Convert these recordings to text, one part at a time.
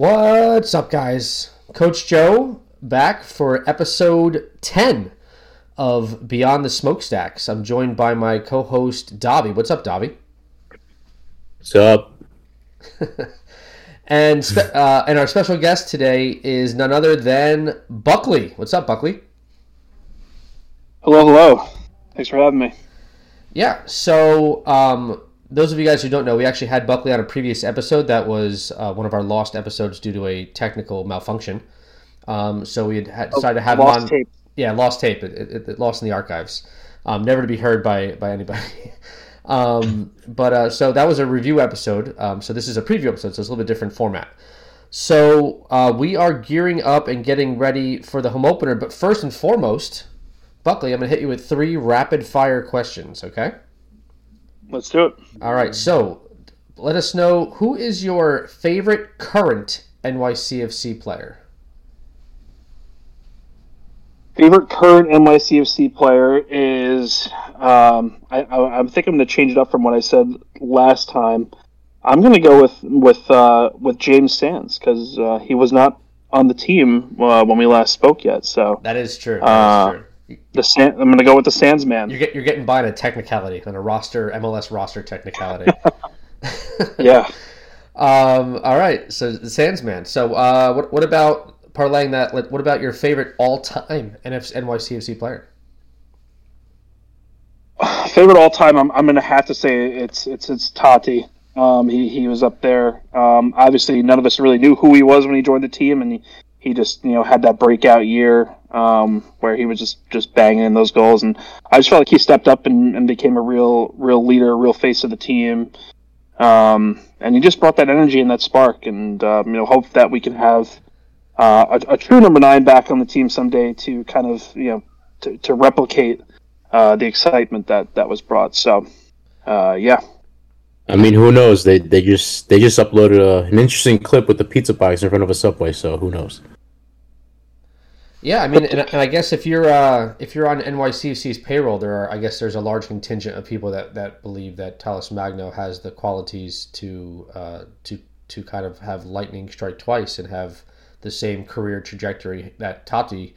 What's up, guys? Coach Joe back for episode 10 of Beyond the Smokestacks. I'm joined by my co host, Dobby. What's up, Dobby? What's up? and, spe- uh, and our special guest today is none other than Buckley. What's up, Buckley? Hello, hello. Thanks for having me. Yeah, so um, those of you guys who don't know, we actually had Buckley on a previous episode that was uh, one of our lost episodes due to a technical malfunction. Um, so we had had decided to have him Lost on. tape. Yeah, lost tape. It, it, it lost in the archives, um, never to be heard by by anybody. um, but uh, so that was a review episode. Um, so this is a preview episode, so it's a little bit different format. So uh, we are gearing up and getting ready for the home opener. But first and foremost, Buckley, I'm going to hit you with three rapid fire questions. Okay. Let's do it. All right. So let us know who is your favorite current NYCFC player. Favorite current NYCFC player is um, I, I, I think I'm going to change it up from what I said last time. I'm going to go with with uh, with James Sands because uh, he was not on the team uh, when we last spoke yet. So That is true. That is Uh, true. The San- I'm going to go with the Sandsman. You're, get, you're getting by on a technicality, on a roster, MLS roster technicality. Yeah. Um, all right. So the Sandsman. So uh, what, what about parlaying that? like, What about your favorite all-time NF- NYCFC player? favorite all time, I'm, I'm going to have to say it's it's it's Tati. Um, he he was up there. Um, obviously, none of us really knew who he was when he joined the team, and he, he just you know had that breakout year um, where he was just just banging in those goals, and I just felt like he stepped up and, and became a real real leader, a real face of the team. Um, and he just brought that energy and that spark, and um, you know hope that we can have uh, a, a true number nine back on the team someday to kind of you know to, to replicate uh, the excitement that that was brought. So, uh, yeah, I mean, who knows? They they just they just uploaded a, an interesting clip with the pizza box in front of a subway. So who knows? Yeah, I mean, and, and I guess if you're uh, if you're on NYCFC's payroll, there are I guess there's a large contingent of people that, that believe that Talles Magno has the qualities to uh, to to kind of have lightning strike twice and have the same career trajectory that Tati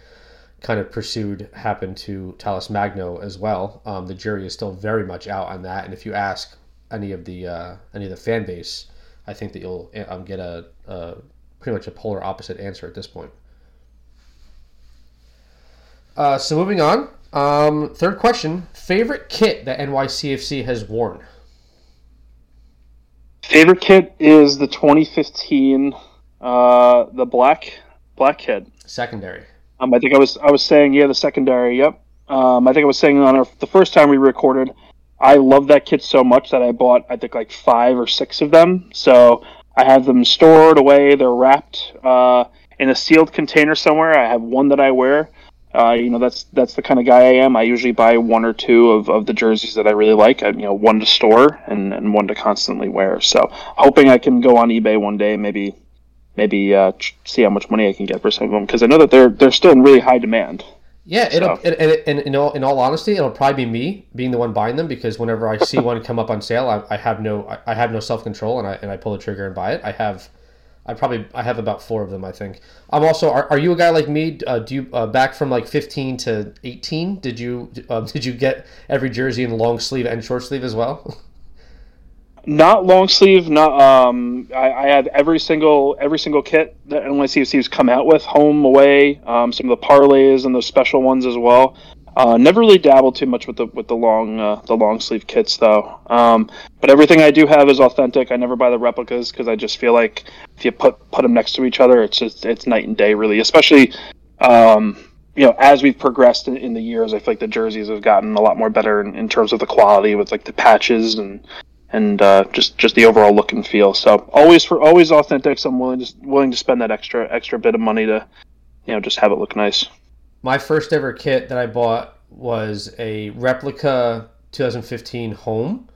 kind of pursued happen to Talles Magno as well. Um, the jury is still very much out on that, and if you ask any of the uh, any of the fan base, I think that you'll um, get a, a pretty much a polar opposite answer at this point. Uh, so moving on. Um, third question: favorite kit that NYCFC has worn. favorite kit is the 2015 uh, the black black kid. Secondary. Um, I think I was I was saying yeah the secondary. Yep. Um, I think I was saying on our, the first time we recorded, I love that kit so much that I bought I think like five or six of them. So I have them stored away. They're wrapped uh, in a sealed container somewhere. I have one that I wear. Uh, you know that's that's the kind of guy I am. I usually buy one or two of, of the jerseys that I really like. I, you know, one to store and, and one to constantly wear. So hoping I can go on eBay one day, maybe maybe uh, see how much money I can get for some of them because I know that they're they're still in really high demand. Yeah, it'll So- and in all in all honesty, it'll probably be me being the one buying them because whenever I see one come up on sale, I, I have no I, I have no self control and I and I pull the trigger and buy it. I have. I probably I have about four of them. I think. I'm also. Are, are you a guy like me? Uh, do you uh, back from like 15 to 18? Did you uh, did you get every jersey in long sleeve and short sleeve as well? Not long sleeve. Not um. I, I had every single every single kit that NYCFC's come out with, home, away. Um, some of the parlays and those special ones as well. Uh, never really dabbled too much with the with the long uh, the long sleeve kits though. Um, but everything I do have is authentic. I never buy the replicas because I just feel like if you put put them next to each other, it's just it's night and day really. Especially um, you know as we've progressed in, in the years, I feel like the jerseys have gotten a lot more better in, in terms of the quality with like the patches and and uh, just just the overall look and feel. So always for always authentic. So I'm willing to willing to spend that extra extra bit of money to you know just have it look nice. My first ever kit that I bought was a replica 2015 home.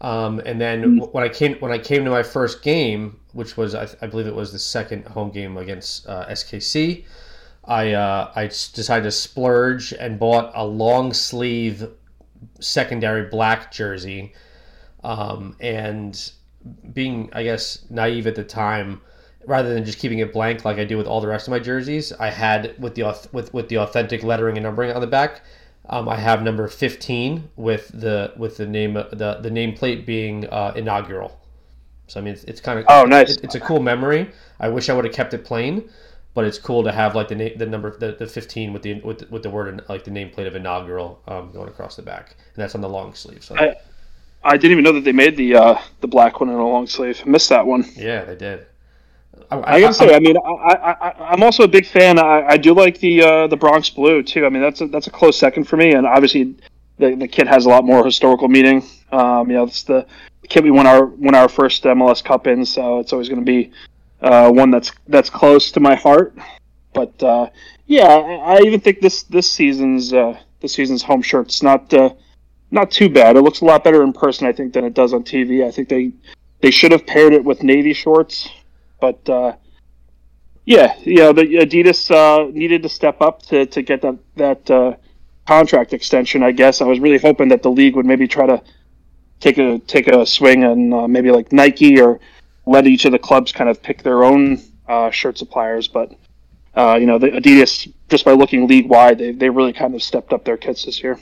Um, and then when I came when I came to my first game, which was I, I believe it was the second home game against uh, SKC, I uh, I decided to splurge and bought a long sleeve secondary black jersey. Um, and being I guess naive at the time, rather than just keeping it blank like I do with all the rest of my jerseys, I had with the with with the authentic lettering and numbering on the back. Um, I have number fifteen with the with the name the the nameplate being uh, inaugural. So I mean, it's, it's kind of Oh, nice. It, it's a cool memory. I wish I would have kept it plain, but it's cool to have like the na- the number the, the fifteen with the with the, with the word like the nameplate of inaugural um, going across the back, and that's on the long sleeve. So I- I didn't even know that they made the uh, the black one in a long sleeve. I missed that one. yeah, they did. I gotta say, I mean, I, I, I, I'm also a big fan. I, I do like the uh, the Bronx Blue too. I mean, that's a, that's a close second for me. And obviously, the, the kit has a lot more historical meaning. Um, you know, it's the kit we won our won our first MLS Cup in, so it's always going to be uh, one that's that's close to my heart. But uh, yeah, I, I even think this this season's uh, this season's home shirt's not uh, not too bad. It looks a lot better in person, I think, than it does on TV. I think they they should have paired it with navy shorts, but uh, yeah, the Adidas uh, needed to step up to, to get that that uh, contract extension. I guess I was really hoping that the league would maybe try to take a take a swing and uh, maybe like Nike or let each of the clubs kind of pick their own uh, shirt suppliers. But uh, you know, the Adidas just by looking league wide, they they really kind of stepped up their kits this year.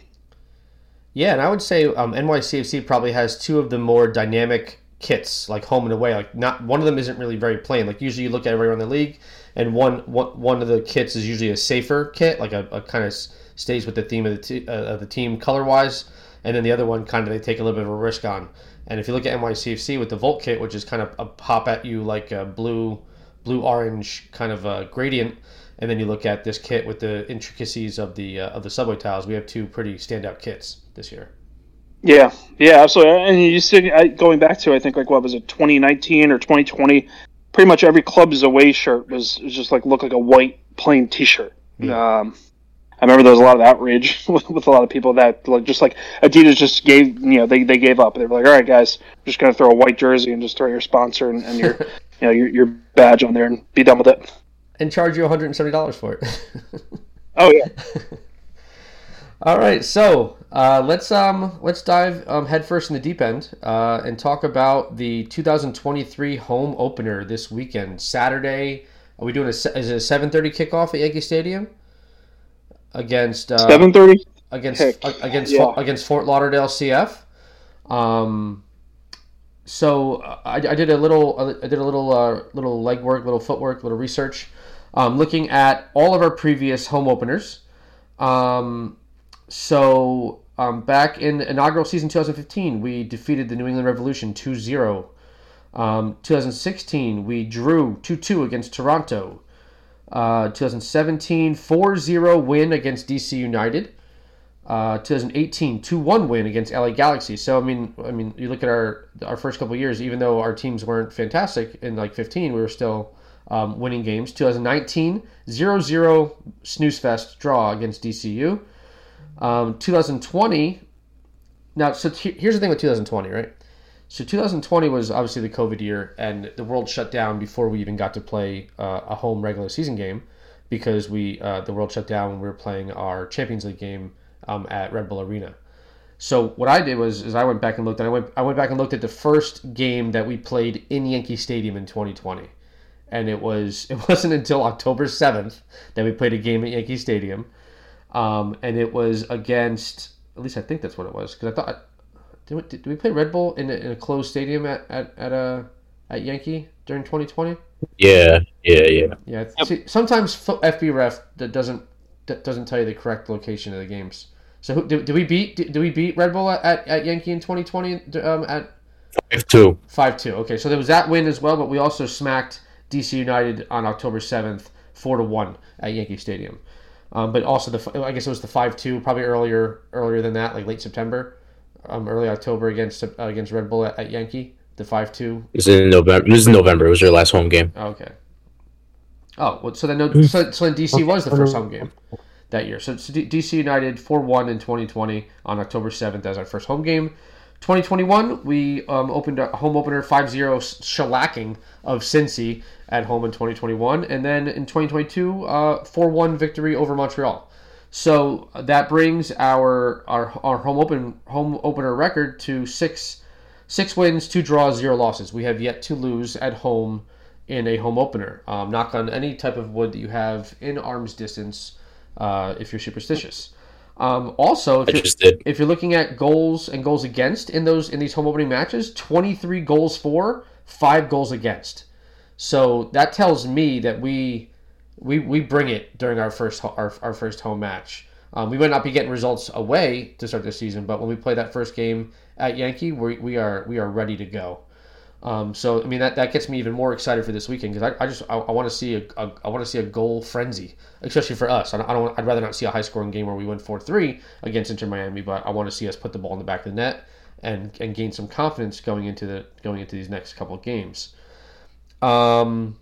Yeah, and I would say um, NYCFC probably has two of the more dynamic kits, like home and away. Like not one of them isn't really very plain. Like usually you look at everyone in the league, and one one, one of the kits is usually a safer kit, like a, a kind of stays with the theme of the t- uh, of the team color wise, and then the other one kind of they take a little bit of a risk on. And if you look at NYCFC with the Volt kit, which is kind of a pop at you like a blue blue orange kind of a gradient. And then you look at this kit with the intricacies of the uh, of the subway tiles. We have two pretty standout kits this year. Yeah, yeah, absolutely. And you see, I, going back to I think like what was it, 2019 or 2020? Pretty much every club's away shirt was, was just like looked like a white plain T-shirt. Um, I remember there was a lot of outrage with, with a lot of people that like just like Adidas just gave you know they, they gave up. They were like, all right, guys, we're just gonna throw a white jersey and just throw your sponsor and, and your you know your, your badge on there and be done with it. And charge you $170 for it. Oh yeah, All right, so uh, let's um let's dive um, headfirst in the deep end uh, and talk about the 2023 home opener this weekend, Saturday. Are we doing a is it a 7:30 kickoff at Yankee Stadium against uh, seven thirty. against Heck, against yeah. against Fort Lauderdale CF. Um, so uh, I, I did a little I did a little uh, little legwork, little footwork, little research, um, looking at all of our previous home openers. Um, so um, back in inaugural season 2015, we defeated the New England Revolution 2-0. Um, 2016, we drew 2-2 against Toronto. Uh, 2017, 4-0 win against DC United. Uh, 2018, 2-1 win against LA Galaxy. So I mean, I mean, you look at our our first couple years. Even though our teams weren't fantastic in like 15, we were still um, winning games. 2019, 0-0 snooze fest draw against DCU. Um, 2020. Now, so he- here's the thing with 2020, right? So 2020 was obviously the COVID year, and the world shut down before we even got to play uh, a home regular season game because we uh, the world shut down when we were playing our Champions League game um, at Red Bull Arena. So what I did was is I went back and looked, and I went I went back and looked at the first game that we played in Yankee Stadium in 2020, and it was it wasn't until October 7th that we played a game at Yankee Stadium, um, and it was against at least I think that's what it was because I thought did we, did we play Red Bull in a, in a closed stadium at at at, uh, at Yankee during 2020? Yeah, yeah, yeah. Yeah. See, sometimes FBref that doesn't that doesn't tell you the correct location of the games. So who, did, did we beat did, did we beat Red Bull at, at, at Yankee in 2020 um, at Five two. five two? Okay, so there was that win as well, but we also smacked DC United on October 7th four to one at Yankee Stadium. Um, but also the I guess it was the five two probably earlier earlier than that like late September, um, early October against uh, against Red Bull at, at Yankee the five two It was in November. It was in November. It was your last home game. Okay. Oh, well, so then no, so, so then DC was the first home game that year. So, DC United four one in 2020 on October 7th as our first home game. 2021 we um, opened a home opener 5-0 shellacking of Cincy at home in 2021, and then in 2022 uh, 4-1 victory over Montreal. So uh, that brings our our, our home open home opener record to six six wins, two draws, zero losses. We have yet to lose at home in a home opener. Um, knock on any type of wood that you have in arm's distance uh, if you're superstitious. Um, also, if you're, if you're looking at goals and goals against in those in these home opening matches, 23 goals for, five goals against. So that tells me that we we, we bring it during our first our, our first home match. Um, we might not be getting results away to start the season, but when we play that first game at Yankee, we, we are we are ready to go. Um, so I mean that, that gets me even more excited for this weekend because I, I just I, I want to see a, a I want to see a goal frenzy, especially for us. I don't, I don't I'd rather not see a high scoring game where we win four three against Inter Miami, but I want to see us put the ball in the back of the net and and gain some confidence going into the going into these next couple of games. Um,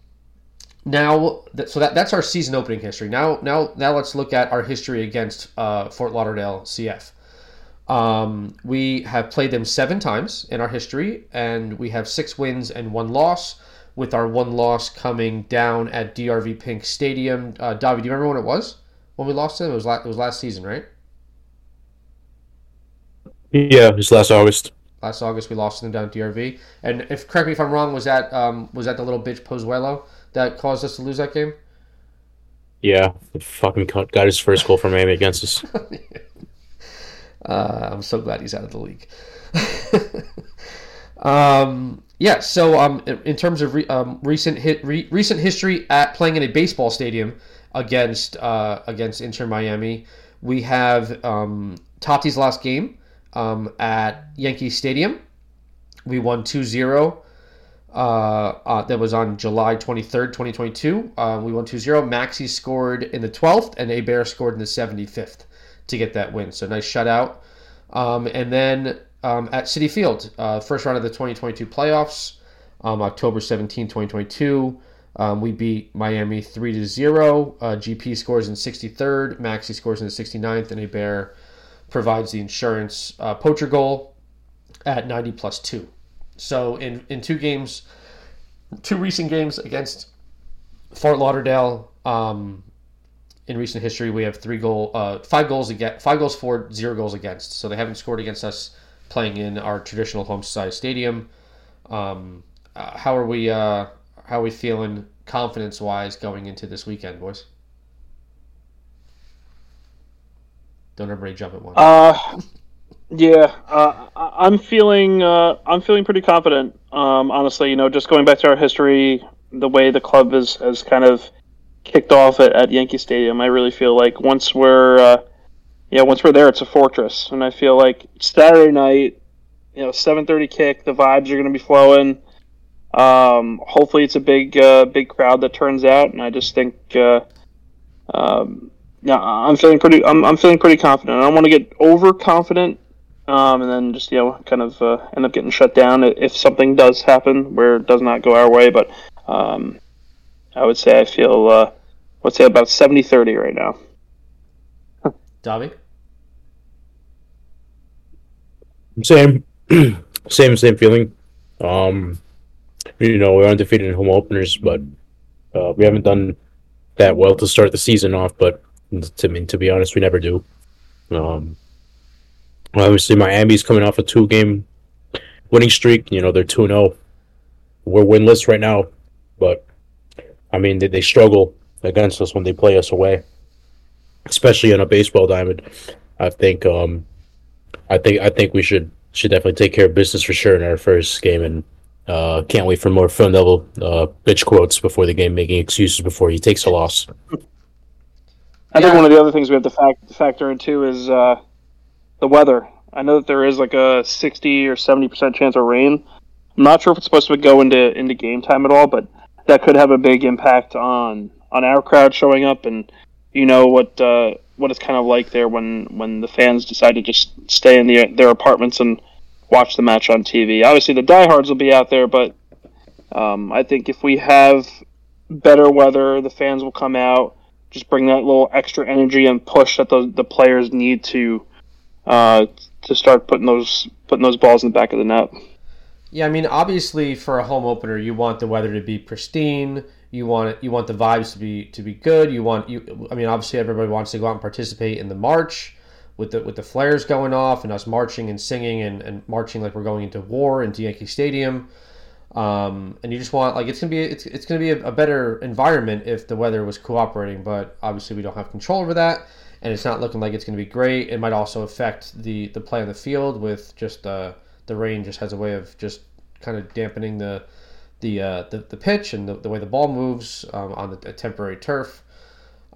now, so that that's our season opening history. Now, now, now let's look at our history against uh, Fort Lauderdale CF. Um, we have played them seven times in our history, and we have six wins and one loss. With our one loss coming down at DRV PNK Stadium. Uh, Davi, do you remember when it was when we lost to them? It was last, it was last season, right? Yeah, it was last August. Last August we lost to them down at DRV. And if correct me if I'm wrong, was that um, was that the little bitch Pozuelo that caused us to lose that game? Yeah, the fucking cunt got his first goal from Miami against us. Uh, I'm so glad he's out of the league. um, yeah. So, um, in, terms of re, um, recent hit, re, recent history at playing in a baseball stadium against uh, against Inter Miami, we have um, Tati's last game um, at Yankee Stadium. We won 2-0. Uh, uh, that was on July 23rd, 2022. Uh, we won 2-0. Maxi scored in the 12th, and Héber scored in the 75th to get that win. So nice shutout. Um, and then um, at Citi Field, uh, first round of the 2022 playoffs, um, October 17, 2022. Um, we beat Miami 3 to 0. Uh, GP scores in 63rd, Maxi scores in the 69th, and a Héber provides the insurance uh, poacher goal at 90 plus 2. So in, in two games, two recent games against Fort Lauderdale, um, in recent history, we have three goal, uh, five goals against, five goals for, zero goals against. So they haven't scored against us playing in our traditional home society stadium. Um, uh, how are we? Uh, how are we feeling confidence wise going into this weekend, boys? Don't everybody jump at once. Uh, yeah, uh, I'm feeling uh, I'm feeling pretty confident. Um, honestly, you know, just going back to our history, the way the club is has kind of kicked off at, at Yankee Stadium, I really feel like once we're uh, yeah once we're there, it's a fortress, and I feel like Saturday night, you know, 7:30 kick, the vibes are going to be flowing. Um, hopefully, it's a big uh, big crowd that turns out, and I just think. Uh, um, yeah, I'm feeling pretty. I'm, I'm feeling pretty confident. I don't want to get overconfident, um, and then just you know kind of uh, end up getting shut down if something does happen where it does not go our way. But um, I would say I feel. Uh, I would say about 70-30 right now. Davi? Same, same, same feeling. Um, you know, we're undefeated in home openers, but uh, we haven't done that well to start the season off. But to mean, to be honest, we never do. Um, obviously, Miami's coming off a two-game winning streak. You know, they're two 0 We're winless right now, but I mean, they, they struggle against us when they play us away, especially on a baseball diamond. I think um, I think I think we should should definitely take care of business for sure in our first game, and uh, can't wait for more Phil Neville uh, bitch quotes before the game, making excuses before he takes a loss. I think Yeah. one of the other things we have to fact, factor in too is uh, the weather. I know that there is like a sixty or seventy percent chance of rain. I'm not sure if it's supposed to go into into game time at all, but that could have a big impact on on our crowd showing up, and you know what uh, what it's kind of like there when when the fans decide to just stay in the, their apartments and watch the match on TV. Obviously, the diehards will be out there, but um, I think if we have better weather, the fans will come out just bring that little extra energy and push that the the players need to uh, to start putting those putting those balls in the back of the net. Yeah, I mean, obviously, for a home opener, you want the weather to be pristine. You want you want the vibes to be to be good. You want you. I mean, obviously, everybody wants to go out and participate in the march with the with the flares going off and us marching and singing and, and marching like we're going into war into Yankee Stadium. Um, and you just want like it's gonna be it's, it's gonna be a, a better environment if the weather was cooperating, but obviously we don't have control over that, and it's not looking like it's gonna be great. It might also affect the the play on the field with just uh, the rain just has a way of just kind of dampening the the uh, the, the pitch and the, the way the ball moves um, on the temporary turf.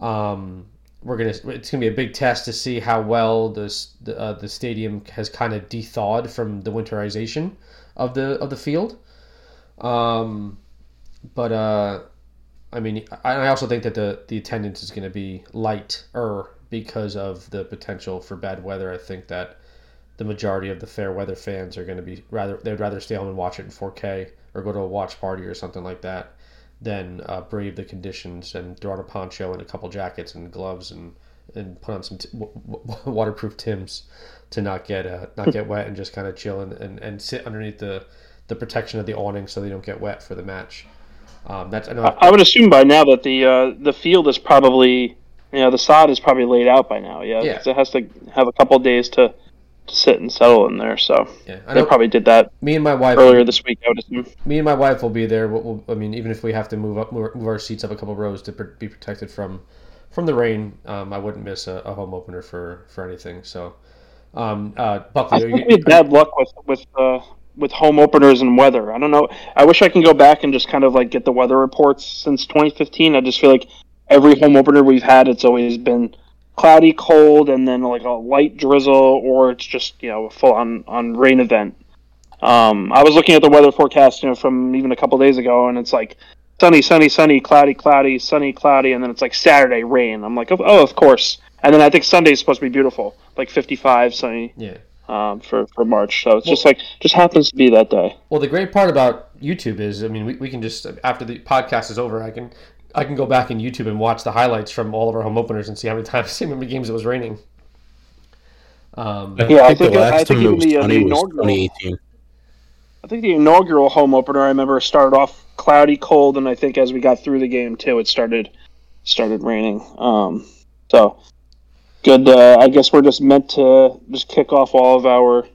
Um, we're gonna it's gonna be a big test to see how well this the, uh, the stadium has kind of thawed from the winterization of the of the field. Um, but uh, I mean, I also think that the the attendance is going to be lighter because of the potential for bad weather. I think that the majority of the fair weather fans are going to be rather they'd rather stay home and watch it in 4K or go to a watch party or something like that than uh, brave the conditions and throw on a poncho and a couple jackets and gloves and and put on some t- w- w- waterproof Tims to not get uh, not get wet and just kind of chill and, and, and sit underneath the the protection of the awning so they don't get wet for the match. Um, that's I, know, I would assume by now that the uh, the field is probably you know the sod is probably laid out by now. Yeah, Yeah. it has to have a couple days to, to sit and settle in there. So yeah, I they probably did that Me and my wife earlier this week. I would assume. me and my wife will be there. We'll, we'll, I mean, even if we have to move up, move, our seats up a couple rows to pr- be protected from from the rain, um, I wouldn't miss a, a home opener for for anything. So, um, uh, I Buckley, are think you, we had bad luck with with uh, with home openers and weather. I don't know. I wish I can go back and just kind of like get the weather reports since 2015. I just feel like every home opener we've had, it's always been cloudy, cold, and then like a light drizzle, or it's just you know a full on on rain event. Um, I was looking at the weather forecast, you know, from even a couple days ago, and it's like sunny, sunny, sunny, cloudy, cloudy, sunny, cloudy, and then it's like Saturday rain. I'm like, oh, oh of course. And then I think Sunday's supposed to be beautiful, like 55, sunny yeah. um, for for March. So it's just like just happens to be that day. Well, the great part about YouTube is, I mean, we, we can just after the podcast is over, I can I can go back in YouTube and watch the highlights from all of our home openers and see how many times, see how many games it was raining. Um, Yeah, I I think think- the I last think time it was the, uh, the was inaugural- 2018. I think the inaugural home opener I remember started off cloudy, cold, and I think as we got through the game too, it started started raining. Um, so good. Uh, I guess we're just meant to just kick off all of our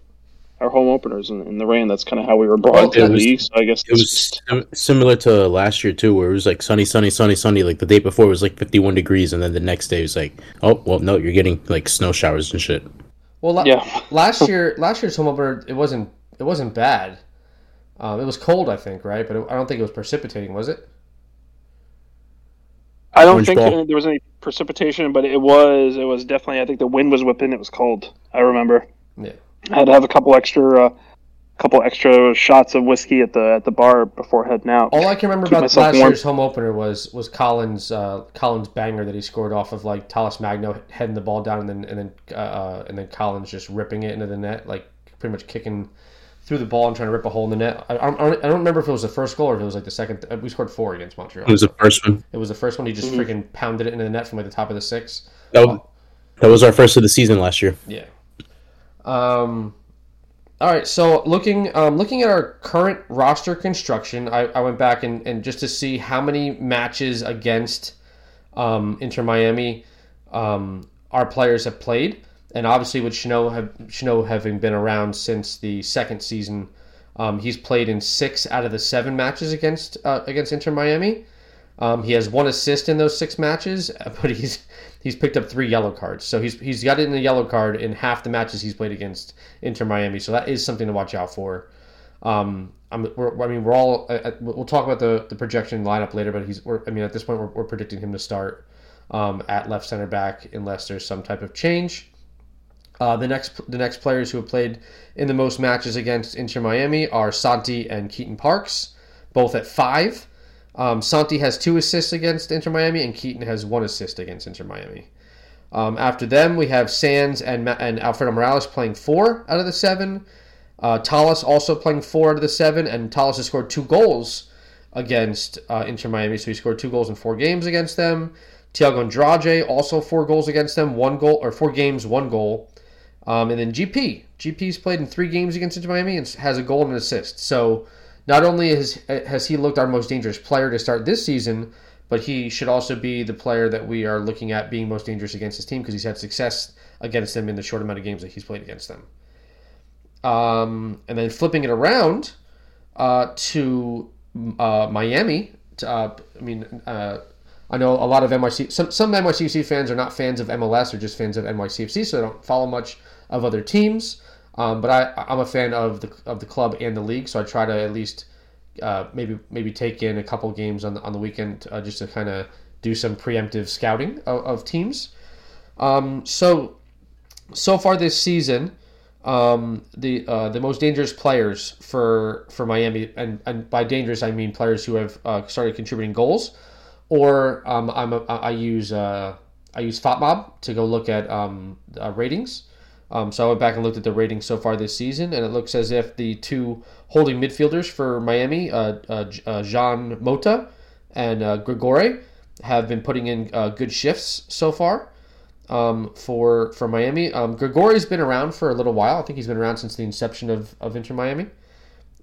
our home openers in, in the rain. That's kind of how we were brought Well, into the was- league. So I guess It was sim- similar to last year too, where it was like sunny, sunny, sunny, sunny. Like the day before it was like 51 degrees, and then the next day it was like, oh well, no, you're getting like snow showers and shit. well, la- yeah. last year last year's home opener it wasn't it wasn't bad. Um, it was cold, I think, right? But it, I don't think it was precipitating, was it? I don't Orange think ball. there was any precipitation, but it was it was definitely. I think the wind was whipping. It was cold. I remember. Yeah. I had to have a couple extra, uh, couple extra shots of whiskey at the at the bar before heading out. All I can remember Keep about last warm. year's home opener was was Collins uh, Collins banger that he scored off of like Talles Magno heading the ball down and then and then uh, and then Collins just ripping it into the net like pretty much kicking through the ball and trying to rip a hole in the net. I, I, don't, I don't remember if it was the first goal or if it was like the second. uh, We scored four against Montreal. It was the first one. It was the first one. He just Mhm. freaking pounded it into the net from like the top of the six. That was, that was our first of the season last year. Yeah. Um. All right. So looking um, looking at our current roster construction, I, I went back and, and just to see how many matches against um, Inter Miami um, our players have played, and obviously with Chanot have having been around since the second season, um, he's played in six out of the seven matches against uh, against Inter Miami. Um, he has one assist in those six matches, but he's he's picked up three yellow cards. So he's he's got it in the yellow card in half the matches he's played against Inter Miami. So that is something to watch out for. Um, I mean, we're all. Uh, uh, we'll talk about the, the projection lineup later, but he's. I mean, at this point, we're, we're predicting him to start um, at left center back unless there's some type of change. Uh, the next the next players who have played in the most matches against Inter Miami are Santi and Keaton Parks, both at five. Um, Santi has two assists against Inter Miami, and Keaton has one assist against Inter Miami. Um, after them, we have Sands and, and Alfredo Morales playing four out of the seven. Uh, Talles also playing four out of the seven, and Talles has scored two goals against uh, Inter Miami, so he scored two goals in four games against them. Thiago Andrade also four goals against them, one goal or four games, one goal. Um, and then GP, GP's played in three games against Inter Miami and has a goal and an assist. So not only has has he looked our most dangerous player to start this season, but he should also be the player that we are looking at being most dangerous against his team because he's had success against them in the short amount of games that he's played against them. Um, and then flipping it around, uh, to uh, Miami. To, uh, I mean, uh, I know a lot of NYC. Some some NYCFC fans are not fans of MLS or just fans of NYCFC, so they don't follow much of other teams. Um, but I, I'm a fan of the of the club and the league, so I try to at least uh, maybe maybe take in a couple games on the, on the weekend uh, just to kind of do some preemptive scouting of, of teams. Um, so so far this season, um, the uh, the most dangerous players for for Miami, and, and by dangerous I mean players who have uh, started contributing goals, or um, I'm a, I use uh, I use FotMob to go look at um, ratings. Um, so I went back and looked at the ratings so far this season, and it looks as if the two holding midfielders for Miami, uh, uh, uh Jean Mota and uh, Gregore, have been putting in uh, good shifts so far um, for for Miami. Um, Gregore's been around for a little while. I think he's been around since the inception of, of Inter Miami.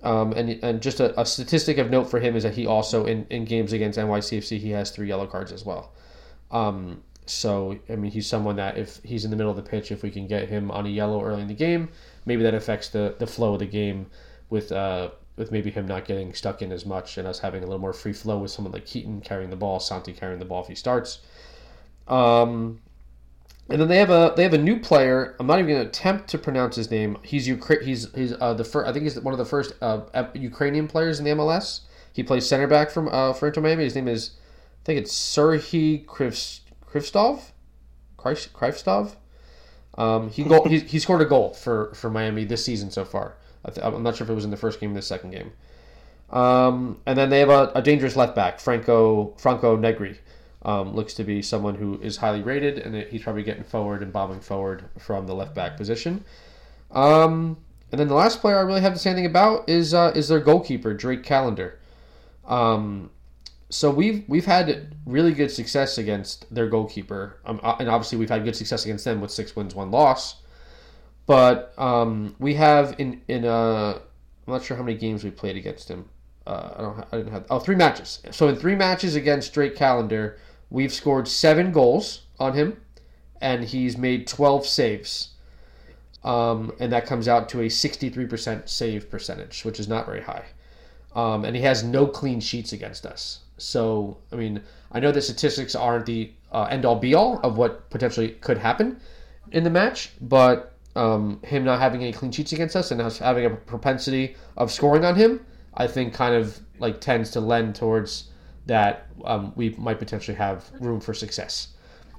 Um, and, and just a, a, statistic of note for him is that he also in, in games against NYCFC he has three yellow cards as well. Um, so, I mean, he's someone that if he's in the middle of the pitch, if we can get him on a yellow early in the game, maybe that affects the, the flow of the game with uh, with maybe him not getting stuck in as much and us having a little more free flow with someone like Keaton carrying the ball, Santi carrying the ball if he starts. Um, and then they have a they have a new player. I'm not even going to attempt to pronounce his name. He's Ukra- he's he's uh, the first. I think he's one of the first uh, Ukrainian players in the MLS. He plays center back from uh, for Inter Miami. His name is I think it's Serhiy Kriv- Krivstov, Krivstov. Um, he, goal, he he scored a goal for, for Miami this season so far. I am not sure if it was in the first game or the second game. Um, and then they have a, a, dangerous left back, Franco Franco Negri. Um, looks to be someone who is highly rated, and he's probably getting forward and bombing forward from the left back position. Um, and then the last player I really have to say anything about is uh, is their goalkeeper, Drake Callender. Um, so we've we've had really good success against their goalkeeper, um, uh, and obviously we've had good success against them with six wins, one loss. But um, we have in in uh, I'm not sure how many games we played against him. Uh, I don't I didn't have oh three matches. So in three matches against Drake Callender, we've scored seven goals on him, and he's made twelve saves. Um, and that comes out to a 63% save percentage, which is not very high. Um, and he has no clean sheets against us. So, I mean, I know the statistics aren't the uh, end all be all of what potentially could happen in the match, but um, him not having any clean sheets against us and us having a propensity of scoring on him, I think kind of like tends to lend towards that um, we might potentially have room for success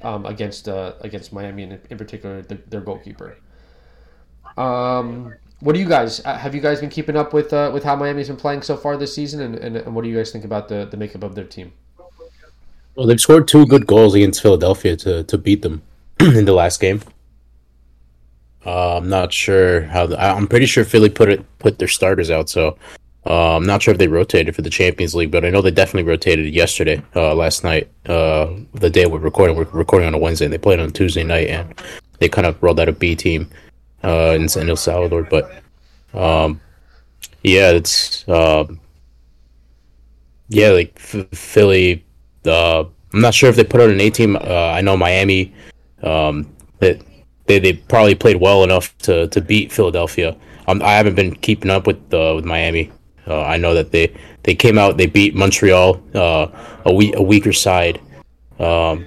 um, against uh, against Miami and in particular the, their goalkeeper. Um, what do you guys uh, have you guys been keeping up with uh, with how Miami's been playing so far this season, and, and, and what do you guys think about the, the makeup of their team? Well, they've scored two good goals against Philadelphia to, to beat them in the last game. Uh, I'm not sure how. The, I'm pretty sure Philly put it put their starters out, so uh, I'm not sure if they rotated for the Champions League, but I know they definitely rotated yesterday, uh, last night, uh, the day we're recording. We're recording on a Wednesday, and they played on Tuesday night, and they kind of rolled out a B team uh, in, in El Salvador. But um, yeah, it's um, yeah, like F- Philly. Uh, I'm not sure if they put out an A team. Uh, I know Miami. Um, they, they they probably played well enough to, to beat Philadelphia. Um, I haven't been keeping up with uh, with Miami. Uh, I know that they, they came out, they beat Montreal, uh, a weak a weaker side. Um,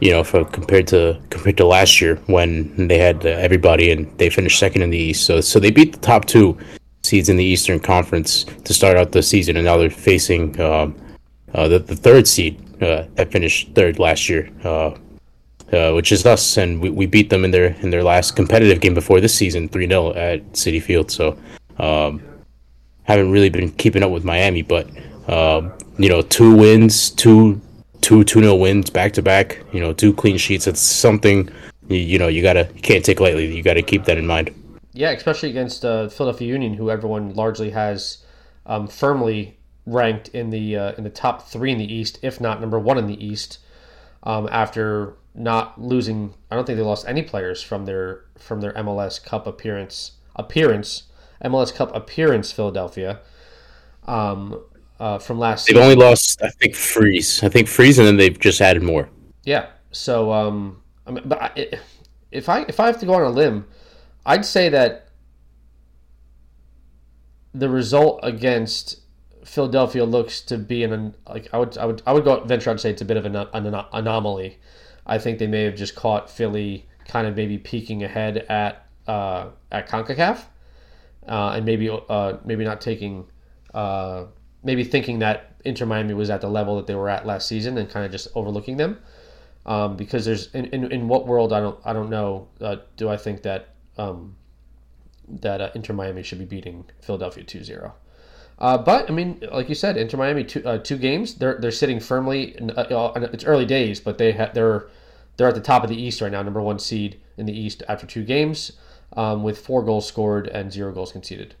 you know, for compared to compared to last year when they had uh, everybody and they finished second in the East. So so they beat the top two seeds in the Eastern Conference to start out the season, and now they're facing um, uh, the the third seed uh, that finished third last year, uh, uh, which is us, and we, we beat them in their in their last competitive game before this season, three 0 at Citi Field. So um, haven't really been keeping up with Miami, but um, you know, two wins, two two two nil wins back to back. You know, two clean sheets. It's something you, you know you gotta you can't take lightly. You got to keep that in mind. Yeah, especially against uh, Philadelphia Union, who everyone largely has um, firmly ranked in the uh, in the top three in the East, if not number one in the East. Um, after not losing, I don't think they lost any players from their from their MLS Cup appearance appearance MLS Cup appearance Philadelphia. Um, uh, from last. They've season. only lost, I think, Freese. I think Freese, and then they've just added more. Yeah. So, um, I mean, but I, if I if I have to go on a limb, I'd say that the result against Philadelphia looks to be an like I would I would I would go venture out to say it's a bit of an, an anomaly. I think they may have just caught Philly kind of maybe peeking ahead at uh, at Concacaf, uh, and maybe uh, maybe not taking uh, maybe thinking that Inter Miami was at the level that they were at last season and kind of just overlooking them. Um, because there's in, in, in what world I don't I don't know uh, do I think that um, that uh, Inter Miami should be beating Philadelphia 2-0. Uh, but I mean, like you said, Inter Miami two, uh, two games. They're they're sitting firmly. In, uh, it's early days, but they ha- they're they're at the top of the East right now, number one seed in the East after two games, um, with four goals scored and zero goals conceded.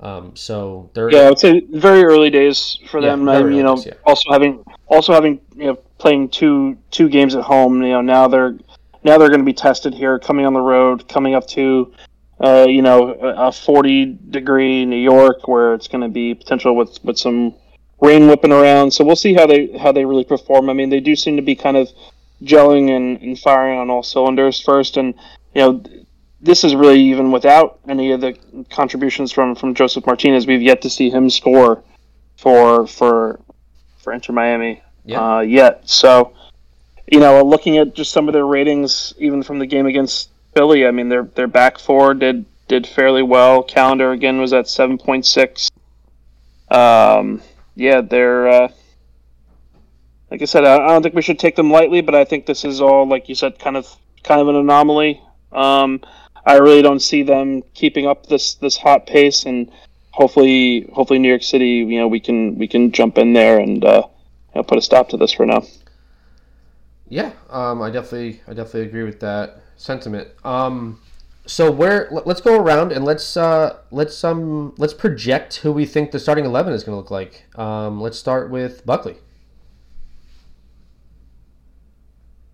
Um, so they're yeah, I would say very early days for yeah, them. Um, you know, days, yeah. also having also having you know playing two two games at home. You know, now they're now they're going to be tested here, coming on the road, coming up to uh, you know, a 40 degree New York where it's going to be potential with, with some rain whipping around. So we'll see how they how they really perform. I mean, they do seem to be kind of gelling and, and firing on all cylinders first, and you know, this is really even without any of the contributions from from Josef Martinez. We've yet to see him score for for for Inter Miami yeah. uh, yet. So, you know, looking at just some of their ratings, even from the game against Philly, I mean, their their back four did did fairly well. Callender again was at seven point six. Um, yeah, they're uh, like I said. I, I don't think we should take them lightly, but I think this is all, like you said, kind of kind of an anomaly. Um, I really don't see them keeping up this this hot pace, and hopefully, hopefully, New York City, you know, we can we can jump in there and uh, you know, put a stop to this for now. Yeah, um, I definitely I definitely agree with that sentiment. Um, so where let's go around and let's uh, let's um let's project who we think the starting eleven is going to look like. Um, let's start with Buckley.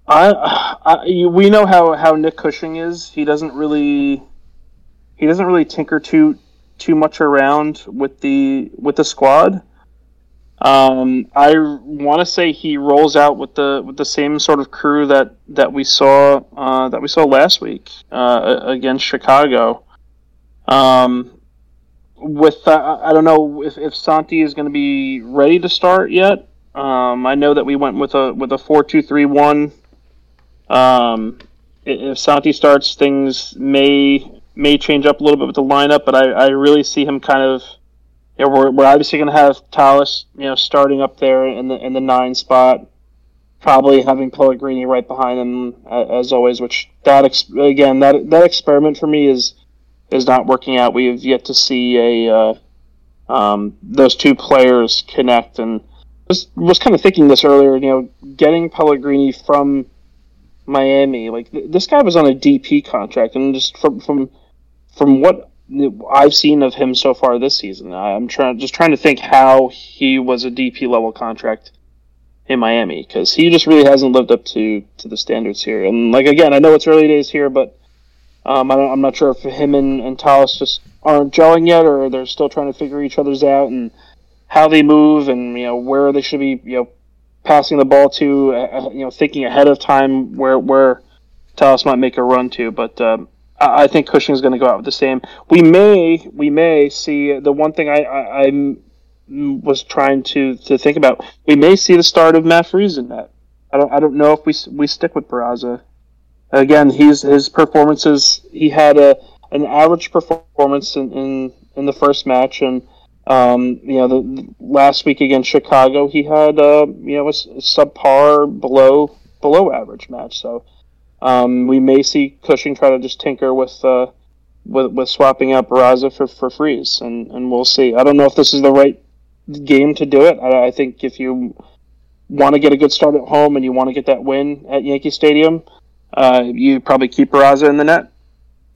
I, I we know how, how Nick Cushing is. He doesn't really he doesn't really tinker too too much around with the with the squad. Um, I want to say he rolls out with the with the same sort of crew that that we saw uh, that we saw last week uh, against Chicago. Um, with uh, I don't know if, if Santi is going to be ready to start yet. Um, I know that we went with a with a four two three one. Um, if Santi starts, things may may change up a little bit with the lineup, but I, I really see him kind of you know, we're, we're obviously going to have Talles, you know, starting up there in the in the nine spot, probably having Pellegrini right behind him as always. Which that ex- again that that experiment for me is is not working out. We have yet to see a uh, um, those two players connect, and was was kind of thinking this earlier. You know, getting Pellegrini from Miami, like th- this guy was on a DP contract, and just from from from what I've seen of him so far this season. I'm trying just trying to think how he was a DP level contract in Miami because he just really hasn't lived up to to the standards here. And like again, I know it's early days here, but um, I am not sure if him and, and Talles just aren't gelling yet, or they're still trying to figure each other's out and how they move and you know where they should be you know passing the ball to, uh, you know thinking ahead of time where where Talles might make a run to, but. Um, I think Cushing is going to go out with the same. We may we may see the one thing I, I, I was trying to, to think about. We may see the start of Matt Freese in that. I don't I don't know if we we stick with Barraza. Again, he's his performances. He had a an average performance in in, in the first match, and um, you know the last week against Chicago, he had uh, you know a subpar below below average match. So um, we may see Cushing try to just tinker with uh, with, with swapping out Barraza for, for Freese, and, and we'll see. I don't know if this is the right game to do it. I, I think if you want to get a good start at home and you want to get that win at Yankee Stadium, uh, you probably keep Barraza in the net.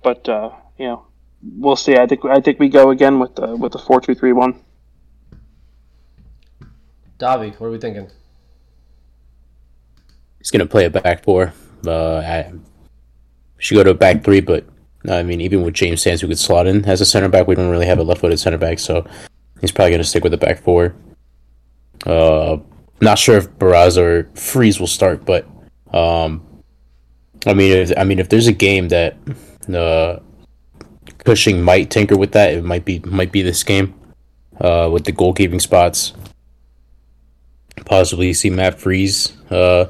But uh, you know, we'll see. I think I think we go again with the with the four two three one. Davi, what are we thinking? He's gonna play a back four. Uh, I should go to a back three, but I mean, even with James Sands, who could slot in as a center back, we don't really have a left-footed center back, so he's probably going to stick with the back four. Uh, not sure if Barraza or Freese will start, but um, I mean, if, I mean, if there's a game that uh, Cushing might tinker with that, it might be might be this game. uh, with the goalkeeping spots. Possibly see Matt Freese uh,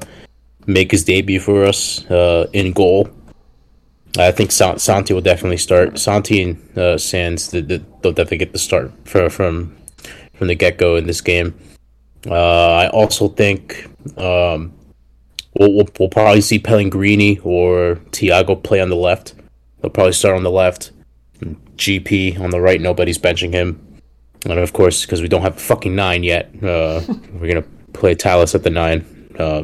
make his debut for us uh, in goal. I think Sa- Santi will definitely start. Santi and uh, Sands the, the, they'll definitely get the start for, from from the get go in this game. Uh, I also think um, we'll, we'll, we'll probably see Pellegrini or Thiago play on the left. They'll probably start on the left. GP on the right. Nobody's benching him. And of course, because we don't have a fucking nine yet, uh, we're gonna play Talles at the nine. Uh,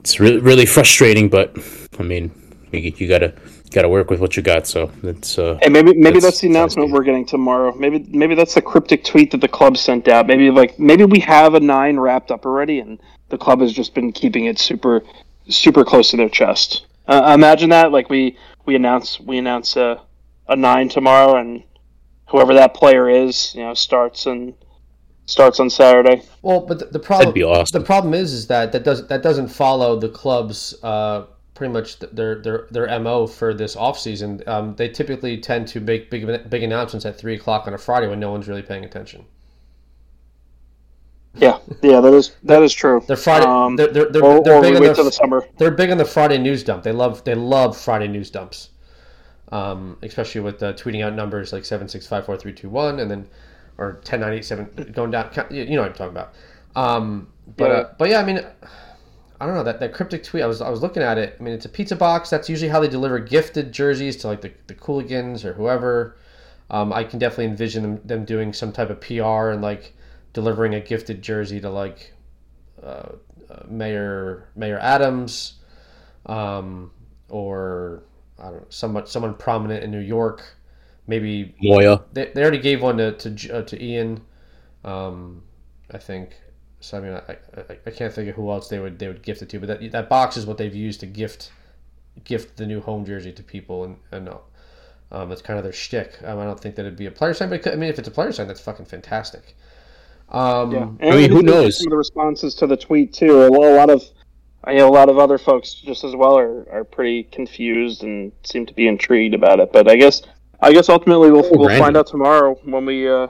it's really really frustrating, but I mean, you, you gotta gotta work with what you got. So it's uh, Hey, maybe maybe That's- that's, the announcement we're getting tomorrow. Maybe maybe that's the cryptic tweet that the club sent out. Maybe like maybe we have a nine wrapped up already, and the club has just been keeping it super super close to their chest. Uh, imagine that. Like we we announce we announce a a nine tomorrow, and whoever that player is, you know, starts and starts on Saturday. Well, but the, the problem awesome. the problem is is that that does that doesn't follow the club's uh, pretty much their their their mo for this offseason. Um, they typically tend to make big big announcements at three o'clock on a Friday when no one's really paying attention. Yeah, yeah, that is that is true. They're Friday. Um, they're they're, they're, or, they're or big we on the, the summer. they're big on the Friday news dump. They love they love Friday news dumps, um, especially with uh, tweeting out numbers like seven six five four three two one and then or ten nine eight seven going down. You know what I'm talking about. Um, but Yeah. uh, but yeah, I mean, I don't know that, that cryptic tweet. I was I was looking at it. I mean, it's a pizza box. That's usually how they deliver gifted jerseys to like the the Cooligans or whoever. Um, I can definitely envision them, them doing some type of PR and like delivering a gifted jersey to like uh, uh, Mayor Mayor Adams, um, or I don't know someone someone prominent in New York. Maybe Moya. they, they already gave one to to, uh, to Ian, um, I think. So I mean, I, I, I can't think of who else they would they would gift it to, but that that box is what they've used to gift gift the new home jersey to people, and and uh, um, that's kind of their shtick. Um, I don't think that it'd be a player sign, but could, I mean, if it's a player sign, that's fucking fantastic. Um, Yeah, I mean, who knows? Some of the responses to the tweet too. A lo- a lot of, I know a lot of other folks just as well are, are pretty confused and seem to be intrigued about it. But I guess, I guess ultimately we'll, Oh, we'll find out tomorrow when we uh,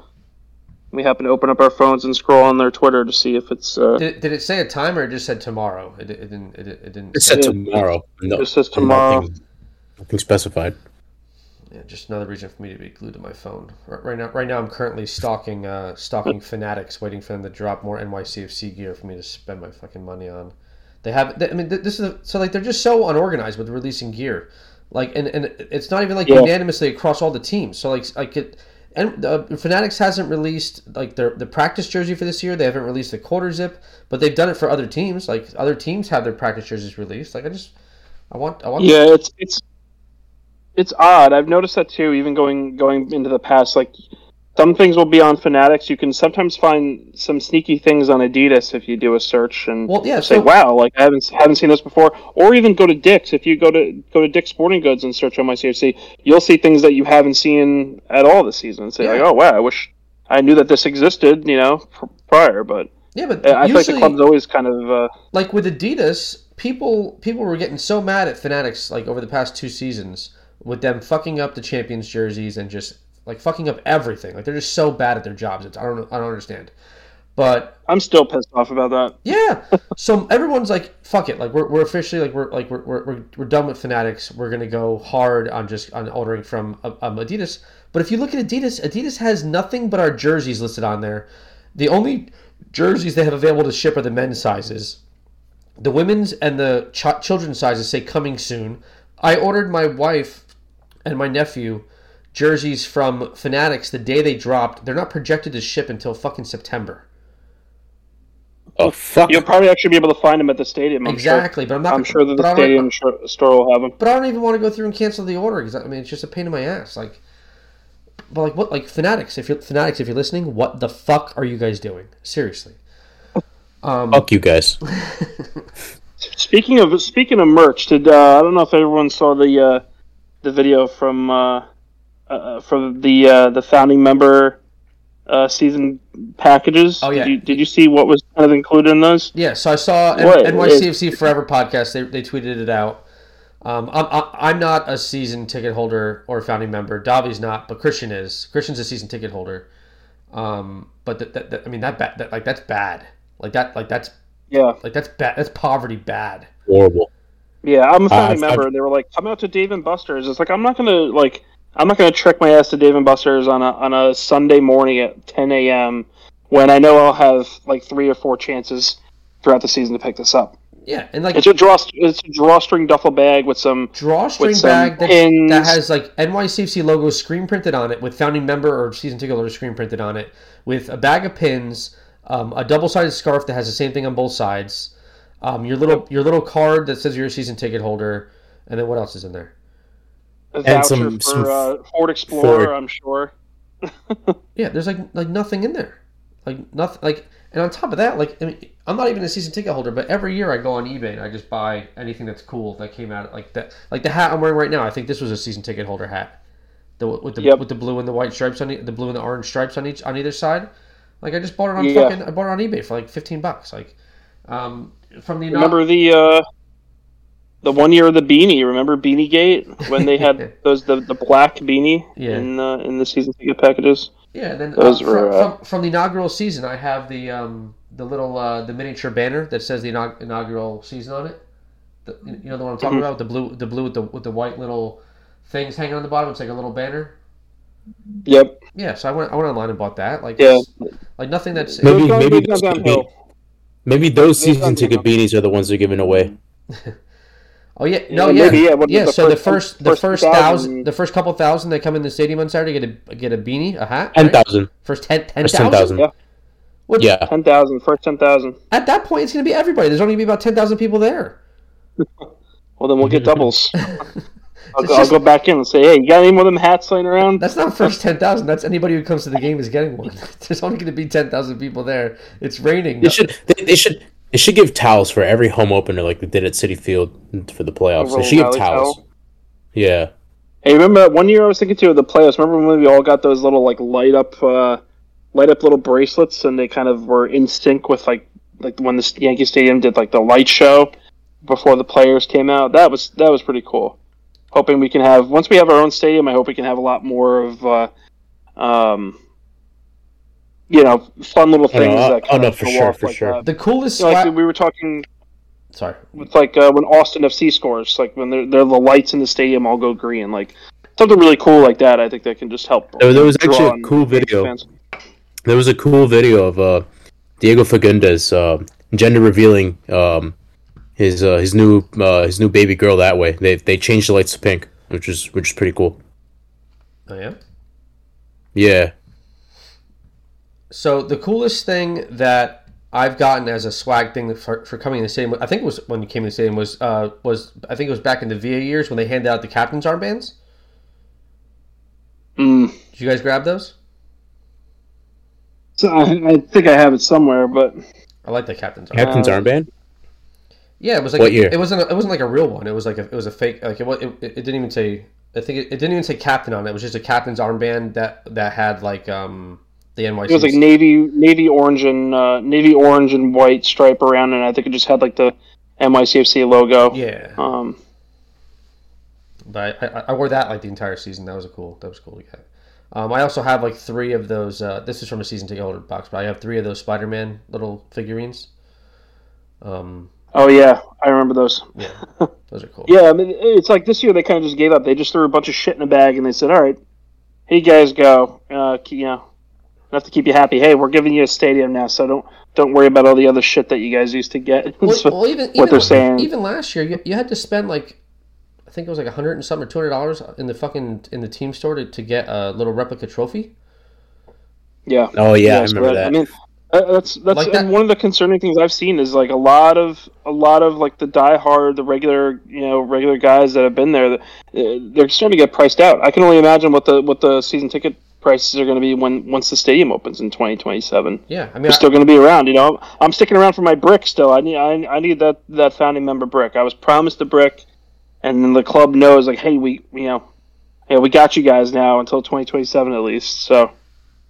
we happen to open up our phones and scroll on their Twitter to see if it's uh, Did, did it say a time or it just said tomorrow? It, it didn't. It, it didn't. It say- said Yeah. tomorrow. No, it says tomorrow. Nothing, nothing specified. Yeah, just another reason for me to be glued to my phone. Right, right now, right now I'm currently stalking, uh, stalking Fanatics, waiting for them to drop more NYCFC gear for me to spend my fucking money on. They have, they, I mean, this is a, so like they're just so unorganized with releasing gear, like, and, and it's not even like Yeah. unanimously across all the teams. So like, like it, and uh, Fanatics hasn't released like their the practice jersey for this year. They haven't released the quarter zip, but they've done it for other teams. Like other teams have their practice jerseys released. Like I just, I want, I want. Yeah, it's it's it's odd. I've noticed that too. Even going going into the past, like some things will be on Fanatics. You can sometimes find some sneaky things on Adidas if you do a search and Well, yeah, say, so- "Wow, like I haven't haven't seen this before." Or even go to Dick's. If you go to go to Dick's Sporting Goods and search on NYCFC, you'll see things that you haven't seen at all this season. And say, like, "Oh wow, I wish I knew that this existed," you know, pr- prior. But Yeah, but I feel like the club's always kind of. Uh, like with Adidas, people people were getting so mad at Fanatics like over the past two seasons with them fucking up the champions jerseys and just like fucking up everything. Like they're just so bad at their jobs. It's, I don't I don't understand. But I'm still pissed off about that. yeah, so everyone's like, "Fuck it!" Like we're, we're officially like we're like we're, we're, we're, we're done with Fanatics. We're gonna go hard on just on ordering from um, Adidas. But if you look at Adidas, Adidas has nothing but our jerseys listed on there. The only jerseys they have available to ship are the men's sizes. The women's and the ch- children's sizes say coming soon. I ordered my wife and my nephew jerseys from Fanatics the day they dropped. They're not projected to ship until fucking September. Oh fuck! You'll probably actually be able to find them at the stadium. I'm sure. exactly, but I'm not. I'm sure that the stadium sh- store will have them. But I don't even want to go through and cancel the order because I mean it's just a pain in my ass. Like, but like what? Like Fanatics, if you're Fanatics, if you're listening, what the fuck are you guys doing? Seriously. Um, Fuck you guys. Speaking of speaking of merch, did uh, I don't know if everyone saw the uh, the video from uh, uh, from the uh, the founding member uh, season packages. Oh, yeah. Did you, did you see what was kind of included in those? Yeah, so I saw What? NYCFC Forever podcast. They, they tweeted it out. Um, I'm, I'm- I'm not a season ticket holder or founding member. Davi's not, but Christian is. Christian's a season ticket holder. Um, but that, that, that I mean that, ba- that like that's bad. Like that like that's Yeah, like that's bad. That's poverty bad. Horrible. yeah. I'm a family I've- member, and they were like, "Come out to Dave and Buster's." It's like I'm not gonna like I'm not gonna trek my ass to Dave and Buster's on a on a Sunday morning at 10 a.m. when I know I'll have like three or four chances throughout the season to pick this up. Yeah, and like It's a draw it's a drawstring duffel bag with some drawstring with some bag that, that has like NYCFC logo screen printed on it with founding member or season ticket holder screen printed on it with a bag of pins, um, a double sided scarf that has the same thing on both sides, um, your little your little card that says you're a season ticket holder, and then what else is in there? A voucher some- for some uh, Ford Explorer. Ford. I'm sure. Yeah, there's like like nothing in there, like nothing like. And on top of that, like I mean, I'm not even a season ticket holder, but every year I go on eBay and I just buy anything that's cool that came out like that. Like the hat I'm wearing right now, I think this was a season ticket holder hat, the with the Yep. with the blue and the white stripes on e- the blue and the orange stripes on each on either side. Like I just bought it on Yeah. fucking I bought it on eBay for like 15 bucks. Like um from the Remember the uh, the one year of the beanie? Remember Beanie Gate when they had those the, the black beanie Yeah. in uh, in the season ticket packages? Yeah, and then Those uh, were, from, uh, from, from the inaugural season, I have the um, the little uh, the miniature banner that says the inaug- inaugural season on it. The, you know the one I'm talking Mhm. about, the blue the blue with the with the white little things hanging on the bottom. It's like a little banner. Yep. Yeah, so I went I went online and bought that. Like Yeah. like nothing that's Maybe- maybe those could. Maybe those season ticket beanies are the ones they're giving away. oh yeah no Yeah, yeah maybe, yeah, yeah. the so the first- first the first first 1,000 thousand the first couple thousand that come in the stadium on Saturday get a get a beanie a hat Ten thousand. right? thousand. first ten ten First ten thousand. thousand. Yeah. What- Yeah. Ten thousand, first ten thousand. At that point, it's going to be everybody. There's only going to be about ten thousand people there. Well, then we'll get doubles. I'll, go, just- I'll go back in and say, "Hey, you got any more of them hats laying around?" That's not first ten thousand. That's anybody who comes to the game is getting one. There's only going to be ten thousand people there. It's raining. They should. They, they should. They should give towels for every home opener, like they did at Citi Field for the playoffs. They should give towels. towel. Yeah. Hey, remember that one year I was thinking too of the playoffs? Remember when we all got those little like light up, uh, light up little bracelets, and they kind of were in sync with like like when the Yankee Stadium did like the light show before the players came out. That was that was pretty cool. Hoping we can have once we have our own stadium, I hope we can have a lot more of, uh, um, you know, fun little Oh, no, things uh, that oh, kind no, for go sure, off for like sure. that. the coolest You know, like swag. we were talking Sorry. with like uh, when Austin FC scores, like when they're, they're the lights in the stadium all go green, like something really cool like that. I think that can just help. There- there was draw actually a cool video. fans. There was a cool video of uh, Diego Fagúndez uh, gender revealing um, his uh, his new uh, his new baby girl that way. They they changed the lights to pink, which is which is pretty cool. Oh yeah. Yeah. So the coolest thing that I've gotten as a swag thing for, for coming in the stadium, I think it was when you came in the stadium was uh, was I think it was back in the VA years when they handed out the captain's armbands. Mm. Did you guys grab those? So I, I think I have it somewhere, but I like the captain's armband. Captain's Uh, armband. Yeah, it was like What year? it wasn't a, it wasn't like a real one. It was like a, it was a fake like it, it, it didn't even say I think it, it didn't even say captain on it. It was just a captain's armband that that had like um the NYC. it was like navy navy orange and uh, navy orange and white stripe around, and I think it just had like the NYCFC logo. yeah, Um, but I, I, I wore that like the entire season. That was a cool. That was cool to get. Um, I also have like three of those. Uh, this is from a season ticket holder box, but I have three of those Spider-Man little figurines. Um, oh yeah, I remember those. yeah, those are cool. Yeah, I mean, it's like this year they kind of just gave up. They just threw a bunch of shit in a bag and they said, "All right, here you guys go. Uh, you know, enough to keep you happy. Hey, we're giving you a stadium now, so don't don't worry about all the other shit that you guys used to get." Well, well, even, what even they're saying. Even last year, you, you had to spend like, I think it was like a hundred and something or two hundred dollars in the fucking in the team store to, to get a little replica trophy. yeah, Oh yeah, I so remember I that. mean, uh, that's that's Like and that- one of the concerning things I've seen is like a lot of a lot of like the diehard, the regular you know regular guys that have been there, uh, they're starting to get priced out. I can only imagine what the what the season ticket prices are going to be when once the stadium opens in 2027. Yeah, I mean, They're I, still going to be around. You know, I'm sticking around for my brick still. I need I, I need that that founding member brick. I was promised a brick, and then the club knows like, hey, we you know, yeah, we got you guys now until 2027 at least. So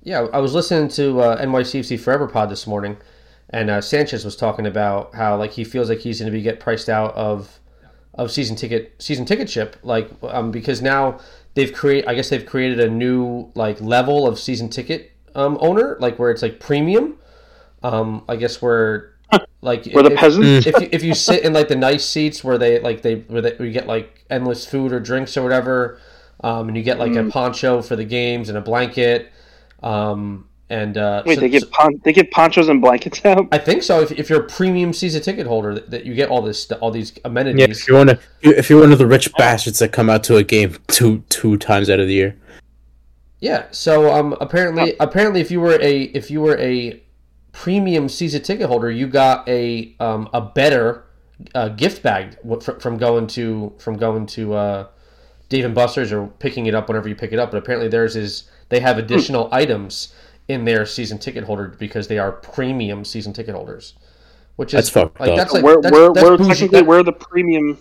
yeah, I was listening to uh, NYCFC Forever Pod this morning, and uh, Sanchez was talking about how like he feels like he's going to be get priced out of of season ticket season ticket ship like um, because now they've create I guess they've created a new like level of season ticket um, owner, like where it's like premium. Um, I guess where like We're the if- peasants. if you, if you sit in like the nice seats where they like they where, they, where you get like endless food or drinks or whatever, um, and you get like Mm. a poncho for the games and a blanket, um, and uh, Wait, so- they give so- pon- they give ponchos and blankets out. I think so. If, if you're a premium season ticket holder, that, that you get all this all these Yeah, amenities. if you're one of if you're one of the rich bastards that come out to a game two two times out of the year. Yeah. So um, apparently, apparently, if you were a if you were a premium season ticket holder, you got a um, a better uh, gift bag from going to from going to uh, Dave and Buster's or picking it up whenever you pick it up. But apparently, theirs is they have additional items in their season ticket holder because they are premium season ticket holders. Which is That's fucked like up. that's like we're that's, we're, that's we're bougie. technically that- we're the premium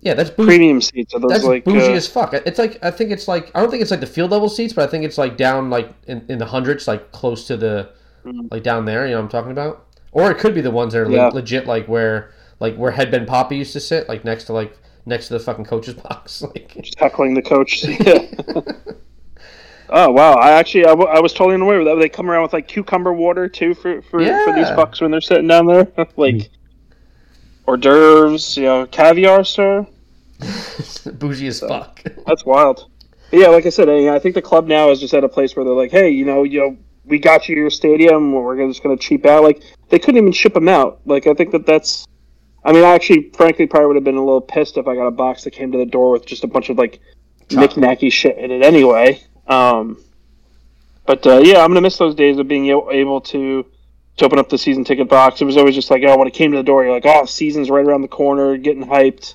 yeah, that's bougie. premium seats. Are those That's like bougie uh, as fuck. It's like I think it's like I don't think it's like the field level seats, but I think it's like down like in, in the hundreds, like close to the Mhm. like down there. You know what I'm talking about? Or it could be the ones that are le- legit, like where like where Headband Poppy used to sit, like next to like next to the fucking coach's box. Like just heckling the coach. Yeah. Oh wow! I actually I, w- I was totally unaware of that. They come around with like cucumber water too for for, for these Yeah. fucks when they're sitting down there, like hors d'oeuvres, you know, caviar, sir. bougie as fuck. That's wild. But yeah, like I said, I, I think the club now is just at a place where they're like, hey, you know, you know, we got you your stadium. We're just going to cheap out. Like they couldn't even ship them out. Like I think that that's. I mean, I actually, frankly, probably would have been a little pissed if I got a box that came to the door with just a bunch of like knick-knacky shit in it anyway. Um, but uh, yeah, I'm gonna miss those days of being able able to to open up the season ticket box. It was always just like, oh, when it came to the door, you're like, oh, season's right around the corner, getting hyped.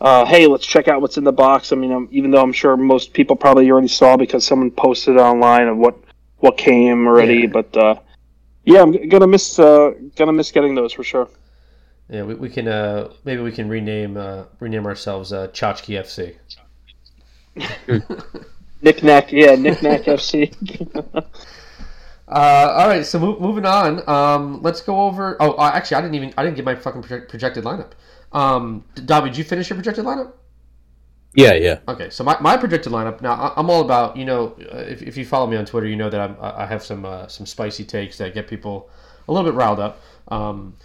Uh, hey, let's check out what's in the box. I mean, um, even though I'm sure most people probably already saw because someone posted online of what what came already, Yeah. but uh, yeah, I'm gonna miss uh, gonna miss getting those for sure. Yeah, we, we can uh maybe we can rename uh rename ourselves uh Chachki FC. Knick-knack, yeah, knick-knack FC. Uh, all right, so mo- moving on. Um, let's go over. Oh, uh, actually, I didn't even I didn't get my fucking project- projected lineup. Um, Dobby, did you finish your projected lineup? Yeah, yeah. Okay, so my, my projected lineup. Now I- I'm all about you know uh, if, if you follow me on Twitter, you know that I'm, I I have some uh, some spicy takes that get people a little bit riled up. Um,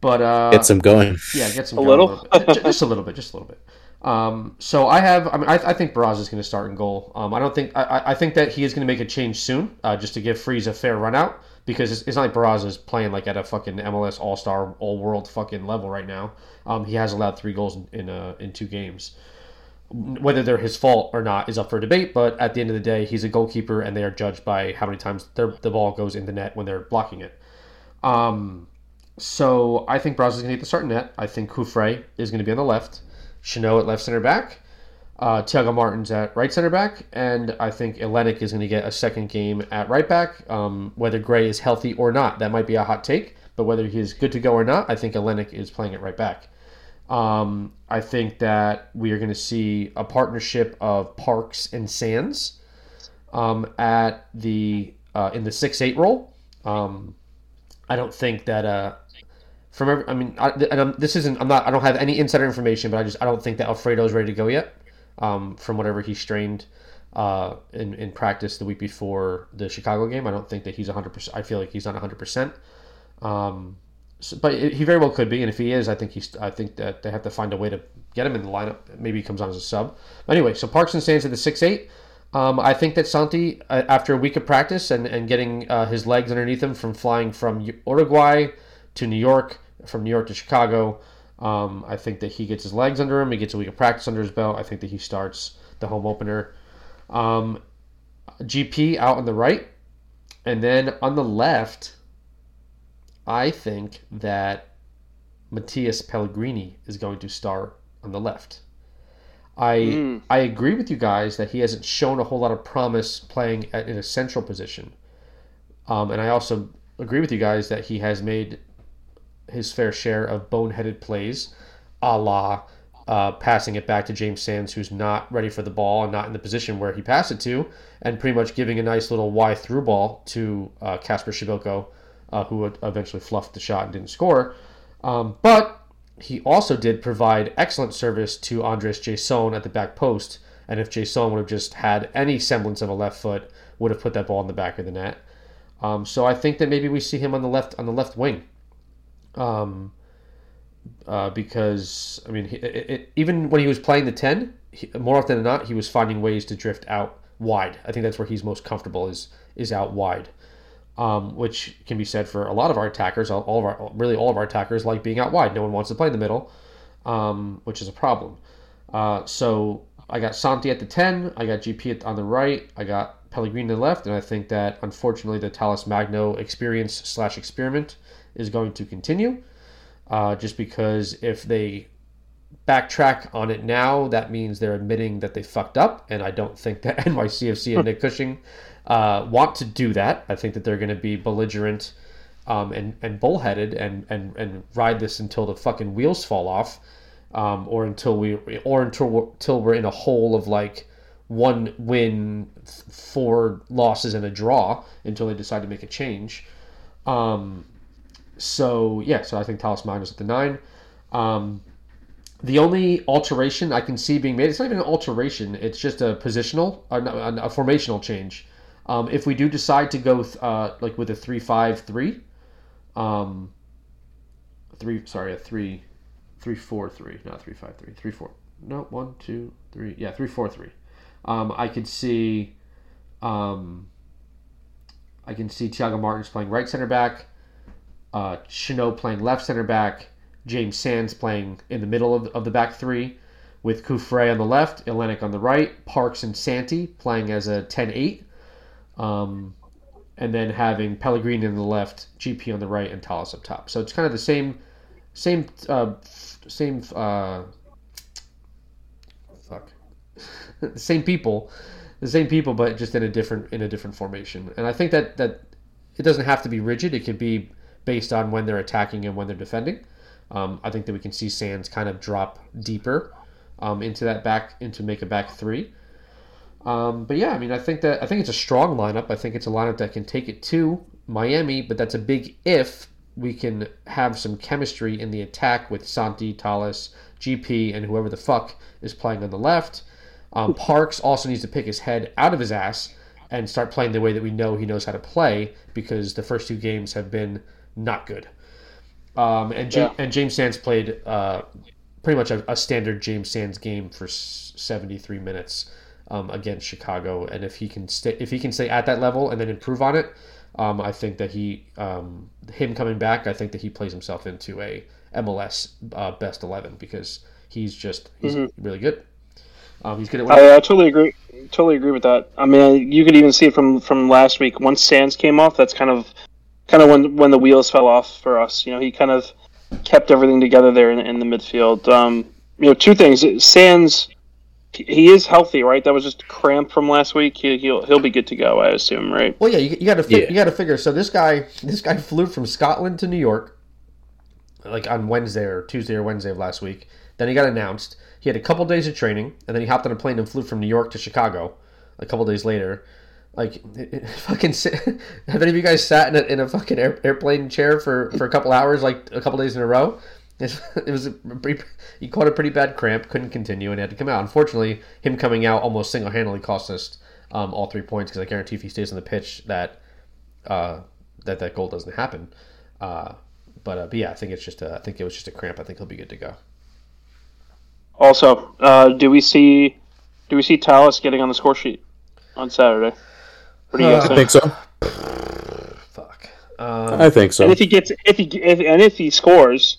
but uh, Get some going. yeah, get some A going little? bit. Ju- just a little bit, just a little bit. Um, so I have. I mean, I, I think Barraza is going to start in goal. Um, I don't think. I, I- think that he is going to make a change soon, uh, just to give Freese a fair run out because it's, it's not like Barraza is playing like at a fucking MLS All Star All World fucking level right now. Um, he has allowed three goals in in, uh, in two games. Whether they're his fault or not is up for debate, but at the end of the day, he's a goalkeeper, and they are judged by how many times the ball goes in the net when they're blocking it. Um, so I think Braz is going to get the starting net. I think Cufré is going to be on the left, Chanot at left center back, uh, Martins at right center back, and I think Ilenič is going to get a second game at right back. Um, whether Gray is healthy or not, that might be a hot take, but whether he is good to go or not, I think Ilenič is playing at right back. Um, I think that we are going to see a partnership of Parks and Sands um, at the uh, in the six eight role. Um, I don't think that uh, from every, I mean, I, and I'm, this isn't. I'm not. I don't have any insider information, but I just I don't think that Alfredo is ready to go yet. Um, from whatever he strained uh, in in practice the week before the Chicago game, I don't think that he's 100. percent I feel like he's not 100. percent um, so, but it, he very well could be, and if he is, I think he's. I think that they have to find a way to get him in the lineup. Maybe he comes on as a sub. Anyway, so Parks and Sands at the six eight. Um, I think that Santi, uh, after a week of practice and, and getting uh, his legs underneath him from flying from Uruguay to New York, from New York to Chicago, um, I think that he gets his legs under him. He gets a week of practice under his belt. I think that he starts the home opener. Um, GP out on the right. And then on the left, I think that Matías Pellegrini is going to start on the left. I Mm. I agree with you guys that he hasn't shown a whole lot of promise playing at, in a central position, um, and I also agree with you guys that he has made his fair share of boneheaded plays, a la uh, passing it back to James Sands, who's not ready for the ball and not in the position where he passed it to, and pretty much giving a nice little Y through ball to uh, Kacper Przybyłko, uh, who eventually fluffed the shot and didn't score. Um, but he also did provide excellent service to Andres Jasson at the back post, and if Jasson would have just had any semblance of a left foot, would have put that ball in the back of the net. Um, so I think that maybe we see him on the left on the left wing. Um, uh, because I mean, it, it, even when he was playing the ten, he, more often than not, he was finding ways to drift out wide. I think that's where he's most comfortable is is out wide, um, which can be said for a lot of our attackers. All, all, of our really all of our attackers like being out wide. No one wants to play in the middle, um, which is a problem. Uh, so I got Santi at the ten. I got GP on the right. I got Pellegrini on the left, and I think that unfortunately the Talles Magno experience slash experiment is going to continue. Uh, just because if they backtrack on it now, that means they're admitting that they fucked up, and I don't think that NYCFC and Nick Cushing uh, want to do that. I think that they're going to be belligerent um, and and bullheaded and, and and ride this until the fucking wheels fall off, um, or until we or until we're, until we're in a hole of like one win, four losses, and a draw until they decide to make a change. Um, so yeah, so I think Talles Magno's at the nine. Um, the only alteration I can see being made, it's not even an alteration, it's just a positional, a, a formational change. Um, if we do decide to go uh, like with a three-five-three, um, three sorry a three, three four three, not three five three, three four. No, one two three, yeah, three four three. Um, I could see, um, I can see Thiago Martins playing right center back uh, Chanot playing left center back, James Sands playing in the middle of, of the back three, with Cufré on the left, Ilenič on the right, Parks and Santi playing as a 10 8, um, and then having Pellegrini on the left, GP on the right, and Talles up top. So it's kind of the same, same, uh, same, uh, fuck, the same people, the same people, but just in a different in a different formation. And I think that that it doesn't have to be rigid. It can be based on when they're attacking and when they're defending. Um, I think that we can see Sands kind of drop deeper um, into that back into make a back three. Um, but yeah, I mean, I think that I think it's a strong lineup. I think it's a lineup that can take it to Miami, but that's a big if we can have some chemistry in the attack with Santi, Talles, GP, and whoever the fuck is playing on the left. Um, Parks also needs to pick his head out of his ass and start playing the way that we know he knows how to play because the first two games have been not good. Um, and yeah. and James Sands played uh, pretty much a, a, standard James Sands game for 73 minutes um, against Chicago. And if he can stay if he can stay at that level and then improve on it, um, I think that he um, him coming back, I think that he plays himself into a MLS uh, best 11 because he's just he's mm-hmm. really good. Um, he's good at. I, I totally agree. Totally agree with that. I mean, you could even see it from from last week. Once Sands came off, that's kind of kind of when when the wheels fell off for us. You know, he kind of kept everything together there in, in the midfield. Um, you know, two things. Sands, he is healthy, right? That was just a cramp from last week. He, will he'll be good to go, I assume, right? Well, yeah, you, you got to yeah. you got to figure. So this guy this guy flew from Scotland to New York, like on Wednesday or Tuesday or Wednesday of last week. Then he got announced. He had a couple days of training, and then he hopped on a plane and flew from New York to Chicago. A couple days later, like, it, it fucking. Have any of you guys sat in a, in a fucking air, airplane chair for, for a couple hours, like a couple days in a row? It, it was a, he caught a pretty bad cramp, couldn't continue, and had to come out. Unfortunately, him coming out almost single handedly cost us um, all three points because I guarantee if he stays on the pitch that uh, that that goal doesn't happen. Uh, but, uh, but yeah, I think it's just a, I think it was just a cramp. I think he'll be good to go. Also, uh, do we see do we see Talles getting on the score sheet on Saturday? What do you guys uh, think? I think so. Fuck. Um, I think so. And if he gets, if he, if, and if he scores,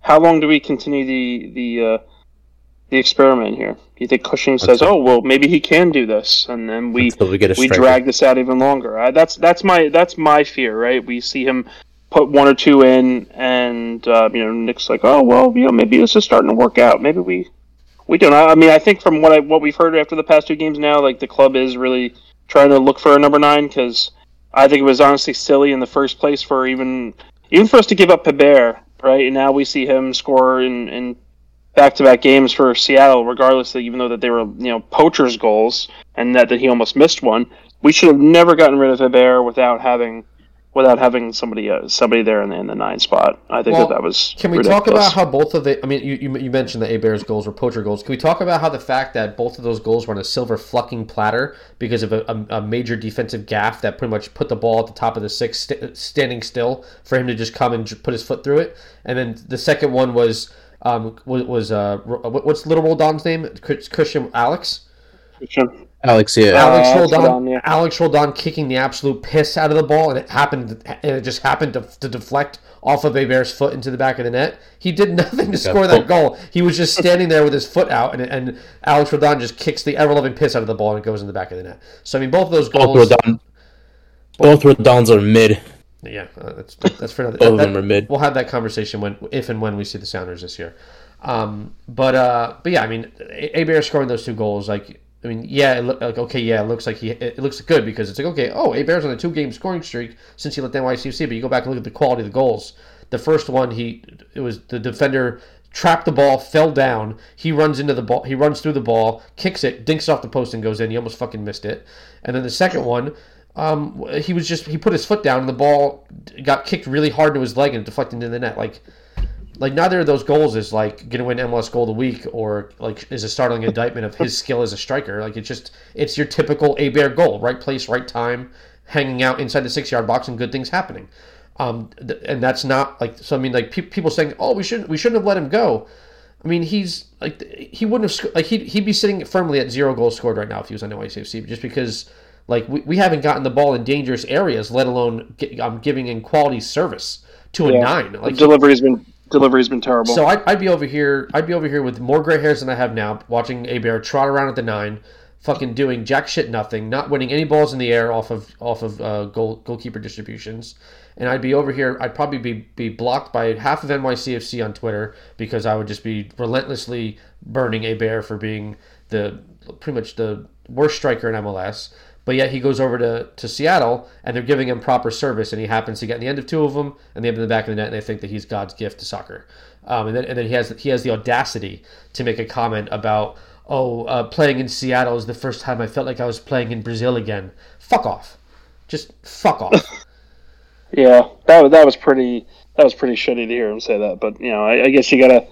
how long do we continue the the uh, the experiment here? Do you think Cushing says, "Oh, well, maybe he can do this," and then we we, we drag this out even longer? I, that's that's my that's my fear, right? We see him put one or two in, and uh, you know, Nick's like, "Oh, well, you know, maybe this is starting to work out. Maybe we we don't." I mean, I think from what I what we've heard after the past two games now, like the club is really trying to look for a number nine because I think it was honestly silly in the first place for even even for us to give up Héber, right? And now we see him score in, in back-to-back games for Seattle, regardless that even though that they were you know poachers goals and that, that he almost missed one. We should have never gotten rid of Héber without having without having somebody uh, somebody there in the, in the nine spot. I think Well, that that was. Can we ridiculous. talk about how both of the? I mean, you, you, mentioned the Héber's goals were poacher goals. Can we talk about how the fact that both of those goals were on a silver flucking platter because of a, a, a major defensive gaff that pretty much put the ball at the top of the six, st- standing still for him to just come and j- put his foot through it, and then the second one was um was, was uh what's little Roldan's name? Chris- Christian Alex. Christian? Alex, yeah. Alex Alex Roldan, Roldan, yeah. Alex Roldan kicking the absolute piss out of the ball, and it happened, and it just happened to, to deflect off of Héber's foot into the back of the net. He did nothing to score that goal. He was just standing there with his foot out, and, and Alex Roldan just kicks the ever loving piss out of the ball and it goes in the back of the net. So I mean, both of those Both goals. Rodon, both Rodons are mid. Yeah, uh, that's that's for another. Both of them are mid. We'll have that conversation when, if and when we see the Sounders this year. Um, but uh, but yeah, I mean, Héber scoring those two goals, like, I mean, yeah, it look, like okay, yeah, it looks like he, it looks good because it's like okay, oh, Héber's on a two game scoring streak since he left NYCFC, but you go back and look at the quality of the goals. The first one, he it was the defender trapped the ball, fell down. He runs into the ball, he runs through the ball, kicks it, dinks off the post and goes in. He almost fucking missed it. And then the second one, um, he was just he put his foot down and the ball got kicked really hard to his leg and deflected into the net. Like, like neither of those goals is like going to win MLS Goal of the Week or like is a startling indictment of his skill as a striker. Like it's just it's your typical Héber goal, right place, right time, hanging out inside the six yard box and good things happening. Um, th- and that's not like so. I mean, like pe- people saying, "Oh, we shouldn't we shouldn't have let him go." I mean, he's like he wouldn't have sc- like he'd, he'd be sitting firmly at zero goals scored right now if he was on NYCFC just because like we, we haven't gotten the ball in dangerous areas, let alone get, um, giving in quality service to a nine. Like delivery's been delivery's been terrible. so I'd, I'd be over here. I'd be over here with more gray hairs than I have now, watching Héber trot around at the nine, fucking doing jack shit nothing, not winning any balls in the air off of off of uh, goal goalkeeper distributions. And I'd be over here. I'd probably be be blocked by half of NYCFC on Twitter because I would just be relentlessly burning Héber for being the pretty much the worst striker in MLS. But yet he goes over to, to Seattle and they're giving him proper service and he happens to get in the end of two of them and they have in the back of the net and they think that he's God's gift to soccer. Um, and then and then he has he has the audacity to make a comment about oh uh, playing in Seattle is the first time I felt like I was playing in Brazil again. Fuck off, just fuck off. yeah, that that was pretty that was pretty shitty to hear him say that. But you know, I, I guess you gotta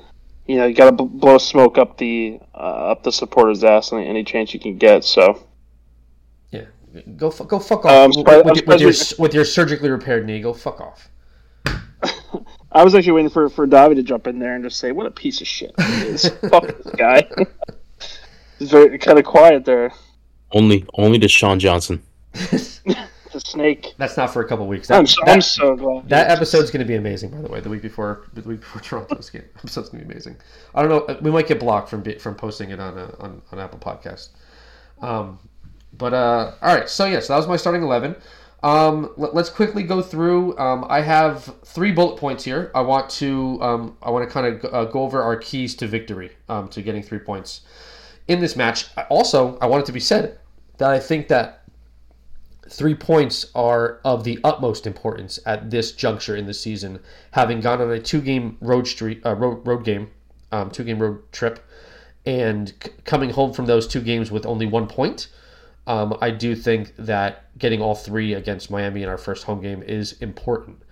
you know you gotta blow smoke up the uh, up the supporter's ass any, any chance you can get. So go fu- go fuck Um, off I'm with, with your, with, your, with your surgically repaired knee. Go fuck off. I was actually waiting for for Davi to jump in there and just say, "What a piece of shit he is! Fuck this guy." He's very kind of quiet there. Only, only to Sean Johnson. The snake. That's not for a couple weeks. That, I'm so, that- I'm so glad. That episode's going to be amazing, by the way. The week before, the week before Toronto's game, episode's going to be amazing. I don't know. We might get blocked from from posting it on uh, on, on Apple Podcast. Um, but uh, all right. So yeah, so that was my starting eleven. Um, let, us quickly go through. Um, I have three bullet points here. I want to um, I want to kind of uh, go over our keys to victory, um, to getting three points in this match. Also, I want it to be said that I think that three points are of the utmost importance at this juncture in the season. Having gone on a two-game road street, uh, road, road game, um, two-game road trip, and c- coming home from those two games with only one point, um, I do think that getting all three against Miami in our first home game is important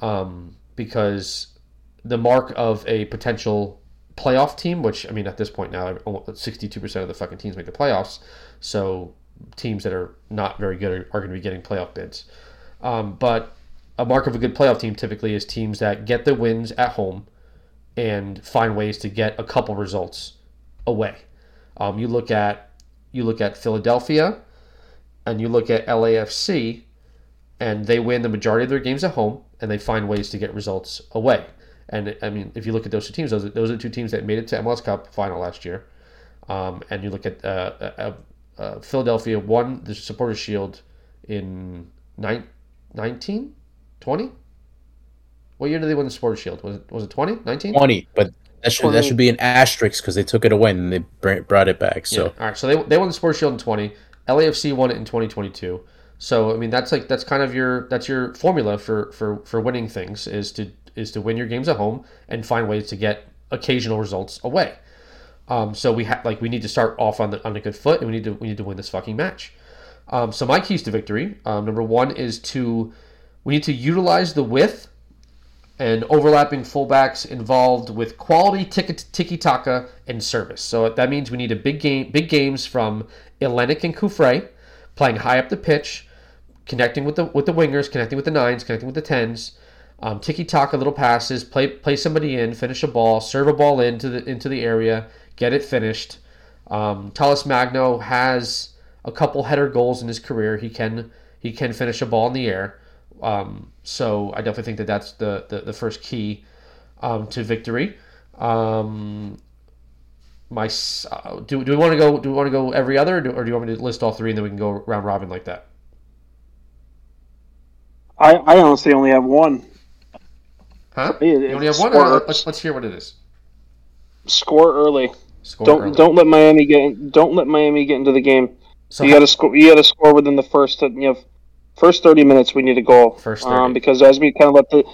um, because the mark of a potential playoff team, which I mean at this point now, sixty-two percent of the fucking teams make the playoffs, so teams that are not very good are, are going to be getting playoff bids. Um, but a mark of a good playoff team typically is teams that get the wins at home and find ways to get a couple results away. Um, you look at you look at Philadelphia, and you look at LAFC, and they win the majority of their games at home, and they find ways to get results away. And I mean, if you look at those two teams, those are, those are the two teams that made it to MLS Cup final last year. Um, and you look at uh, uh, uh, Philadelphia won the Supporters Shield in nine, 19? 20? What year did they win the Supporters Shield? Was it was it 20? 19? Twenty, but that should that should be an asterisk because they took it away and they brought it back. So Yeah. All right. So they, they won the Sports Shield in 20. LAFC won it in 2022. So I mean that's like that's kind of your that's your formula for for for winning things is to is to win your games at home and find ways to get occasional results away. Um, so we have like we need to start off on the on a good foot and we need to we need to win this fucking match. Um, so my keys to victory, um, number one is to We need to utilize the width and overlapping fullbacks involved with quality tiki taka and service. So that means we need a big game, big games from Ilenič and Cufré, playing high up the pitch, connecting with the with the wingers, connecting with the nines, connecting with the tens. Um, tiki taka little passes, play play somebody in, finish a ball, serve a ball into the into the area, get it finished. Um, Talles Magno has a couple header goals in his career. He can he can finish a ball in the air. Um, so I definitely think that that's the, the, the first key um, to victory. Um, my uh, do, do we want to go do we want to go every other or do, or do you want me to list all three and then we can go round robin like that? I, I honestly only have one. Huh? you only have one. let's, let's hear what it is. Score early. Score don't early. don't let Miami get don't let Miami get into the game. So you got to score. You got to score within the first you know first thirty minutes. We need a goal. First 30. Um, because as we kind of let the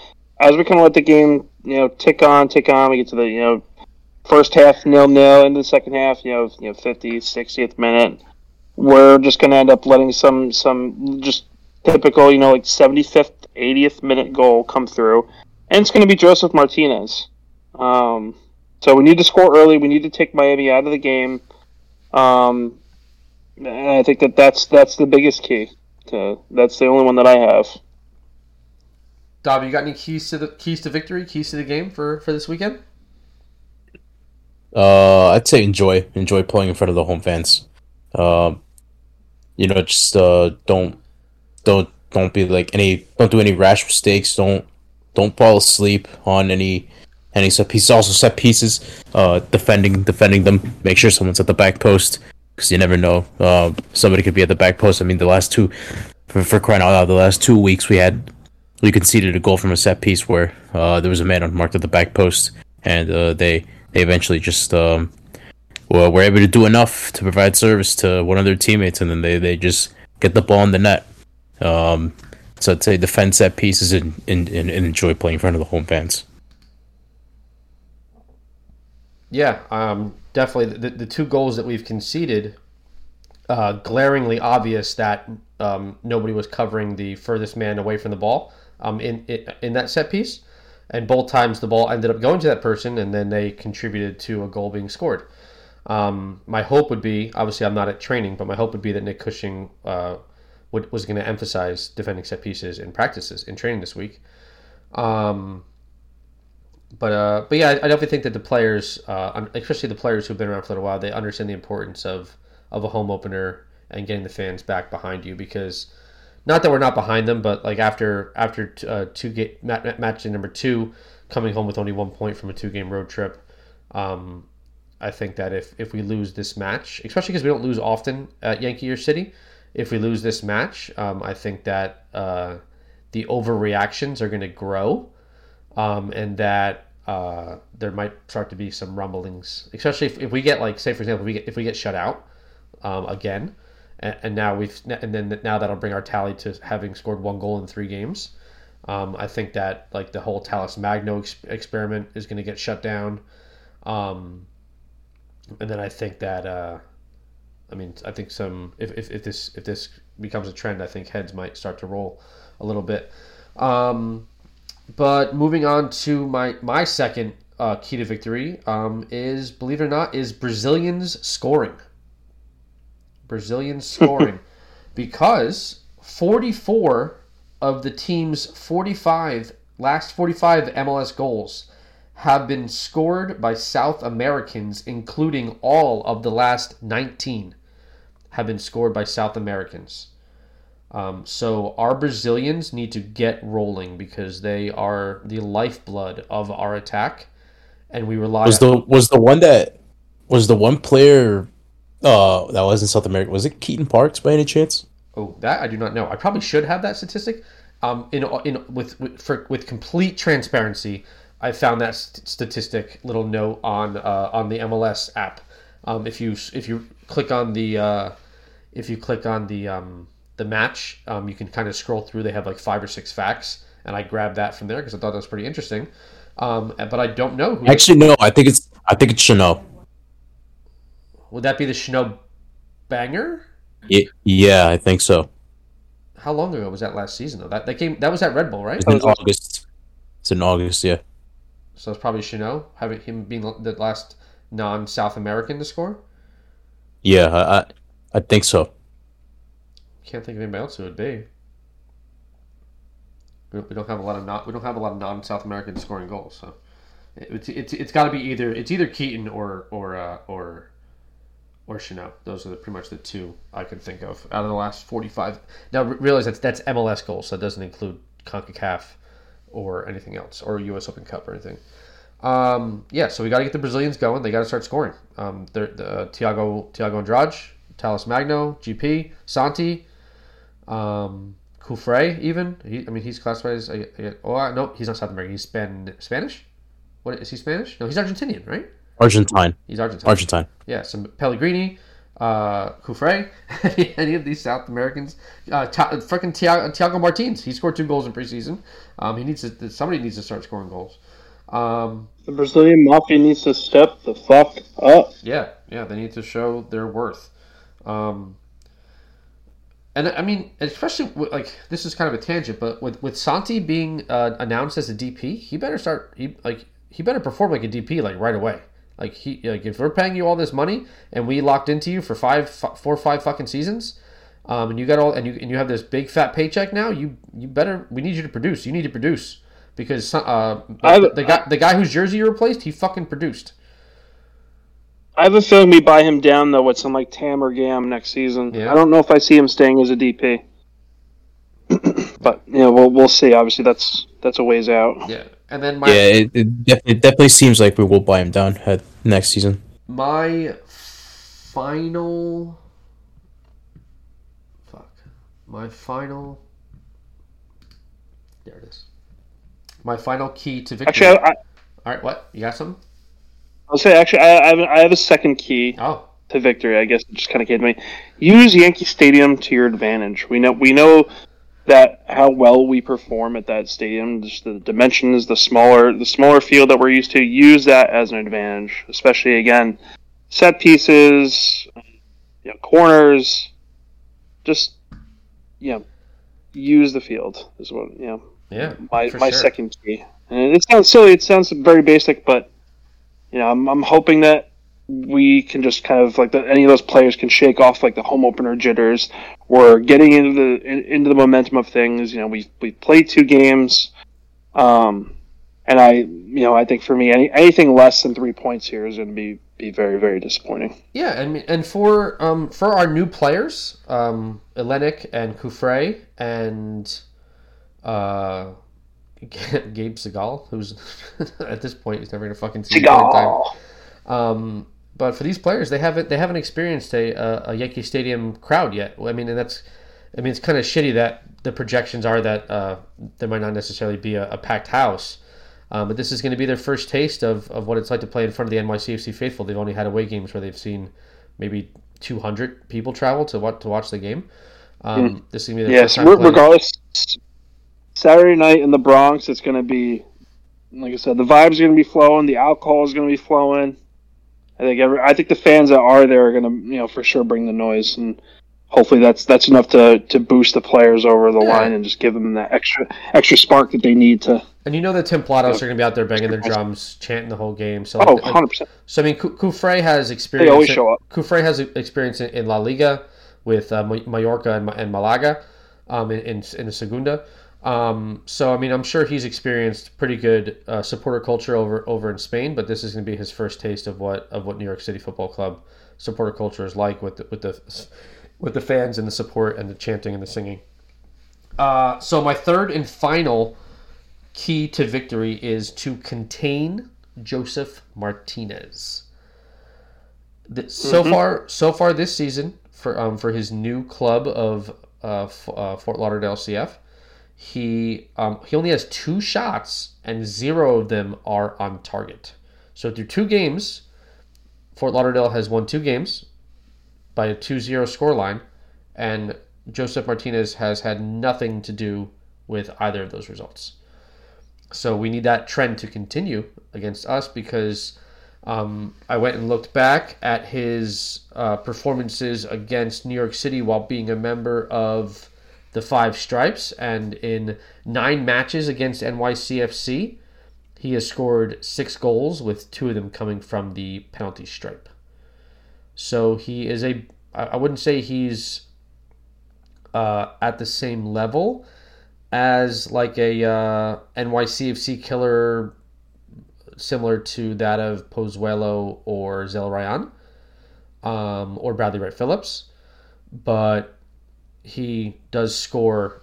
as we kind of let the game you know tick on, tick on, we get to the you know first half nil nil, into the second half you know you know 50th, 60th minute. We're just going to end up letting some some just typical you know like 75th, 80th minute goal come through, and it's going to be Josef Martínez. Um, so we need to score early. We need to take Miami out of the game. Um, and I think that that's that's the biggest key. To, that's the only one that I have. Dob, you got any keys to the keys to victory, keys to the game for for this weekend? Uh, I'd say enjoy enjoy playing in front of the home fans. Um, you know, just uh, don't don't don't be like any don't do any rash mistakes. Don't don't fall asleep on any any set pieces. Also set pieces. Uh, defending defending them. Make sure someone's at the back post because you never know. Uh, somebody could be at the back post. I mean, the last two, for, for crying out loud, the last two weeks we had, we conceded a goal from a set piece where uh, there was a man unmarked at the back post, and uh, they they eventually just um, well, were able to do enough to provide service to one of their teammates, and then they, they just get the ball in the net. Um, so I'd say defend set pieces and, and, and enjoy playing in front of the home fans. Yeah, um, definitely the, the two goals that we've conceded, uh, glaringly obvious that um, nobody was covering the furthest man away from the ball um, in, in in that set piece, and both times the ball ended up going to that person, and then they contributed to a goal being scored. Um, my hope would be, obviously, I'm not at training, but my hope would be that Nick Cushing uh, would, was going to emphasize defending set pieces in practices in training this week. Um, but uh, but yeah, I, definitely think that the players, uh, especially the players who've been around for a little while, they understand the importance of of a home opener and getting the fans back behind you because not that we're not behind them, but like after after uh, two game match, match number two, coming home with only one point from a two game road trip, um, I think that if if we lose this match, especially because we don't lose often at Yankee or City, if we lose this match, um, I think that uh, the overreactions are going to grow um, and that uh, there might start to be some rumblings, especially if, if we get like, say for example, if we get if we get shut out um, again, and, and, now we've and then now that'll bring our tally to having scored one goal in three games. Um, I think that like the whole Talles Magno ex- experiment is going to get shut down, um, and then I think that uh, I mean I think some if, if, if this if this becomes a trend, I think heads might start to roll a little bit. Um, but moving on to my my second uh, key to victory um, is, believe it or not, is Brazilians scoring. Brazilians scoring, because 44 of the team's 45 last 45 MLS goals have been scored by South Americans, including all of the last 19 have been scored by South Americans. Um, so our Brazilians need to get rolling because they are the lifeblood of our attack, and we rely. Was the was the one that was the one player uh, that was in South America? Was it Keaton Parks by any chance? Oh, that I do not know. I probably should have that statistic. Um, in in with with, for, with complete transparency, I found that st- statistic little note on uh, on the MLS app. Um, if you if you click on the uh, if you click on the um, the match. Um, you can kind of scroll through. They have like five or six facts, and I grabbed that from there because I thought that was pretty interesting. Um, but I don't know. Who Actually, no. I think it's I think it's Chanot. Would that be the Chanot banger? Yeah, yeah, I think so. how long ago was that last season though? That that came that was at Red Bull, right? It's in August. It's in August, yeah. So it's probably Chanot having him being the last non-South American to score. Yeah, I, I think so. Can't think of anybody else who would be. We don't have a lot of not we don't have a lot of non-South Americans scoring goals, so it's it's, it's got to be either it's either Keaton or or uh, or or Chanot. Those are the, pretty much the two I can think of out of the last forty-five. Now realize that's that's MLS goals, so that doesn't include Concacaf or anything else or U.S. Open Cup or anything. Um, yeah, so we got to get the Brazilians going. They got to start scoring. Um, the uh, Thiago Thiago Andrade, Talles Magno, GP, Santi, um, Cufré, even. He, I mean, he's classified as. I, I, oh, uh, no, he's not South American. He's Span, Spanish. What is he Spanish? No, he's Argentinian, right? Argentine. He's Argentine. Argentine. Yeah, some Pellegrini, uh, Cufré, any of these South Americans. Uh, ta- fucking Thiago, Thiago Martins. He scored two goals in preseason. Um, he needs to. Somebody needs to start scoring goals. Um, The Brazilian Mafia needs to step the fuck up. yeah, yeah, they need to show their worth. Um, and I mean, especially with, like this is kind of a tangent, but with with Santi being uh, announced as a DP, he better start. He like he better perform like a DP like right away. Like he like if we're paying you all this money and we locked into you for five, f- four, five fucking seasons, um, and you got all and you and you have this big fat paycheck now, you you better we need you to produce. You need to produce because uh, the, the guy the guy whose jersey you replaced, he fucking produced. I have a feeling we buy him down though with some like Tam or Gam next season. Yeah. I don't know if I see him staying as a DP. but you know, we'll we'll see. Obviously, that's that's a ways out. Yeah, and then my Yeah, it, it, def- it definitely seems like we will buy him down at next season. my final fuck my final there it is my final key to victory Actually, I, I, all right what you got some I'll say actually I, I have I have a second key oh to victory. I guess it just kind of came to me. Use Yankee Stadium to your advantage. We know we know that how well we perform at that stadium. Just the dimensions, the smaller the smaller field that we're used to. Use that as an advantage, especially again set pieces, you know, corners. Just you know, use the field is what you know yeah my my sure. second key. And it sounds silly. It sounds very basic, but you know, I'm, I'm hoping that we can just kind of like that any of those players can shake off like the home opener jitters. We're getting into the in, into the momentum of things. You know, we we played two games, um, and I you know I think for me any, anything less than three points here is going to be be very very disappointing. yeah and and for um for our new players um Ilenič and Cufré and uh Gabe Segal who's at this point he's never gonna fucking see playing time. Seagal. Um, but for these players, they haven't they haven't experienced a, a, a Yankee Stadium crowd yet. I mean, and that's I mean it's kind of shitty that the projections are that uh, there might not necessarily be a, a packed house. Um, but this is going to be their first taste of, of what it's like to play in front of the NYCFC faithful. They've only had away games where they've seen maybe 200 people travel to watch to watch the game. Um, This is going to be their Yes, first time re- playing. Saturday night in the Bronx, it's going to be, like I said, the vibes are going to be flowing, the alcohol is going to be flowing. I think every, I think the fans that are there are going to, you know, for sure bring the noise, and hopefully that's that's enough to, to boost the players over the Yeah. line and just give them that extra extra spark that they need to. And you know the Templados are going to be out there banging their drums, chanting the whole game. So, Oh, like, 100 percent. So I mean, Cufré has experience. They always show up. Cufré has experience in, in La Liga with uh, Mallorca and, and Malaga, um, in, in in the Segunda. Um, so I mean, I'm sure he's experienced pretty good uh, supporter culture over over in Spain. But this is going to be his first taste of what of what New York City Football Club supporter culture is like with the, with the with the fans and the support and the chanting and the singing. Uh, so my third and final key to victory is to contain Josef Martínez. The, So far, so far this season for um, for his new club of uh, F- uh, Fort Lauderdale CF, he um, he only has two shots and zero of them are on target. So through two games, Fort Lauderdale has won two games by a 2-0 scoreline, and Josef Martínez has had nothing to do with either of those results. So we need that trend to continue against us because um, I went and looked back at his uh, performances against New York City while being a member of the five stripes, and in nine matches against NYCFC, he has scored six goals, with two of them coming from the penalty stripe. So he is a, I wouldn't say he's uh, at the same level as like a uh, NYCFC killer similar to that of Pozuelo or Zelarayán um, or Bradley Wright Phillips, but he does score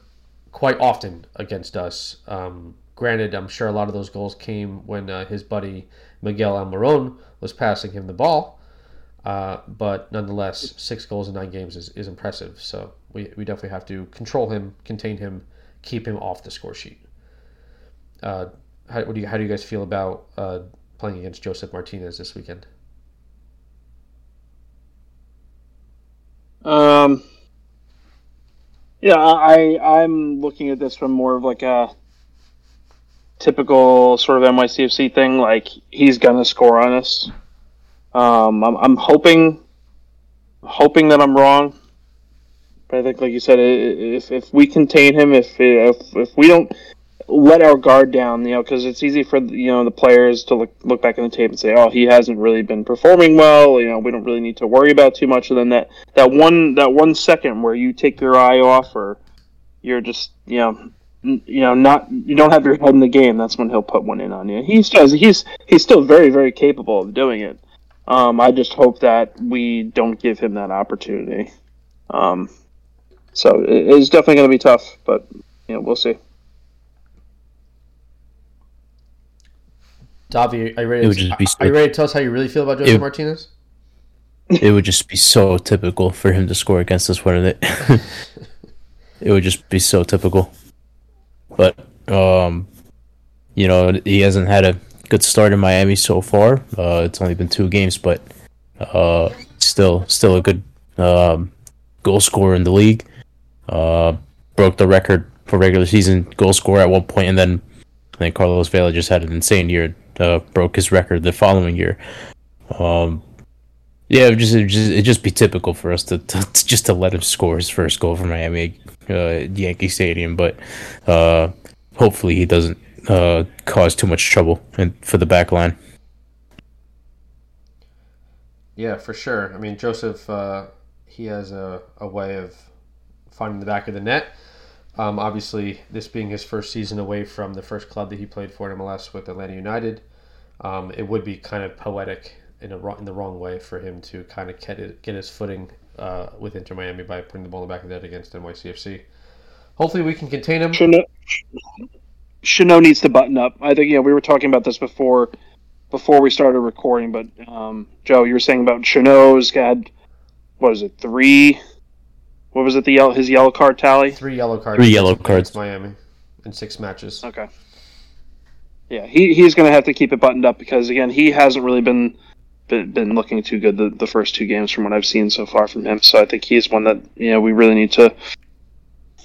quite often against us. Um, granted, I'm sure a lot of those goals came when uh, his buddy Miguel Almirón was passing him the ball, uh, but nonetheless, six goals in nine games is, is impressive. So we, we definitely have to control him, contain him, keep him off the score sheet. Uh, how, do you, how do you guys feel about uh, playing against Josef Martínez this weekend? Um, yeah, I I'm looking at this from more of like a typical sort of NYCFC thing. Like he's gonna score on us. Um, I'm I'm hoping hoping that I'm wrong, but I think, like you said, if if we contain him, if if if we don't let our guard down, you know, because it's easy for you know the players to look look back in the tape and say, oh, he hasn't really been performing well. You know, we don't really need to worry about too much. And then that that one that one second where you take your eye off, or you're just you know you know not you don't have your head in the game. That's when he'll put one in on you. He's does he's he's still very very capable of doing it. Um, I just hope that we don't give him that opportunity. Um, so it's definitely going to be tough, but you know we'll see. Davi, are you ready? To, be, are you ready to tell us how you really feel about Josef it, Martínez? It would just be so typical for him to score against us, wouldn't it? it would just be so typical. But um, you know, he hasn't had a good start in Miami so far. Uh, it's only been two games, but uh, still, still a good um, goal scorer in the league. Uh, broke the record for regular season goal scorer at one point, and then I think Carlos Vela just had an insane year uh, broke his record the following year. Um, yeah, it just it just it just be typical for us to, to, to, just to let him score his first goal for Miami uh, Yankee Stadium, but uh, hopefully he doesn't uh, cause too much trouble in, for the back line. Yeah, for sure. I mean, Josef, uh, he has a, a way of finding the back of the net. Um, obviously, this being his first season away from the first club that he played for in MLS with Atlanta United, um, it would be kind of poetic in a in the wrong way for him to kind of get it, get his footing uh, with Inter Miami by putting the ball in the back of the net against NYCFC. Hopefully, we can contain him. Chanot, needs to button up. I think you know we were talking about this before before we started recording, but um, Joe, you were saying about Chanot's had what is it three? What was it? The yellow his yellow card tally? Three yellow cards. Three yellow cards. Miami in six matches. Okay. Yeah, he, he's going to have to keep it buttoned up because again, he hasn't really been been, been looking too good the, the first two games from what I've seen so far from him. So I think he's one that you know we really need to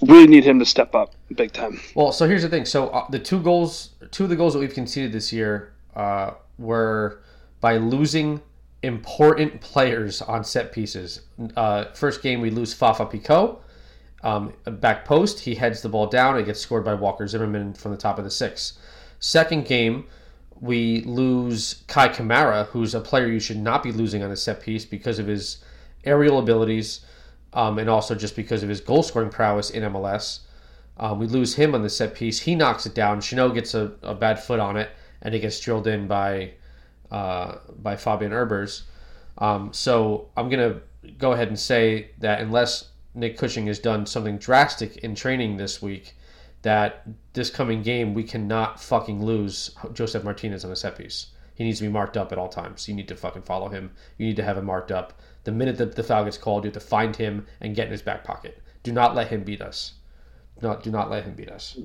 really need him to step up big time. Well, so here's the thing. So uh, the two goals, two of the goals that we've conceded this year uh, were by losing important players on set pieces. Uh, first game we lose Fafa Picault. Um, back post, he heads the ball down. It gets scored by Walker Zimmerman from the top of the six. Second game, we lose Kei Kamara, who's a player you should not be losing on a set piece because of his aerial abilities um, and also just because of his goal scoring prowess in MLS. Um, we lose him on the set piece. He knocks it down. Chanot gets a, a bad foot on it, and it gets drilled in by uh, by Fabian Herbers. Um, so I'm gonna go ahead and say that unless Nick Cushing has done something drastic in training this week, that this coming game we cannot fucking lose Josef Martínez on a set piece. He needs to be marked up at all times. You need to fucking follow him. You need to have him marked up. The minute that the foul gets called, you have to find him and get in his back pocket. Do not let him beat us. Do not do not let him beat us.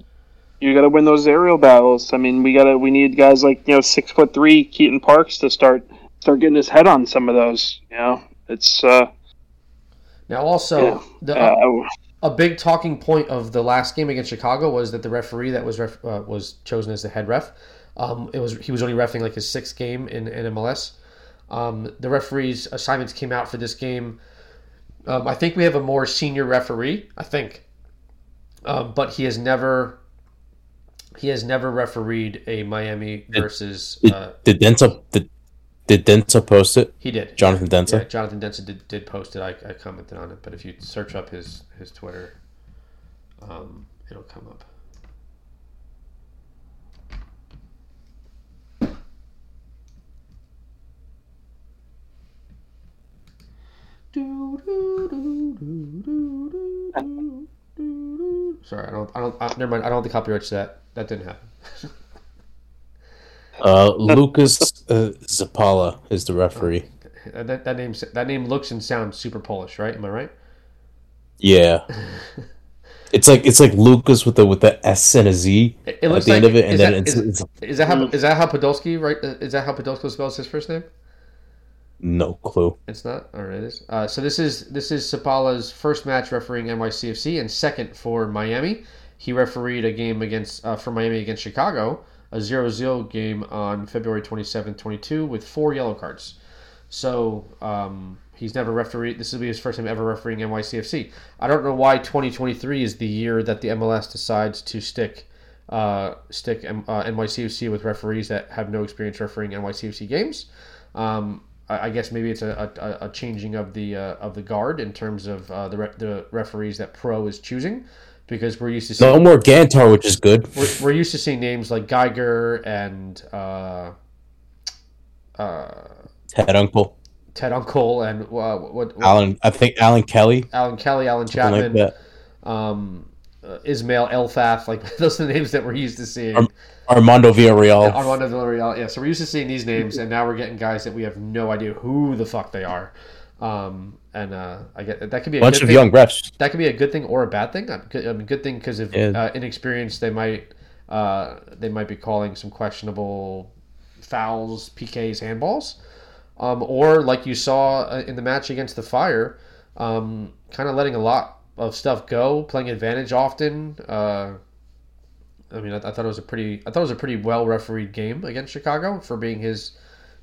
You got to win those aerial battles. I mean, we got to we need guys like you know six foot three Keaton Parks to start start getting his head on some of those. You know, it's uh, now also yeah. the. Uh, a big talking point of the last game against Chicago was that the referee that was ref, uh, was chosen as the head ref, um, it was he was only refing like his sixth game in, in MLS. Um, the referee's assignments came out for this game. Um, I think we have a more senior referee. I think Um, but he has never he has never refereed a Miami versus. Did, Uh, did Denzel did, did Denzel post it? he did. Jonathan Yeah, Denzel. Jonathan Denson did, did post it. I, I commented on it, but if you search up his his Twitter, um, it'll come up. Sorry, I don't. I don't. Uh, never mind. I don't have the copyrights to that. That didn't happen. Uh, Lucas uh, Szpala is the referee. Uh, That, that name that name looks and sounds super Polish, right? Am I right? Yeah, it's like it's like Lucas with the with the S and a Z It, it at looks the like end of it, is and then that- it's, is- it's Is that how is that how Podolski right? uh, Is that how Podolski spells his first name? no clue. It's not. All right, it is. Uh, so this is this is Szpala's first match refereeing NYCFC and second for Miami. He refereed a game against uh, for Miami against Chicago, a 0-0 game on February 27, 22 with four yellow cards. So um, he's never refereed. This will be his first time ever refereeing NYCFC. I don't know why 2023 is the year that the MLS decides to stick uh, stick uh, NYCFC with referees that have no experience refereeing NYCFC games. Um, I I guess maybe it's a, a, a changing of the uh, of the guard in terms of uh, the re- the referees that Pro is choosing, because we're used to seeing No more Gantar, which is good. we're, we're used to seeing names like Geiger and uh, uh, Ted Unkel, Ted Unkel and uh, what, what Alan. I think Alan Kelly, Alan Kelly, Allen Chapman, like um, uh, Ismail Elfath, like those are the names that we're used to seeing. Arm- Armando Villarreal. Armando Villarreal. Yeah, so we're used to seeing these names, and now we're getting guys that we have no idea who the fuck they are. Um, and uh, I get that could be a bunch of thing. young refs. That could be a good thing or a bad thing. I mean, good thing because if Yeah. uh, inexperience, they might uh, they might be calling some questionable fouls, PKs, handballs, um, or like you saw uh, in the match against the Fire, um, kind of letting a lot of stuff go, playing advantage often. Uh, I mean, I, I thought it was a pretty, I thought it was a pretty well refereed game against Chicago for being his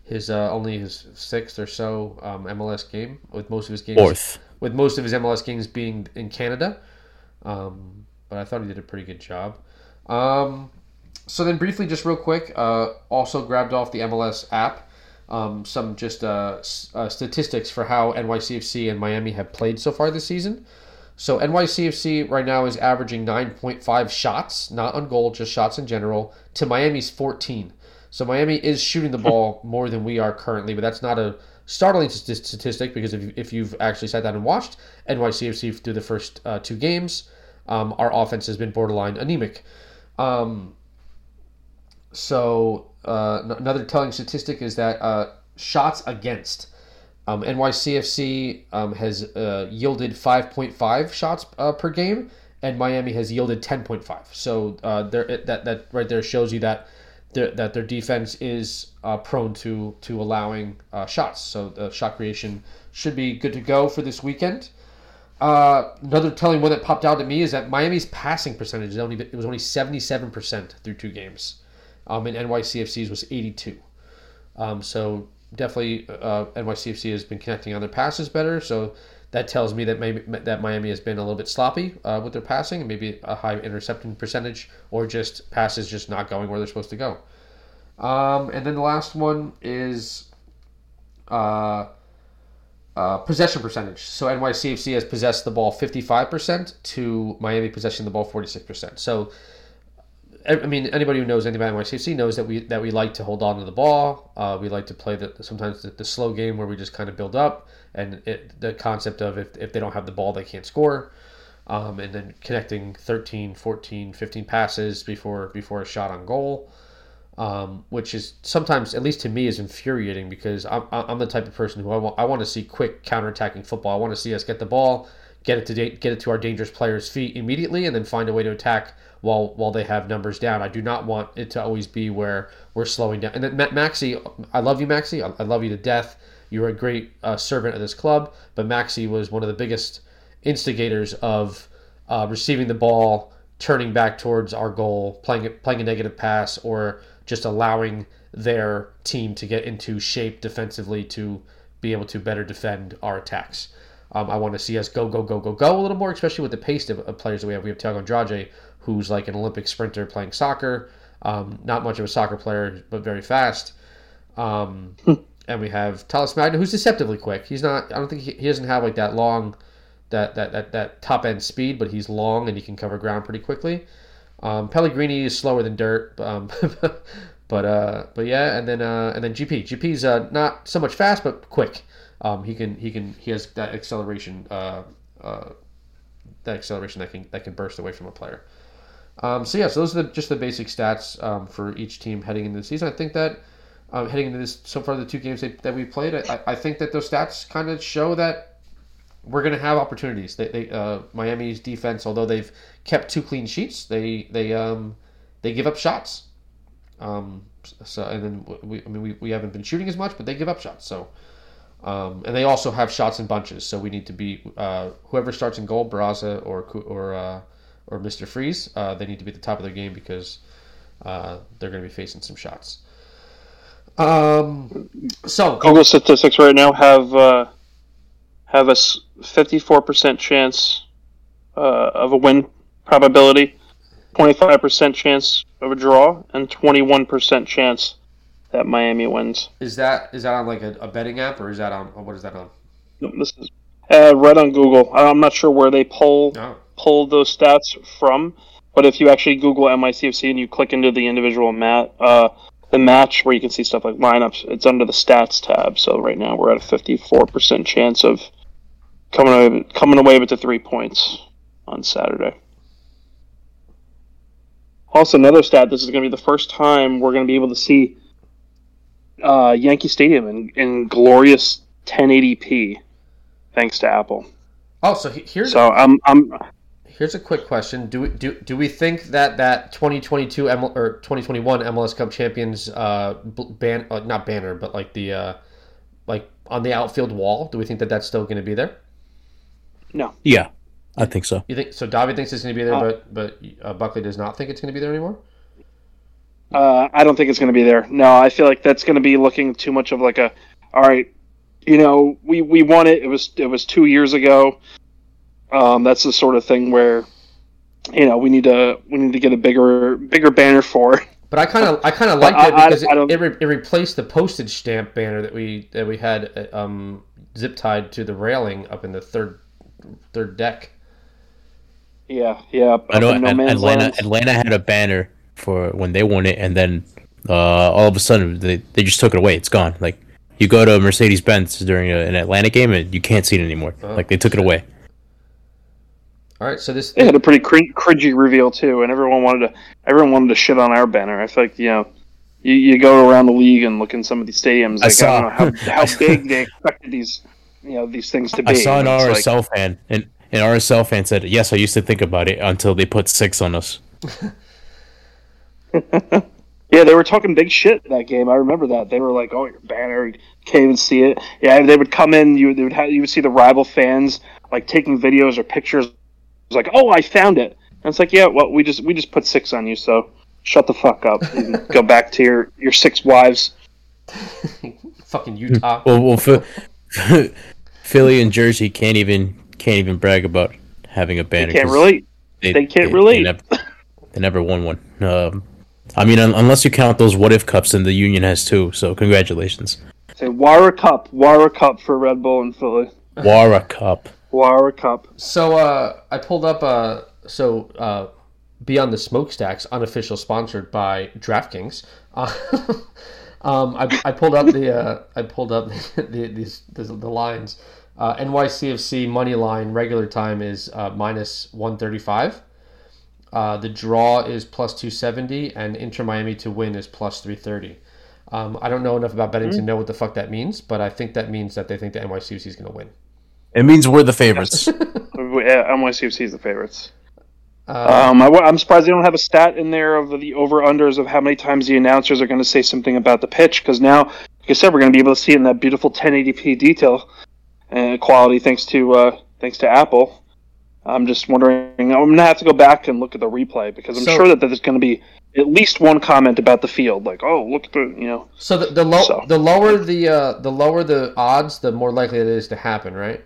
his uh, only his sixth or so um, MLS game, with most of his games Fourth. with most of his MLS games being in Canada. Um, but I thought he did a pretty good job. Um, so then, briefly, just real quick, uh, also grabbed off the MLS app um, some just uh, s- uh, statistics for how NYCFC and Miami have played so far this season. So NYCFC right now is averaging 9.5 shots, not on goal, just shots in general, to Miami's 14. So Miami is shooting the ball more than we are currently, but that's not a startling statistic because if, you, if you've actually sat down and watched NYCFC through the first uh, two games, um, our offense has been borderline anemic. Um, so uh, n- another telling statistic is that uh, shots against um, NYCFC um, has uh, yielded 5.5 shots uh, per game, and Miami has yielded 10.5. So uh, there, that that right there shows you that that their defense is uh, prone to to allowing uh, shots. So the shot creation should be good to go for this weekend. Uh, another telling one that popped out to me is that Miami's passing percentage is only it was only 77% through two games, um, and NYCFC's was 82. Um, so definitely uh, NYCFC has been connecting on their passes better. So that tells me that maybe that Miami has been a little bit sloppy uh, with their passing and maybe a high interception percentage or just passes just not going where they're supposed to go. Um, and then the last one is uh, uh, possession percentage. So NYCFC has possessed the ball 55% to Miami possessing the ball 46%. So I I mean, anybody who knows anything about NYCFC knows that we that we like to hold on to the ball. Uh, we like to play the sometimes the, the slow game where we just kind of build up, and it, the concept of if, if they don't have the ball, they can't score, um, and then connecting 13, 14, 15 passes before before a shot on goal, um, which is sometimes, at least to me, is infuriating because I'm, I'm the type of person who I want I want to see quick counterattacking football. I want to see us get the ball, get it to da- get it to our dangerous players' feet immediately, and then find a way to attack while while they have numbers down. I do not want it to always be where we're slowing down. And then Maxi, I love you, Maxi. I, I love you to death. You're a great uh, servant of this club, but Maxi was one of the biggest instigators of uh, receiving the ball, turning back towards our goal, playing playing a negative pass, or just allowing their team to get into shape defensively to be able to better defend our attacks. Um, I want to see us go, go, go, go, go a little more, especially with the pace of, of players that we have. We have Thiago Andrade, who's like an Olympic sprinter playing soccer. Um, not much of a soccer player, but very fast. Um, and we have Talles Magno, who's deceptively quick. He's not. I don't think he, he doesn't have like that long, that that that, that top end speed, but he's long and he can cover ground pretty quickly. Um, Pellegrini is slower than dirt, um, but uh, but yeah, and then uh, and then GP. GP's uh, not so much fast, but quick. Um, he can he can he has that acceleration uh, uh, that acceleration that can that can burst away from a player. Um, so yeah, so those are the, just the basic stats um, for each team heading into the season. I think that um, heading into this so far the two games that, that we played, I, I think that those stats kind of show that we're going to have opportunities. They, they uh, Miami's defense, although they've kept two clean sheets, they they um, they give up shots. Um, so and then we I mean we, we haven't been shooting as much, but they give up shots. So um, and they also have shots in bunches. So we need to be uh, whoever starts in goal, Barraza or or uh, or Mr. Freeze, uh, they need to be at the top of their game because uh, they're going to be facing some shots. Um, so Google statistics right now have uh, have a fifty four percent chance uh, of a win probability, twenty five percent chance of a draw, and twenty one percent chance that Miami wins. Is that is that on like a, a betting app or is that on what is that on? No, this is uh, right on Google. I'm not sure where they pull oh. pull those stats from, but if you actually Google MICFC and you click into the individual mat, uh, the match where you can see stuff like lineups, it's under the stats tab. So right now we're at a 54% chance of coming away, coming away with the three points on Saturday. Also, another stat: this is going to be the first time we're going to be able to see uh, Yankee Stadium in, in glorious 1080p, thanks to Apple. Oh, so here's so I'm I'm here's a quick question: Do we do, do we think that that 2022 M- or 2021 MLS Cup champions uh, ban uh, not banner but like the uh, like on the outfield wall? Do we think that that's still going to be there? No. Yeah, I think so. You think so? David thinks it's going to be there, uh, but but uh, Buckley does not think it's going to be there anymore. Uh, I don't think it's going to be there. No, I feel like that's going to be looking too much of like a, all right, you know, we we won it. It was it was two years ago. Um, that's the sort of thing where, you know, we need to we need to get a bigger bigger banner for. But I kind of I kind of liked it because I, I it, it, re- it, replaced the postage stamp banner that we that we had um, zip tied to the railing up in the third third deck. Yeah, yeah. I know. No Atlanta Atlanta had a banner for when they won it, and then uh, all of a sudden they, they just took it away. It's gone. Like you go to Mercedes Benz during a, an Atlanta game, and you can't see it anymore. Oh, like they took it away. All right, so this they had a pretty cr- cringy reveal too, and everyone wanted to everyone wanted to shit on our banner. I feel like you know, you, you go around the league and look in some of these stadiums. Like, I, saw, I don't know how, how big they expected these you know these things to be. I saw an RSL like, fan, and an RSL fan said, "Yes, I used to think about it until they put six on us." yeah, they were talking big shit that game. I remember that they were like, "Oh, your banner, can't even see it." Yeah, they would come in. You they would have, you would see the rival fans like taking videos or pictures was like, "Oh, I found it." And it's like, "Yeah, well, we just we just put six on you, so shut the fuck up and go back to your your six wives." Fucking Utah. Well, well Philly and Jersey can't even can't even brag about having a banner. They can't relate. They, they can't they, relate. They never, they never won one. Um, I mean, un- unless you count those what if cups, and the Union has two. So congratulations. Say Wara Cup, Wara Cup for Red Bull and Philly. Wara Cup. Wara Cup. So uh, I pulled up uh, so uh, Beyond the Smokestacks, unofficial sponsored by DraftKings. Uh, um, I, I, pulled up the uh, I pulled up the, the these the, the lines. Uh, NYCFC money line regular time is uh, minus one thirty five. Uh, the draw is plus two seventy, and Inter Miami to win is plus three thirty. Um, I don't know enough about betting mm-hmm. to know what the fuck that means, but I think that means that they think the NYCFC is going to win. It means we're the favorites. NYCFC is the favorites. Uh, um, I, am surprised they don't have a stat in there of the over unders of how many times the announcers are going to say something about the pitch because now, like I said, we're going to be able to see it in that beautiful 1080p detail and quality thanks to uh, thanks to Apple. I'm just wondering. I'm going to have to go back and look at the replay because I'm so, sure that there's going to be at least one comment about the field, like, "Oh, look at the you know." So the the, lo- so. the lower the uh, the lower the odds, the more likely it is to happen, right?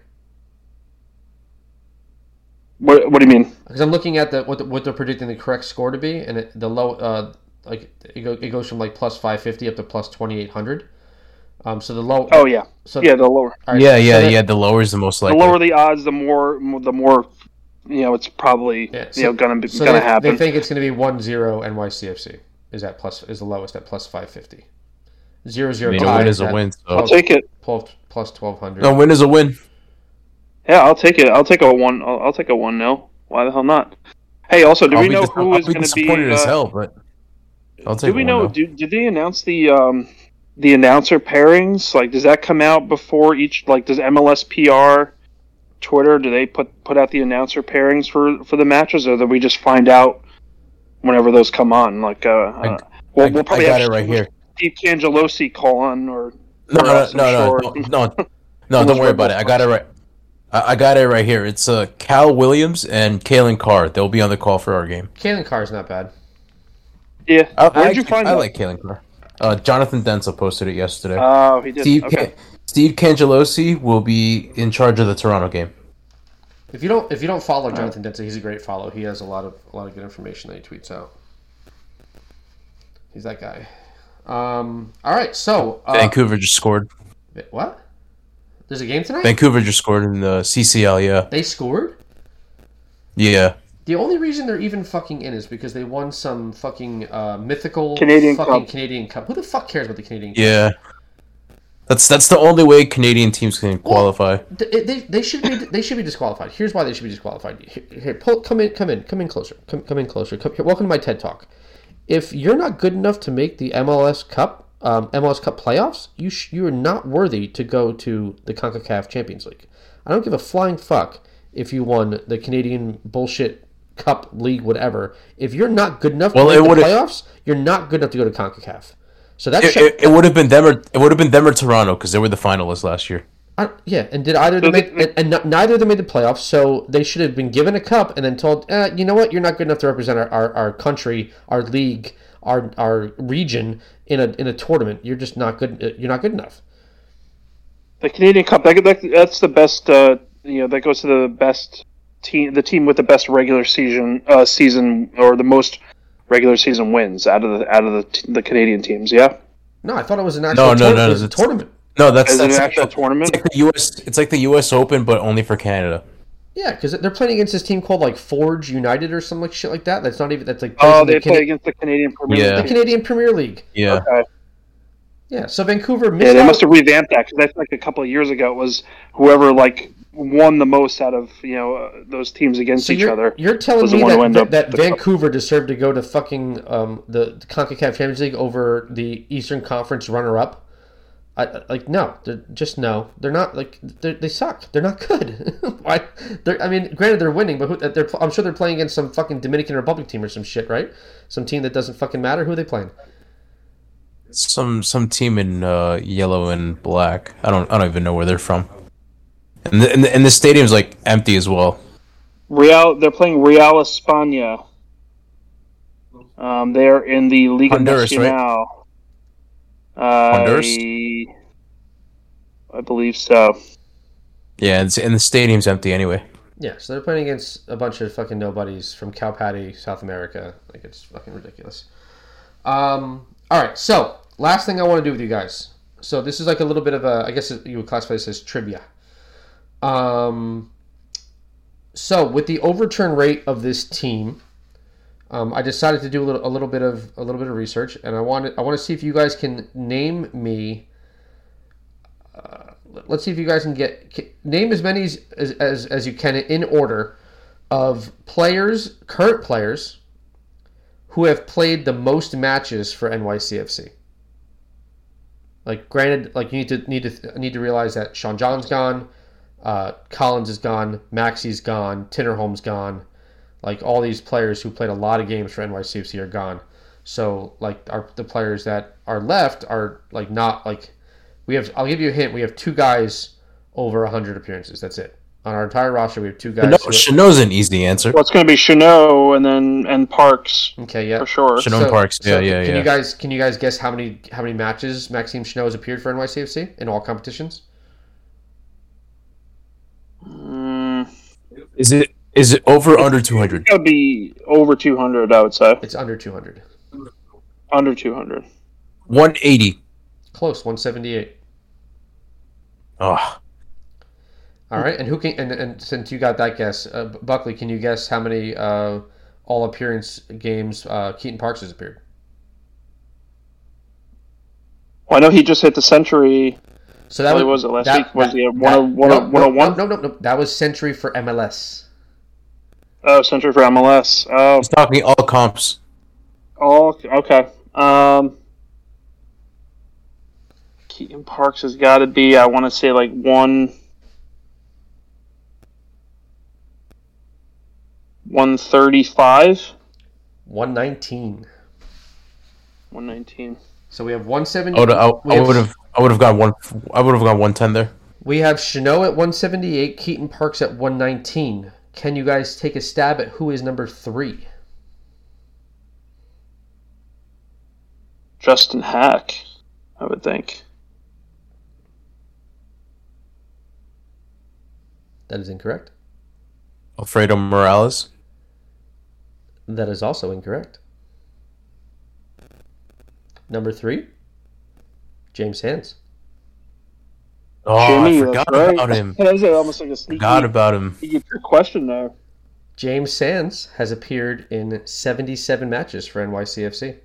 What What do you mean? Because I'm looking at the what, the, what they're predicting the correct score to be, and it, the low uh like it, go, it goes from like plus five fifty up to plus twenty eight hundred. Um, so the low. Oh yeah, so yeah. The lower, all right, yeah, so yeah, that- yeah. The lower is the most likely. the lower the odds, the more, the more, you know, it's probably Yeah, you know gonna be, So gonna they, happen. they think it's going to be one zero NYCFC. Is that plus? Is the lowest at plus five fifty? Zero I zero. mean, a win is a at win. I'll take it. plus twelve hundred. a win is a win. Yeah, I'll take it. I'll take a one. I'll, I'll take a one nil. Why the hell not? Hey, also, do I'll we know dis- who I'll is going to be? disappointed as uh, hell, but I'll take. do we know? Do, did they announce the um, the announcer pairings? Like, does that come out before each? Like, does MLS PR, Twitter, do they put put out the announcer pairings for for the matches, or do we just find out whenever those come on? Like, uh, uh we'll, I, we'll probably I got have it right here. Steve Cangelosi call on, or No, or no, no, no, no, no, no, don't worry about it. I got it right. I, I got it right here. It's uh, Cal Williams and Calen Carr. They'll be on the call for our game. Calen Carr's not bad. yeah. I, Where'd I, you find I that? like Calen Carr. Uh, Jonathan Denzel posted it yesterday. Oh, he did. Steve okay. Can- Steve Cangelosi will be in charge of the Toronto game. If you don't if you don't follow Jonathan Dempsey, he's a great follow. He has a lot of a lot of good information that he tweets out. He's that guy. Um, all right, so uh, Vancouver just scored. what? There's a game tonight. Vancouver just scored in the CCL. Yeah, they scored. yeah. The only reason they're even fucking in is because they won some fucking uh, mythical Canadian fucking Cup. Canadian Cup. Who the fuck cares about the Canadian Cup? Yeah. That's that's the only way Canadian teams can qualify. They, they, they should be they should be disqualified. Here's why they should be disqualified. Here, here pull, come in, come in, come in closer. Come, come in closer. Come, here, welcome to my TED talk. If you're not good enough to make the MLS Cup, um, MLS Cup playoffs, you sh- you are not worthy to go to the Concacaf Champions League. I don't give a flying fuck if you won the Canadian bullshit Cup League, whatever. If you're not good enough Well, to it make the would've- playoffs, you're not good enough to go to Concacaf. So that's It, it, it would have been them or it would have been them or Toronto because they were the finalists last year. I, yeah, and did either of them make, and, and n- neither of them made the playoffs, so they should have been given a cup and then told, eh, you know what, you're not good enough to represent our, our, our country, our league, our our region in a in a tournament. You're just not good. You're not good enough. The Canadian Cup. That, that, that's the best. Uh, you know, that goes to the best team. The team with the best regular season uh, season or the most regular season wins out of the out of the, t- the Canadian teams. Yeah, No, I thought it was an actual tournament. No, no, no, it was a it's- tournament. No, that's that's an like actual the, tournament? it's like the US. It's like the US Open, but only for Canada. Yeah, because they're playing against this team called like Forge United or something like shit like that. That's not even that's like Oh, in the, they play Cana- against the Canadian Premier Yeah. the League. Canadian Premier League. Yeah, Okay. Yeah, so Vancouver missed Yeah, they out. must have revamped that because that's like a couple of years ago. It was whoever like won the most out of you know uh, those teams against So each you're, other. you're telling me that, that, that the cup. Vancouver deserved to go to fucking um, the, the Concacaf Champions League over the Eastern Conference runner-up? I, I- like no, they're, just no. They're not like they're, they suck. They're not good. Why? They're, I mean, granted they're winning, but who, they're, I'm sure they're playing against some fucking Dominican Republic team or some shit, right? Some team that doesn't fucking matter. Who are they playing? some some team in uh, yellow and black. I don't I don't even know where they're from. And the, and the, and the stadium's like empty as well. Real, they're playing Real España. Um, they're in the Liga Honduras, right? Nacional. Uh, Honduras? I believe so. Yeah, and, and the stadium's empty anyway. Yeah, so they're playing against a bunch of fucking nobodies from Cal Patty, South America. Like it's fucking ridiculous. Um, all right, so last thing I want to do with you guys. So this is like a little bit of a, I guess you would classify this as trivia. Um, so with the overturn rate of this team, um, I decided to do a little, a little bit of a little bit of research, and I wanted, I want to see if you guys can name me. Let's see if you guys can get name as many as, as as you can in order of players, current players, who have played the most matches for NYCFC. Like, granted, like you need to need to need to realize that Sean John's gone, uh, Callens is gone, Maxi's gone, Tinnerholm's gone. Like all these players who played a lot of games for NYCFC are gone. So like our the players that are left are like not like we have. I'll give you a hint. We have two guys over hundred appearances. That's it on our entire roster. We have two guys. No, who- Chanot's an easy answer. Well, it's going to be Chanot and then and Parks okay, yeah. for sure. Chanot Parks. Yeah, yeah, Can yeah. you guys can you guys guess how many how many matches Maxime Chanot has appeared for NYCFC in all competitions? Mm, Is it Is it over or under 200? It would be over 200, I would say. It's under 200. Under 200. 180. Close, 178. Oh, All right, and who can? And, and since you got that guess, uh, Buckley, can you guess how many uh, all appearance games uh, Keaton Parks has appeared? Well, I know he just hit the century. So that What was, was it last that- week? Was that- he a that- 101? no, no, No, no, no, no. That was century for MLS. Oh, century for MLS. Oh, he's talking all comps. oh okay. Um, Keaton Parks has got to be, I want to say, like one. 135? 119. 119. So we have 170. I would I, I have- would have I would have got one I would have got 110 there. We have Chanot at 178, Keaton Parks at 119. Can you guys take a stab at who is number three? Justin Haak, I would think. That is incorrect. Alfredo Morales. That is also incorrect. Number three, James Sands. Oh, Jimmy, I forgot that's right. about him. That was almost like a sneaky, Forgot about him. sneaky question there. James Sands has appeared in 77 matches for NYCFC.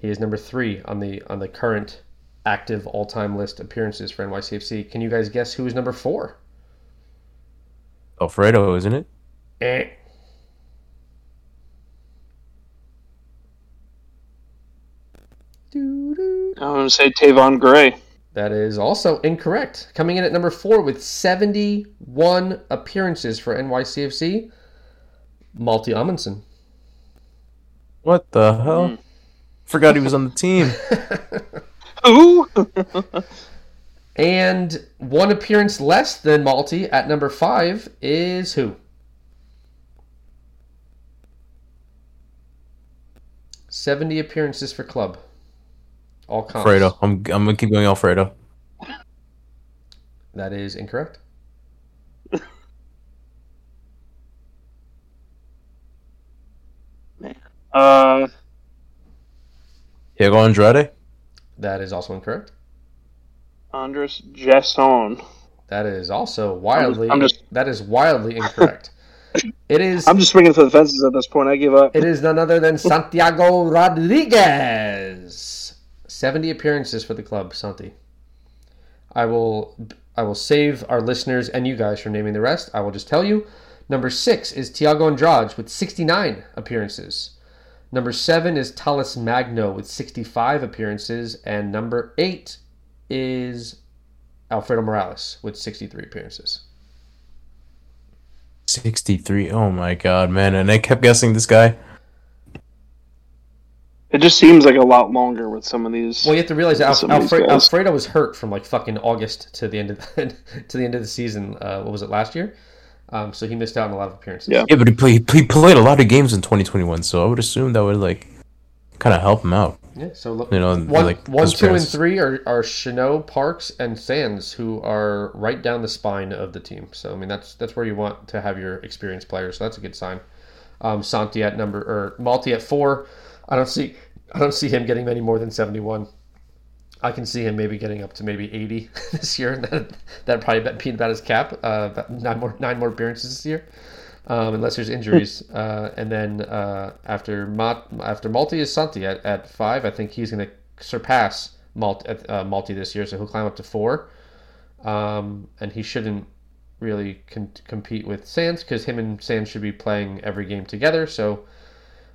He is number three on the on the current active all-time list appearances for NYCFC. Can you guys guess who is number four? Alfredo, isn't it? Eh. I'm going to say Tayvon Gray. That is also incorrect. Coming in at number four with 71 appearances for NYCFC, Malte Amundsen. What the hell? Hmm. Forgot he was on the team. Who? And one appearance less than Malte at number five is who? Seventy appearances for club. All comps. Alfredo. I'm I'm gonna keep going Alfredo. That is incorrect. uh, Diego Andrade. That is also incorrect. Andres Jasson. That is also wildly. I'm just- that is wildly incorrect. it is. I'm just swinging for the fences at this point. I give up. It is none other than Santiago Rodriguez. 70 appearances for the club, Santi. I will I will save our listeners and you guys from naming the rest. I will just tell you. Number 6 is Thiago Andrade with 69 appearances. Number 7 is Talles Magno with 65 appearances and number 8 is Alfredo Morales with 63 appearances. 63. Oh my god, man. And I kept guessing this guy. It just seems like a lot longer with some of these. Well, you have to realize that Some Alf- of Alfre- Alfredo was hurt from like fucking August to the end of the, to the end of the season. Uh, what was it last year? Um, so he missed out on a lot of appearances. Yeah. Yeah, but he, play, he played a lot of games in 2021, so I would assume that would like kind of help him out. Yeah. So look, You know, one, like one, his two, and three are are Chanot, Parks, and Sands, who are right down the spine of the team. So I mean, that's that's where you want to have your experienced players. So that's a good sign. Um, Santi at number or Malte at four. I don't see I don't see him getting many more than seventy one. I can see him maybe getting up to maybe 80 this year. That that probably be about his cap. Uh, about nine more nine more appearances this year, um, unless there's injuries. uh, and then uh, after Malt, after Malte is Santi at, at five. I think he's going to surpass Malt, uh, Malte this year, so he'll climb up to four. Um, and he shouldn't really con- compete with Sands because him and Sands should be playing every game together. So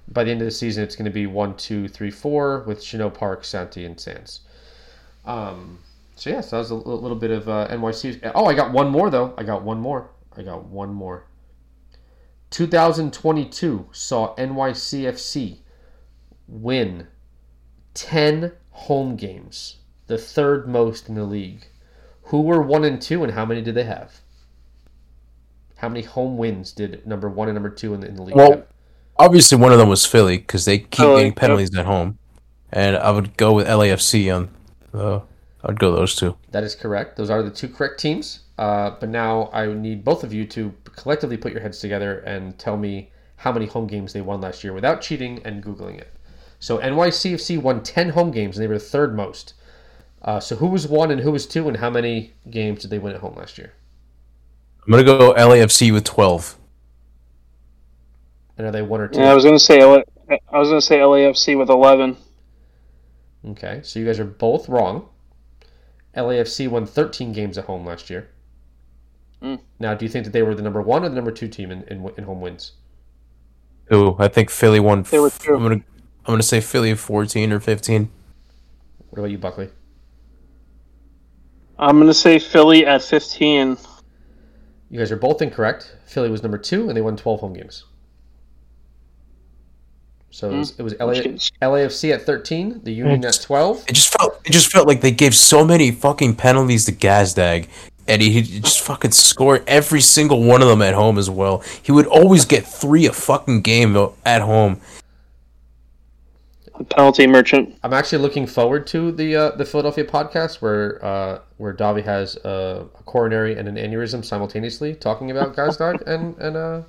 by the end of the season, it's going to be one, two, three, four with Chanot Park, Santi, and Sands. Um, so yeah, so that was a little, little bit of uh, NYC. Oh, I got one more though. I got one more. I got one more. 2022 saw NYCFC win 10 home games, the third most in the league. Who were one and two, and how many did they have? How many home wins did number one and number two in the, in the league Well, have? Obviously, one of them was Philly because they keep Philly, getting yep. penalties at home, and I would go with LAFC on. Uh, I'd go those two. That is correct. Those are the two correct teams. Uh, but now I need both of you to collectively put your heads together and tell me how many home games they won last year without cheating and Googling it. So NYCFC won 10 home games and they were the third most. Uh, so who was one and who was two and how many games did they win at home last year? I'm gonna go LAFC with 12. And are they one or two? Yeah, I was gonna say L- I was gonna say LAFC with eleven. Okay, so you guys are both wrong. LAFC won 13 games at home last year. Mm. Now, do you think that they were the number one or the number two team in, in, in home wins? Ooh, I think Philly won. They were two. I'm gonna, I'm gonna say Philly 14 or 15. What about you, Buckley? I'm gonna say Philly at fifteen. You guys are both incorrect. Philly was number two, and they won 12 home games. So it was, it was LA, LAFC at 13, the Union at 12. It just felt, it just felt like they gave so many fucking penalties to Gazdag, and he, he just fucking scored every single one of them at home as well. He would always get three a fucking game at home. Penalty merchant. I'm actually looking forward to the uh, the Philadelphia podcast where uh, where Davi has a, a coronary and an aneurysm simultaneously talking about Gazdag and and uh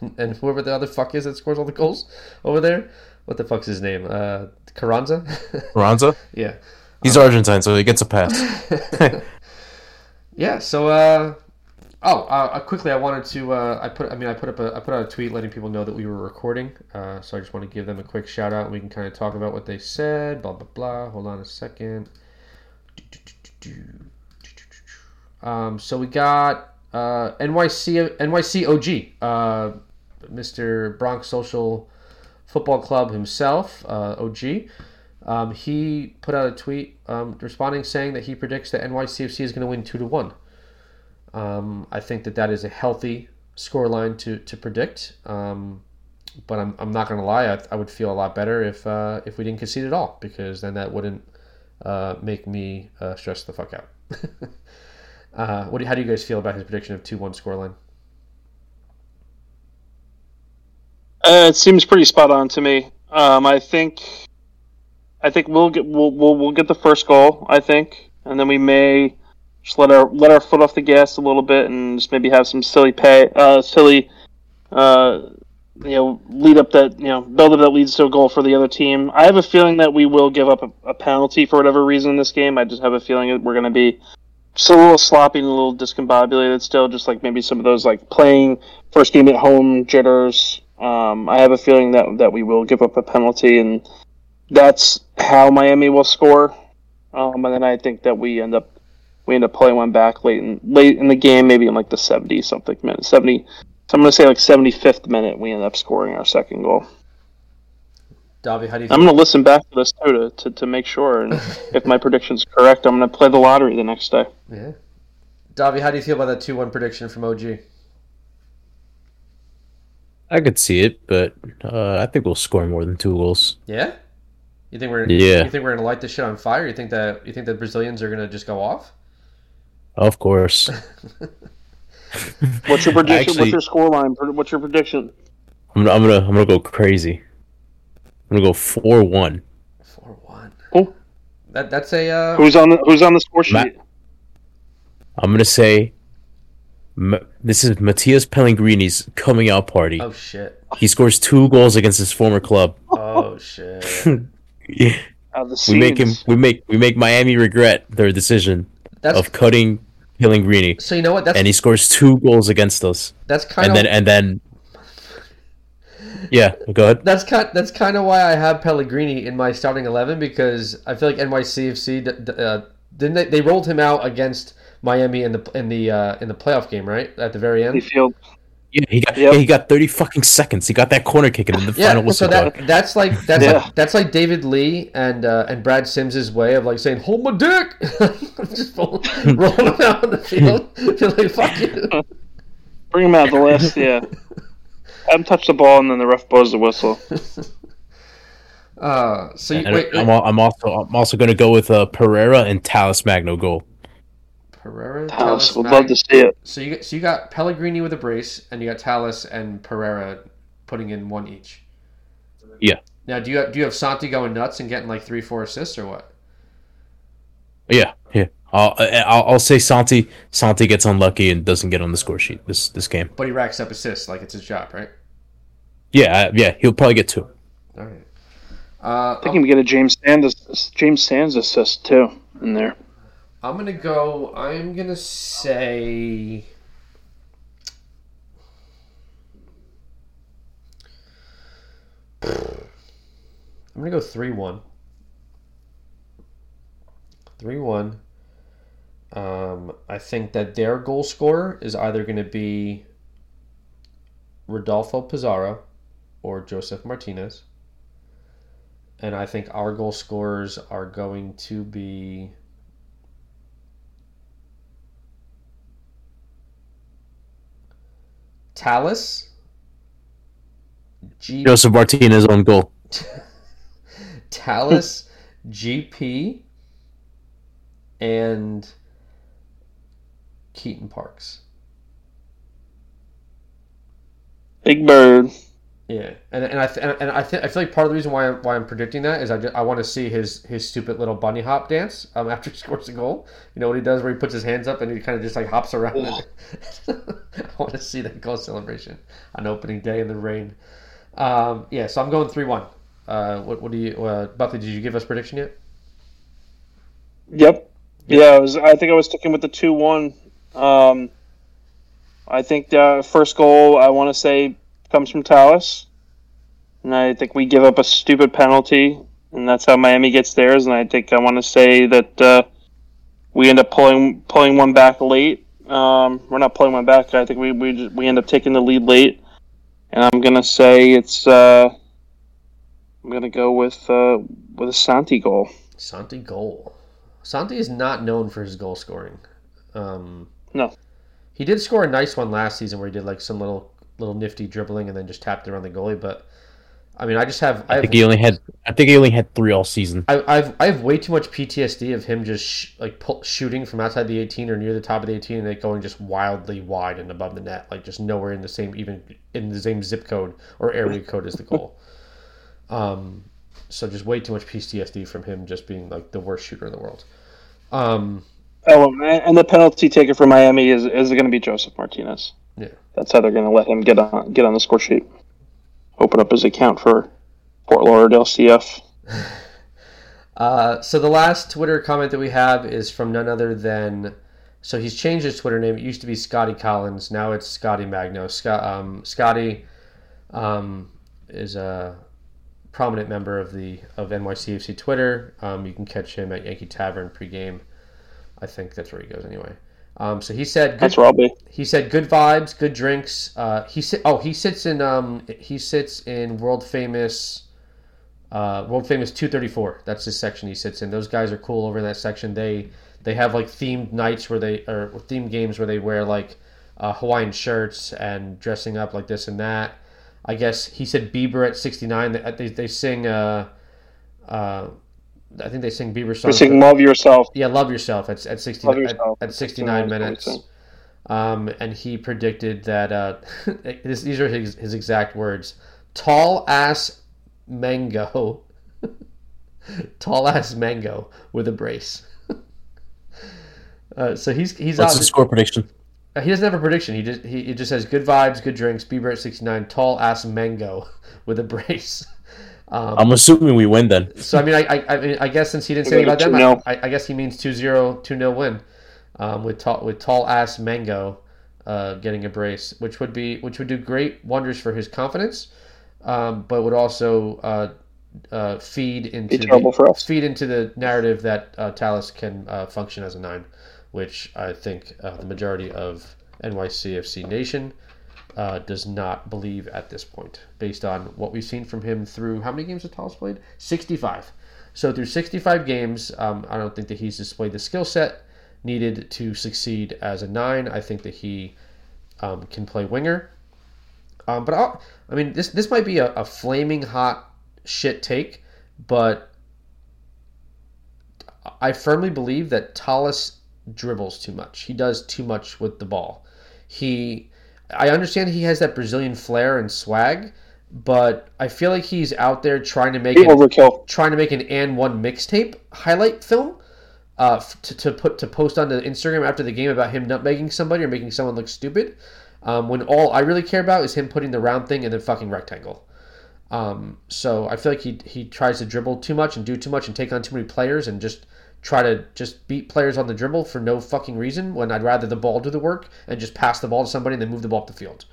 and, and whoever the other fuck is that scores all the goals over there. What the fuck's his name? Uh, Carranza. Ronza, yeah. he's Argentine, so he gets a pass. Yeah. So, uh, oh, uh, quickly, I wanted to. Uh, I put. I mean, I put up a. I put out a tweet letting people know that we were recording. Uh, so I just want to give them a quick shout out, and we can kind of talk about what they said. Blah blah blah. Hold on a second. Um, so we got uh, NYC NYC OG, uh, Mr. Bronx Social Football Club himself, uh, OG. Um, he put out a tweet um, responding saying that he predicts that NYCFC is going to win two to one. Um, I think that that is a healthy scoreline to to predict. Um, but I'm, I'm not going to lie. I, I would feel a lot better if uh, if we didn't concede at all because then that wouldn't uh, make me uh, stress the fuck out. uh, what do, how do you guys feel about his prediction of two one scoreline? Uh, it seems pretty spot on to me. Um, I think, I think we'll get we'll, we'll we'll get the first goal. I think, and then we may just let our let our foot off the gas a little bit and just maybe have some silly pay, uh, silly, uh, you know, lead up that you know build up that leads to a goal for the other team. I have a feeling that we will give up a, a penalty for whatever reason in this game. I just have a feeling that we're going to be just a little sloppy and a little discombobulated still, just like maybe some of those like playing first game at home jitters. Um, I have a feeling that that we will give up a penalty, and that's how Miami will score. Um, and then I think that we end up we end up playing one back late in late in the game, maybe in like the seventy something minute, seventy. So I'm gonna say like seventy fifth minute, we end up scoring our second goal. Davi, how do you I'm gonna listen back to this too to, to, to make sure, and if my prediction's correct, I'm gonna play the lottery the next day. Yeah. Davi, how do you feel about that two one prediction from OG? I could see it, but uh, I think we'll score more than two goals. Yeah. You think we're Yeah. You think we're gonna light this shit on fire? You think that you think the Brazilians are gonna just go off? Of course. What's your prediction? Actually- What's your score line? What's your prediction? I'm, I'm gonna I'm gonna go crazy. I'm gonna go four one. Four one. Oh. That that's a uh, Who's on the Who's on the score sheet? Ma- I'm gonna say Ma- this is Matias Pellegrini's coming out party. oh shit. He scores two goals against his former club. Oh shit. Yeah. Out of the We make him we make we make Miami regret their decision That's of cutting Pellegrini, so you know what that's and he scores two goals against us. that's kind And of then and then yeah, go ahead. that's kind that's kind of why I have Pellegrini in my starting eleven because I feel like NYCFC d- d- uh, didn't they, they rolled him out against Miami in the in the uh, in the playoff game right at the very end. Field. Yeah, he got Yep. yeah, he got 30 fucking seconds. He got that corner kick in the Yeah, final so whistle. go. that that's like that's Yeah. like that's like David Lee and uh, and Brad Sims's way of like saying "Hold my dick," just roll, rolling him out on the field. Feel like fuck you. Bring him out the list, Yeah. Have him touch the ball, and then the ref blows the whistle. Uh, so you, wait, I'm, al- I'm also I'm also gonna go with uh, Pereira and Talles Magno goal. Pereira. Talles Talles would Mag- love to see it. So you so you got Pellegrini with a brace, and you got Talles and Pereira putting in one each. Yeah. Now, do you do you have Santi going nuts and getting like three, four assists or what? Yeah, yeah. I'll, I'll I'll say Santi Santi gets unlucky and doesn't get on the score sheet this this game. But he racks up assists like it's his job, right? Yeah, uh, yeah. He'll probably get two. All right. Uh, I think we get a James Sands James Sands assist too in there. I'm gonna go. I'm gonna say. I'm gonna go three one. Three one. Um, I think that their goal scorer is either going to be Rodolfo Pizarro or Josef Martínez. And I think our goal scorers are going to be Talles. G- Josef Martínez on goal. Talles, GP, and Keaton Parks. Big Bird. Yeah, and and I th- and I think I feel like part of the reason why I'm, why I'm predicting that is I, just, I want to see his his stupid little bunny hop dance um after he scores a goal. You know what he does where he puts his hands up and he kind of just like hops around. I want to see that goal celebration on opening day in the rain. Um, yeah, so I'm going three one. Uh, what what do you uh, Buckley? Did you give us prediction yet? Yep. Yeah, I was. I think I was sticking with the two one. Um, I think the first goal I want to say comes from Talles, and I think we give up a stupid penalty, and that's how Miami gets theirs. And I think I want to say that uh, we end up pulling pulling one back late. Um, we're not pulling one back. I think we we just, we end up taking the lead late, and I'm gonna say it's. Uh, I'm gonna go with uh, with a Santi goal. Santi goal. Santi is not known for his goal scoring. Um, No. He did score a nice one last season where he did like some little little nifty dribbling and then just tapped it around the goalie. But I mean, I just have I I have, think he only had. I think he only had three all season. I, I've I have way too much PTSD of him just sh- like pull, shooting from outside the 18 or near the top of the 18 and it going just wildly wide and above the net, like just nowhere in the same even in the same zip code or area code as the goal. Um, so just way too much PTSD from him just being like the worst shooter in the world. Um, Oh, and and the penalty taker for Miami is is going to be Josef Martínez. Yeah. that's how they're going to let him get on get on the score sheet. Open up his account for Fort Lauderdale CF. Uh, so the last Twitter comment that we have is from none other than. So he's changed his Twitter name. It used to be Scotty Collins. Now it's Scotty Magno. Scott, um, Scotty um, is a prominent member of the of NYCFC Twitter. Um, you can catch him at Yankee Tavern pregame. I think that's where he goes anyway. Um, so he said, good, That's where he said good vibes, good drinks. Uh, he sit. Oh, he sits in. Um, he sits in world famous. Uh, world famous 234. That's his section he sits in. Those guys are cool over in that section. They they have like themed nights where they or themed games where they wear like uh, Hawaiian shirts and dressing up like this and that. I guess he said Bieber at 69. They they, they sing. Uh, uh, I think they sing Bieber We're songs. saying love yourself. Yeah, love yourself at at sixty Love at, yourself. at sixty nine minutes. Um, and he predicted that uh, this, these are his, his exact words: "Tall ass mango, tall ass mango with a brace." uh, so he's he's What's out. the score prediction? Uh, He doesn't have a prediction. He just he, he just says good vibes, good drinks. Bieber at sixty nine, tall ass mango with a brace. Um, I'm assuming we win then. so I mean, I, I, I mean, I guess since he didn't say anything about gonna them, I, I, I guess he means 2-0, 2-0 win, um, with tall with tall ass Mango, uh, getting a brace, which would be which would do great wonders for his confidence, um, but would also uh, uh, feed into the, for us. feed into the narrative that uh, Talles can uh, function as a nine, which I think uh, the majority of NYCFC Nation uh, does not believe at this point, based on what we've seen from him through how many games has Talles played? 65. So through 65 games, um, I don't think that he's displayed the skill set needed to succeed as a nine. I think that he um, can play winger. Um, but I'll, I mean, this this might be a, a flaming hot shit take, but I firmly believe that Talles dribbles too much. He does too much with the ball. He, I understand he has that Brazilian flair and swag, but I feel like he's out there trying to make an, overkill. trying to make an and one mixtape highlight film. uh, to, to put to post onto Instagram after the game about him nutmegging somebody or making someone look stupid. Um, when all I really care about is him putting the round thing in the fucking rectangle. Um, so I feel like he he tries to dribble too much and do too much and take on too many players and just try to just beat players on the dribble for no fucking reason. When I'd rather the ball do the work and just pass the ball to somebody and then move the ball up the field.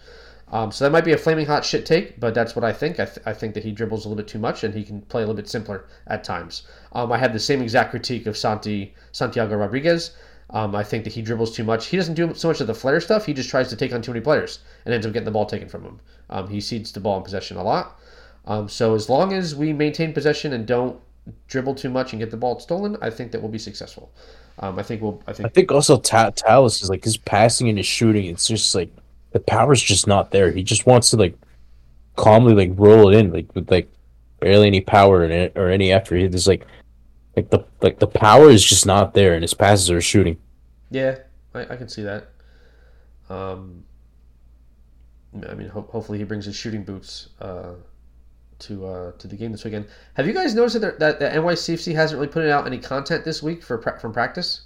Um, so that might be a flaming hot shit take, but that's what I think. I, th- I think that he dribbles a little bit too much and he can play a little bit simpler at times. Um, I have the same exact critique of Santi Santiago Rodriguez. Um, I think that he dribbles too much. He doesn't do so much of the flare stuff. He just tries to take on too many players and ends up getting the ball taken from him. Um, he cedes the ball in possession a lot. Um, so as long as we maintain possession and don't dribble too much and get the ball stolen, I think that we'll be successful. Um, I think we'll. I think. I think also Ta- Talles is like his passing and his shooting. It's just like the power's just not there. He just wants to like calmly like roll it in like with like barely any power in it or any effort. There's like like the like the power is just not there, and his passes are shooting. Yeah, I, I can see that. Um, I mean, ho- hopefully he brings his shooting boots uh, to uh, to the game this weekend. Have you guys noticed that, that that NYCFC hasn't really put out any content this week for from practice?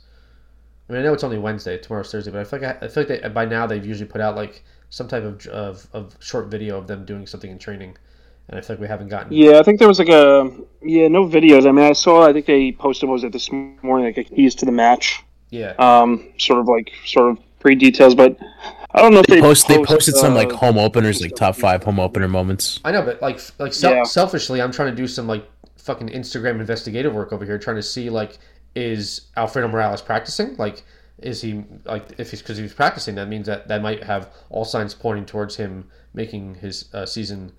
I mean, I know it's only Wednesday, tomorrow's Thursday, but I feel like I, I feel like they, by now they've usually put out like some type of, of of short video of them doing something in training, and I feel like we haven't gotten. Yeah, I think there was like a yeah no videos. I mean, I saw. I think they posted what was it this morning like a keys to the match, Yeah, um, sort of like sort of pre details, but I don't know if They they, post they post, posted some like uh, home openers, like top five home opener moments. I know, but like like sel- Yeah. selfishly, I'm trying to do some like fucking Instagram investigative work over here, trying to see like is Alfredo Morales practicing? Like, is he like if he's because he's practicing, that means that that might have all signs pointing towards him making his uh, season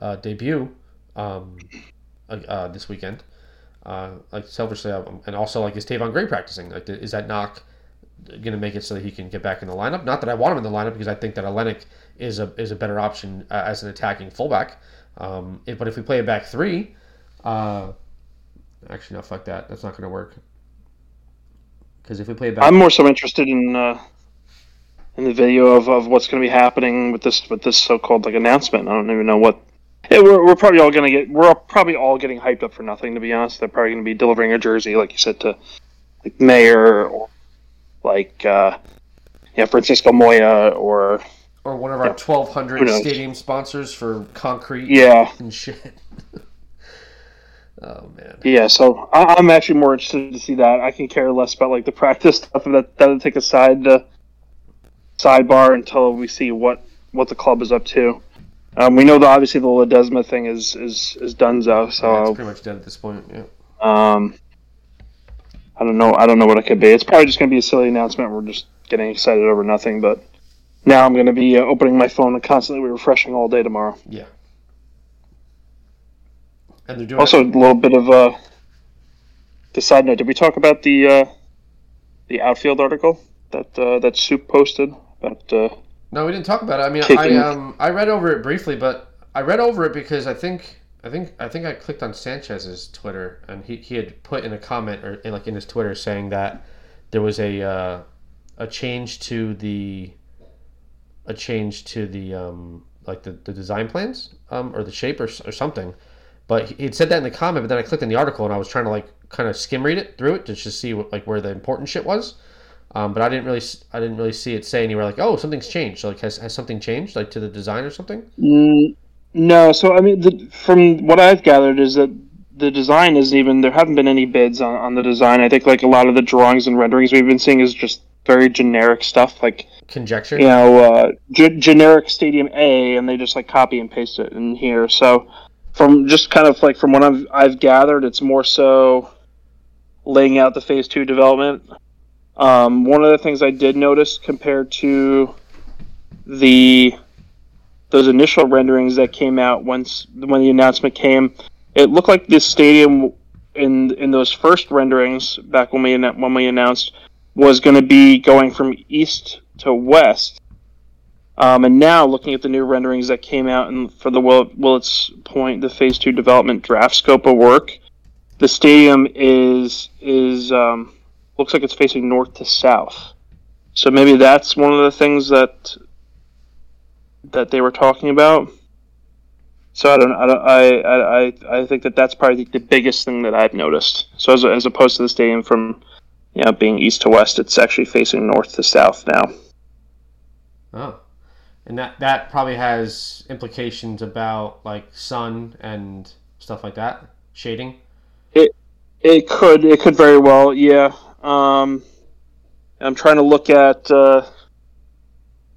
uh, debut um, uh, uh, this weekend. Uh, like selfishly, and also like is Tayvon Gray practicing? Like, is that knock going to make it so that he can get back in the lineup? Not that I want him in the lineup because I think that Ilenič is a is a better option uh, as an attacking fullback. Um, but if we play a back three, uh, actually no, fuck that. That's not going to work. Because if we play a back, I'm more so interested in uh, in the video of, of what's going to be happening with this with this so-called like announcement. I don't even know what. Yeah, we're, we're probably all to get. We're probably all getting hyped up for nothing. To be honest, they're probably going to be delivering a jersey, like you said, to like Mayor or like uh, yeah Francisco Moya or or one of our Yeah. 1,200 stadium sponsors for concrete yeah and shit. oh man. yeah. So I, I'm actually more interested to see that. I can care less about like the practice stuff. That that'll take a side uh, sidebar until we see what what the club is up to. Um, we know that obviously the Ledesma thing is is is donezo. Yeah, it's pretty much dead at this point. Yeah. um, I don't know. I don't know what it could be. It's probably just going to be a silly announcement. We're just getting excited over nothing. But now I'm going to be uh, opening my phone and constantly refreshing all day tomorrow. Yeah. And they're doing Also, a little bit of uh, the side note. Did we talk about the uh, the outfield article that uh, that Soup posted about? Uh, No, we didn't talk about it. I mean, I um I read over it briefly, but I read over it because I think I think I think I clicked on Sanchez's Twitter and he, he had put in a comment or in, like in his Twitter saying that there was a uh, a change to the a change to the um like the, the design plans um or the shape or, or something. But he had said that in the comment, but then I clicked on the article and I was trying to like kind of skim read it through it just to just see what, like where the important shit was. Um, but I didn't really, I didn't really see it say anywhere like, oh, something's changed. So, like, has, has something changed, like to the design or something? Mm, no, so I mean, the, from what I've gathered is that the design isn't even. There haven't been any bids on, on the design. I think like a lot of the drawings and renderings we've been seeing is just very generic stuff, like Conjecture. you know, uh, g- generic Stadium A, and they just like copy and paste it in here. So, from just kind of like from what I've I've gathered, it's more so laying out the Phase Two development. Um, one of the things I did notice compared to the those initial renderings that came out once when the announcement came, it looked like this stadium in in those first renderings back when we when we announced was going to be going from east to west. Um, and now, looking at the new renderings that came out and for the Will- Willets Point, the Phase Two development draft scope of work, the stadium is is um, looks like it's facing north to south. So maybe that's one of the things that that they were talking about. So I don't, I don't, I, I, I- think that that's probably the biggest thing that I've noticed. So as, as opposed to the stadium from you know, being east to west, it's actually facing north to south now. Oh, and that that probably has implications about like sun and stuff like that, shading. It could, it could very well, yeah. Um, I'm trying to look at, uh,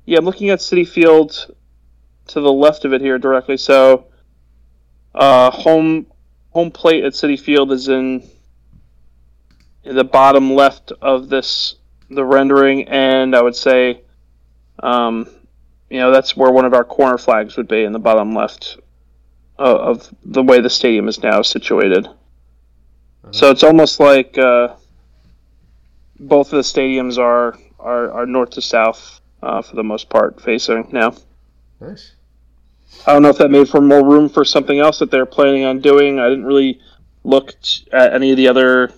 yeah, I'm looking at Citi Field to the left of it here directly. So, uh, home home plate at Citi Field is in, in the bottom left of this the rendering, and I would say, um, you know, that's where one of our corner flags would be in the bottom left uh, of the way the stadium is now situated. So it's almost like uh, both of the stadiums are are, are north to south uh, for the most part facing now. Nice. I don't know if that made for more room for something else that they're planning on doing. I didn't really look at any of the other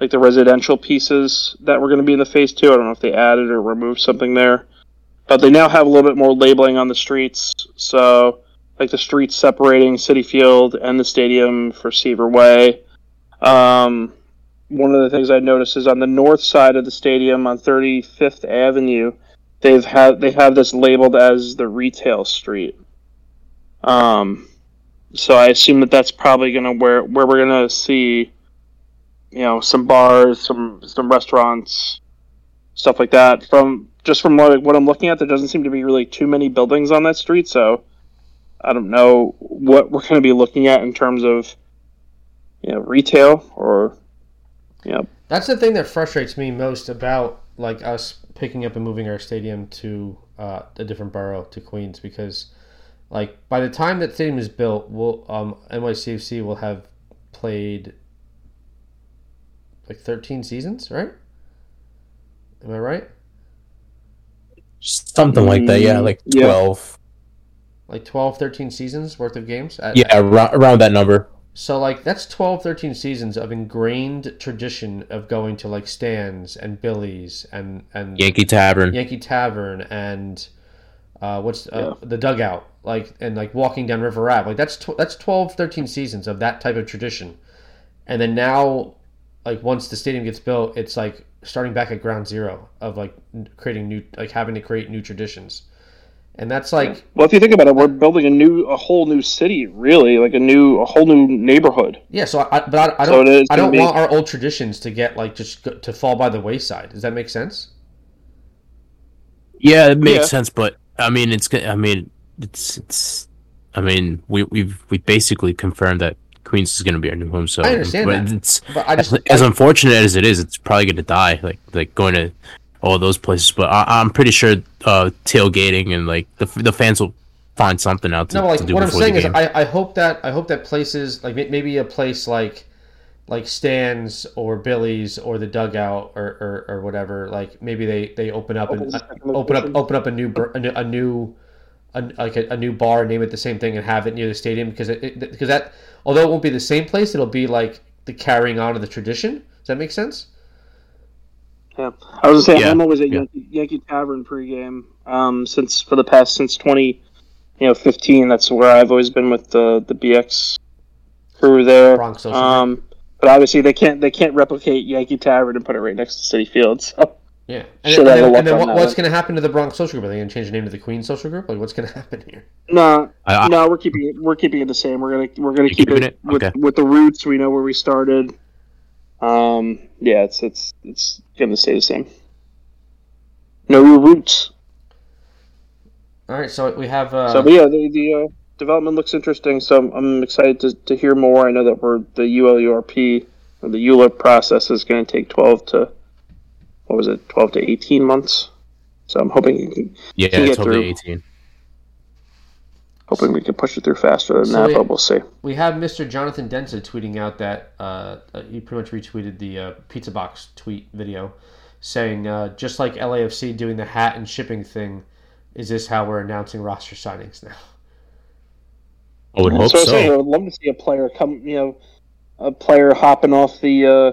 like the residential pieces that were going to be in the phase two. I don't know if they added or removed something there, but they now have a little bit more labeling on the streets. So like the streets separating Citi Field and the stadium for Seaver Way. Um, one of the things I noticed is on the north side of the stadium on 35th Avenue, they've had they have this labeled as the retail street. Um, so I assume that that's probably gonna where where we're gonna see, you know, some bars, some some restaurants, stuff like that. From just from what, what I'm looking at, there doesn't seem to be really too many buildings on that street. So I don't know what we're gonna be looking at in terms of, you know, retail or, you know, That's the thing that frustrates me most about like us picking up and moving our stadium to uh, a different borough to Queens because like by the time that stadium is built, we'll um, NYCFC will have played like 13 seasons, right? Am I right? Something like that, yeah, like Yeah. 12. Like 12, 13 seasons worth of games? At- Yeah, around, around that number. So like that's 12, 13 seasons of ingrained tradition of going to like Stan's and Billy's and and Yankee Tavern. Yankee Tavern and uh, what's uh, the dugout like and like walking down River Ave like that's tw- that's 12 13 seasons of that type of tradition. And then now like once the stadium gets built it's like starting back at ground zero of like creating new like having to create new traditions. And that's like Well, if you think about it, we're building a new, a whole new city, really, like a new, a whole new neighborhood. yeah so I, but I, I don't it is I don't be- want our old traditions to get like just go, to fall by the wayside. Does that make sense? Yeah, it makes Yeah. sense, but I mean, it's. I mean, it's. It's. I mean, we we've we basically confirmed that Queens is going to be our new home. So I understand but that. It's but I just as, as unfortunate as it is, it's probably going to die. Like like going to all those places. But I, I'm pretty sure uh, tailgating and like the the fans will find something out to, no, like to do what I'm saying is. I, I hope that I hope that places like maybe a place like like Stan's or Billy's or the dugout or, or, or whatever. Like maybe they, they open up and a uh, open up open up a new br- a new, a new a, like a, a new bar, name it the same thing, and have it near the stadium because it, it because that although it won't be the same place, it'll be like the carrying on of the tradition. Does that make sense? Yeah, I was gonna say Yeah, I'm always at yeah. Yankee, Yankee Tavern pregame. Um, since for the past since 20, you know, 15. That's where I've always been with the the BX crew there. Bronx Social Um, but obviously they can't they can't replicate Yankee Tavern and put it right next to Citi Field. So Yeah, and, Should and then, and then what, what's going to happen to the Bronx Social Group? Are they going to change the name to the Queen Social Group? Like, what's going to happen here? no, I, I, no, we're keeping it we're keeping it the same. We're gonna we're gonna keep it, it? with Okay. with the roots. We know where we started. Um, yeah, it's it's it's gonna stay the same. No roots. All right, so we have. Uh, So, but yeah, the, the uh, development looks interesting. So I'm, I'm excited to, to hear more. I know that we're the ULURP or the ULURP process is going to take 12 to what was it, 12 to 18 months. So I'm hoping you can, yeah, can get it's only through. 18. hoping we can push it through faster than So that, we- but we'll see. we have Mr. Jonathan Denza tweeting out that uh, uh, he pretty much retweeted the uh, pizza box tweet video, saying uh, just like LAFC doing the hat and shipping thing, is this how we're announcing roster signings now? I would hope so I saying, I would love to see a player come, you know, a player hopping off the uh,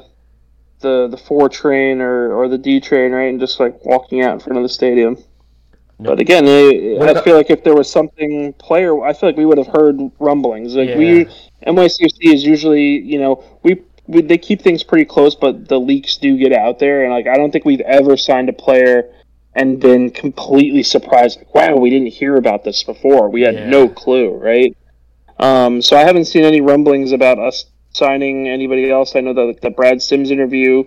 the the four train or, or the D train, right, and just like walking out in front of the stadium. No. But again, eh, What I about- feel like if there was something player, I feel like we would have heard rumblings. Like we Yeah. NYCFC is usually, you know, we we, they keep things pretty close, but the leaks do get out there, and like I don't think we've ever signed a player and been completely surprised. Like, wow, we didn't hear about this before. We had Yeah. no clue, right? Um, so I haven't seen any rumblings about us signing anybody else. I know that the Brad Sims interview,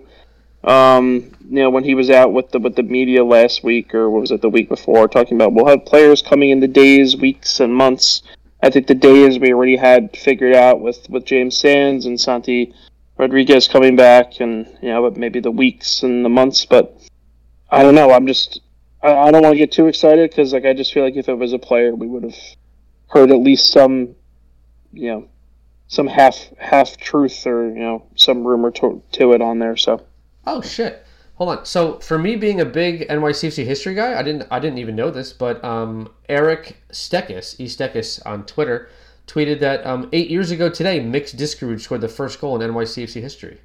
um, you know, when he was out with the with the media last week, or what was it, the week before, talking about we'll have players coming in the days, weeks, and months. I think the days we already had figured out with with James Sands and Santi Rodriguez coming back, and you know, but maybe the weeks and the months. But I don't know. I'm just I, I don't want to get too excited because like I just feel like if it was a player, we would have heard at least some, you know, some half half truth or you know some rumor to, to it on there. So Oh shit! Hold on. So for me, being a big NYCFC history guy, I didn't I didn't even know this, but um, Eric Stekis, E Stekis on Twitter, tweeted that um, eight years ago today, Mix Diskerud scored the first goal in NYCFC history.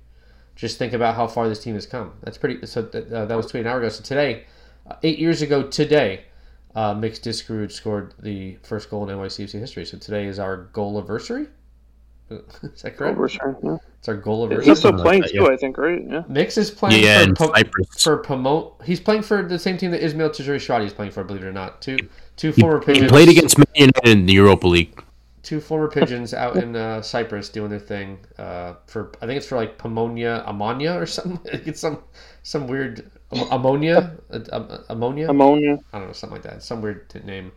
Just think about how far this team has come. That's pretty. So that, uh, that was tweeted an hour ago. So today, uh, eight years ago today, uh, Mix Diskerud scored the first goal in NYCFC history. So today is our goal anniversary. Is that correct? over. Yeah. It's our goal anniversary. He's anniversary. still like playing that, too, I think, right? Yeah. Mix is playing Yeah, for in Po- Cyprus. for promote. He's playing for the same team that Ismael Tajouri-Shradi is playing for. Believe it or not, two two He, former he pigeons. played against Man United in the Europa League. two former pigeons out in uh, Cyprus doing their thing. Uh, for I think it's for like Pomonia Ammonia or something. it's some some weird am- ammonia uh, um, ammonia. Ammonia. I don't know something like that. Some weird name.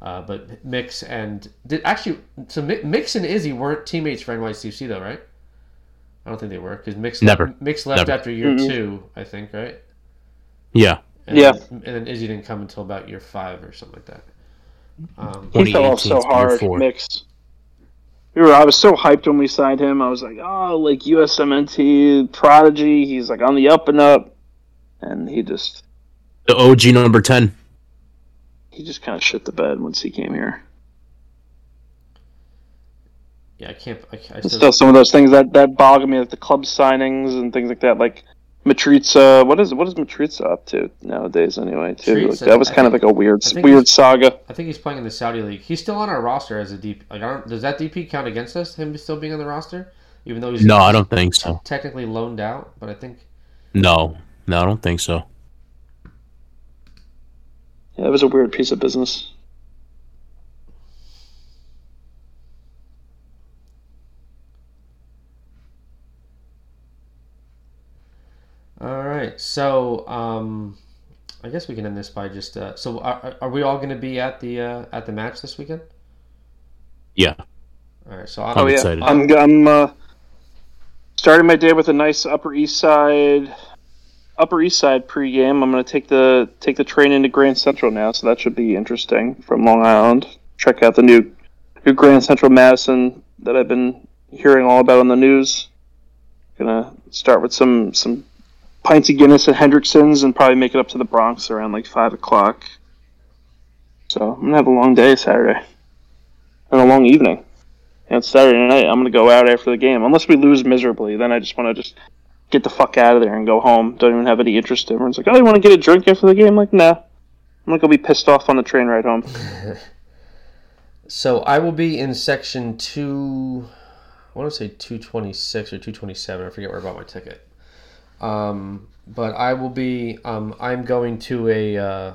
Uh, but Mix and did actually so Mix and Izzy weren't teammates for NYCFC though, right? I don't think they were because Mix Never. Mix left Never. after year Mhm. two, I think, right? Yeah. And Yeah. Then, and then Izzy didn't come until about year five or something like that. Um, He fell off so hard. Mix. We were. I was so hyped when we signed him. I was like, oh, like USMNT prodigy. He's like on the up and up, and he just The OG number 10. he just kind of shit the bed once he came here. yeah, I can't. I, I still, still some of those things that that bog me, like the club signings and things like that. Like Matriza, what is what is Matriza up to nowadays? Anyway, too. Like, that was I kind of like a weird weird saga. I think he's playing in the Saudi league. He's still on our roster as a DP. Like, I don't, does that DP count against us? Him still being on the roster, even though he's No, I don't think so. technically loaned out. But I think No. No, I don't think so. Yeah, it was a weird piece of business. All right, so um, I guess we can end this by just. Uh, so, are, are we all going to be at the uh, at the match this weekend? Yeah. All right, so I'm, Oh yeah, excited. I'm I'm uh, starting my day with a nice Upper East Side Upper East Side pregame. I'm going to take the take the train into Grand Central now, so that should be interesting from Long Island. Check out the new new Grand Central Madison that I've been hearing all about on the news. Gonna start with some some pints of Guinness at Hendrickson's and probably make it up to the Bronx around like five o'clock. So I'm gonna have a long day Saturday and a long evening. And Saturday night, I'm gonna go out after the game. Unless we lose miserably, then I just want to just get the fuck out of there and go home. Don't even have any interest. In everyone's like, "Oh, you want to get a drink after the game?" I'm like, nah. I'm gonna go be pissed off on the train ride home. So I will be in section two. I want to say two twenty six or two twenty seven. I forget where I bought my ticket. Um, but I will be. Um, I'm going to a uh,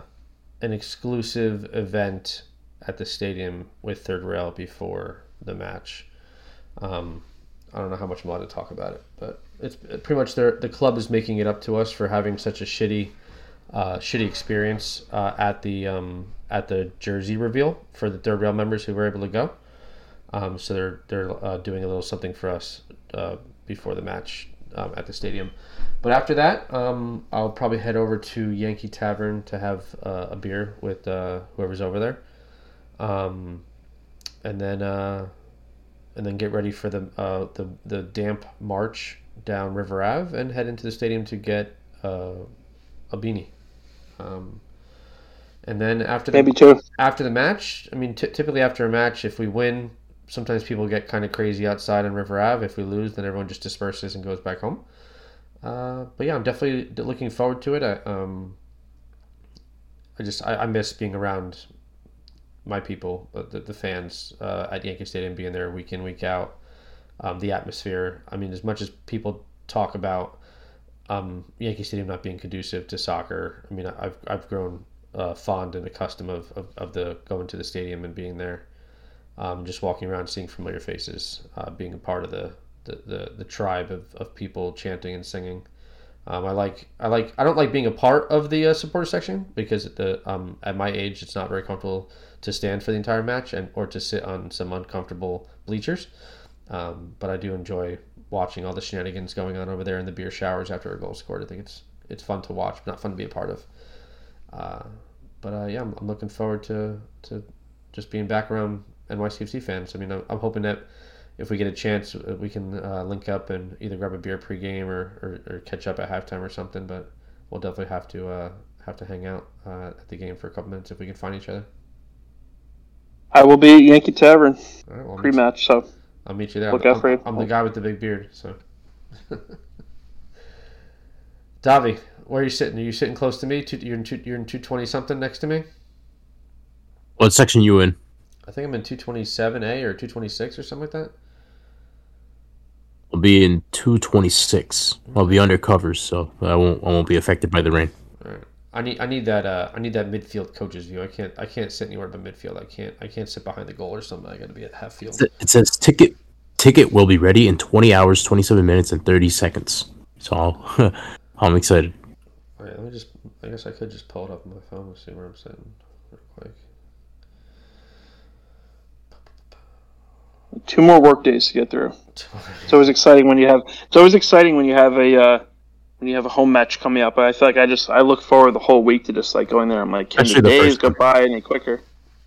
an exclusive event at the stadium with Third Rail before the match. Um, I don't know how much I'm allowed to talk about it, but it's pretty much their the club is making it up to us for having such a shitty, uh, shitty experience uh, at the um, at the jersey reveal for the third rail members who were able to go. Um, so they're they're uh, doing a little something for us uh, before the match um, at the stadium. But after that, um, I'll probably head over to Yankee Tavern to have uh, a beer with uh, whoever's over there, um, and then and then get ready for the the the damp march down River Ave and head into the stadium to get uh, a beanie. Um, and then after the Maybe after the match, I mean, t- typically after a match, if we win, sometimes people get kind of crazy outside on River Ave. If we lose, then everyone just disperses and goes back home. Uh, but yeah, I'm definitely looking forward to it. I, um, I just I, I miss being around my people, uh, the, the fans uh, at Yankee Stadium, being there week in week out. Um, the atmosphere. I mean, as much as people talk about um, Yankee Stadium not being conducive to soccer, I mean, I've I've grown uh, fond and accustomed of, of, of the going to the stadium and being there, um, just walking around, seeing familiar faces, uh, being a part of the the, the, the tribe of, of people chanting and singing. Um, I like I like I don't like being a part of the uh, supporter section because at the um, at my age it's not very comfortable to stand for the entire match and or to sit on some uncomfortable bleachers. Um, but I do enjoy watching all the shenanigans going on over there in the beer showers after a goal scored. I think it's it's fun to watch, but not fun to be a part of. Uh, but uh, yeah, I'm, I'm, looking forward to to just being back around NYCFC fans. I mean, I'm, I'm hoping that if we get a chance, uh, we can uh, link up and either grab a beer pregame or, or, or catch up at halftime or something. But we'll definitely have to uh, have to hang out uh, at the game for a couple minutes if we can find each other. I will be at Yankee Tavern right, well, pre-match, so I'll meet you there. Look I'm, out for you. I'm the guy with the big beard, so. Davi, where are you sitting? Are you sitting close to me? You're in two, you're in two twenty something next to me. What section you in? I think I'm in two twenty seven A or two twenty six or something like that. I'll be in 226. I'll be under covers, so I won't I won't be affected by the rain. All right. I need I need that uh, I need that midfield coach's view. I can't I can't sit anywhere but midfield. I can't I can't sit behind the goal or something. I got to be at half field. It says ticket ticket will be ready in 20 hours, 27 minutes, and 30 seconds. So I'm excited. All right, let me just. I guess I could just pull it up on my phone and see where I'm sitting real quick. Two more work days to get through. It's always exciting when you have. It's always exciting when you have a uh, when you have a home match coming up. But I feel like I just I look forward the whole week to just like going there. I'm like, can the days go by any quicker?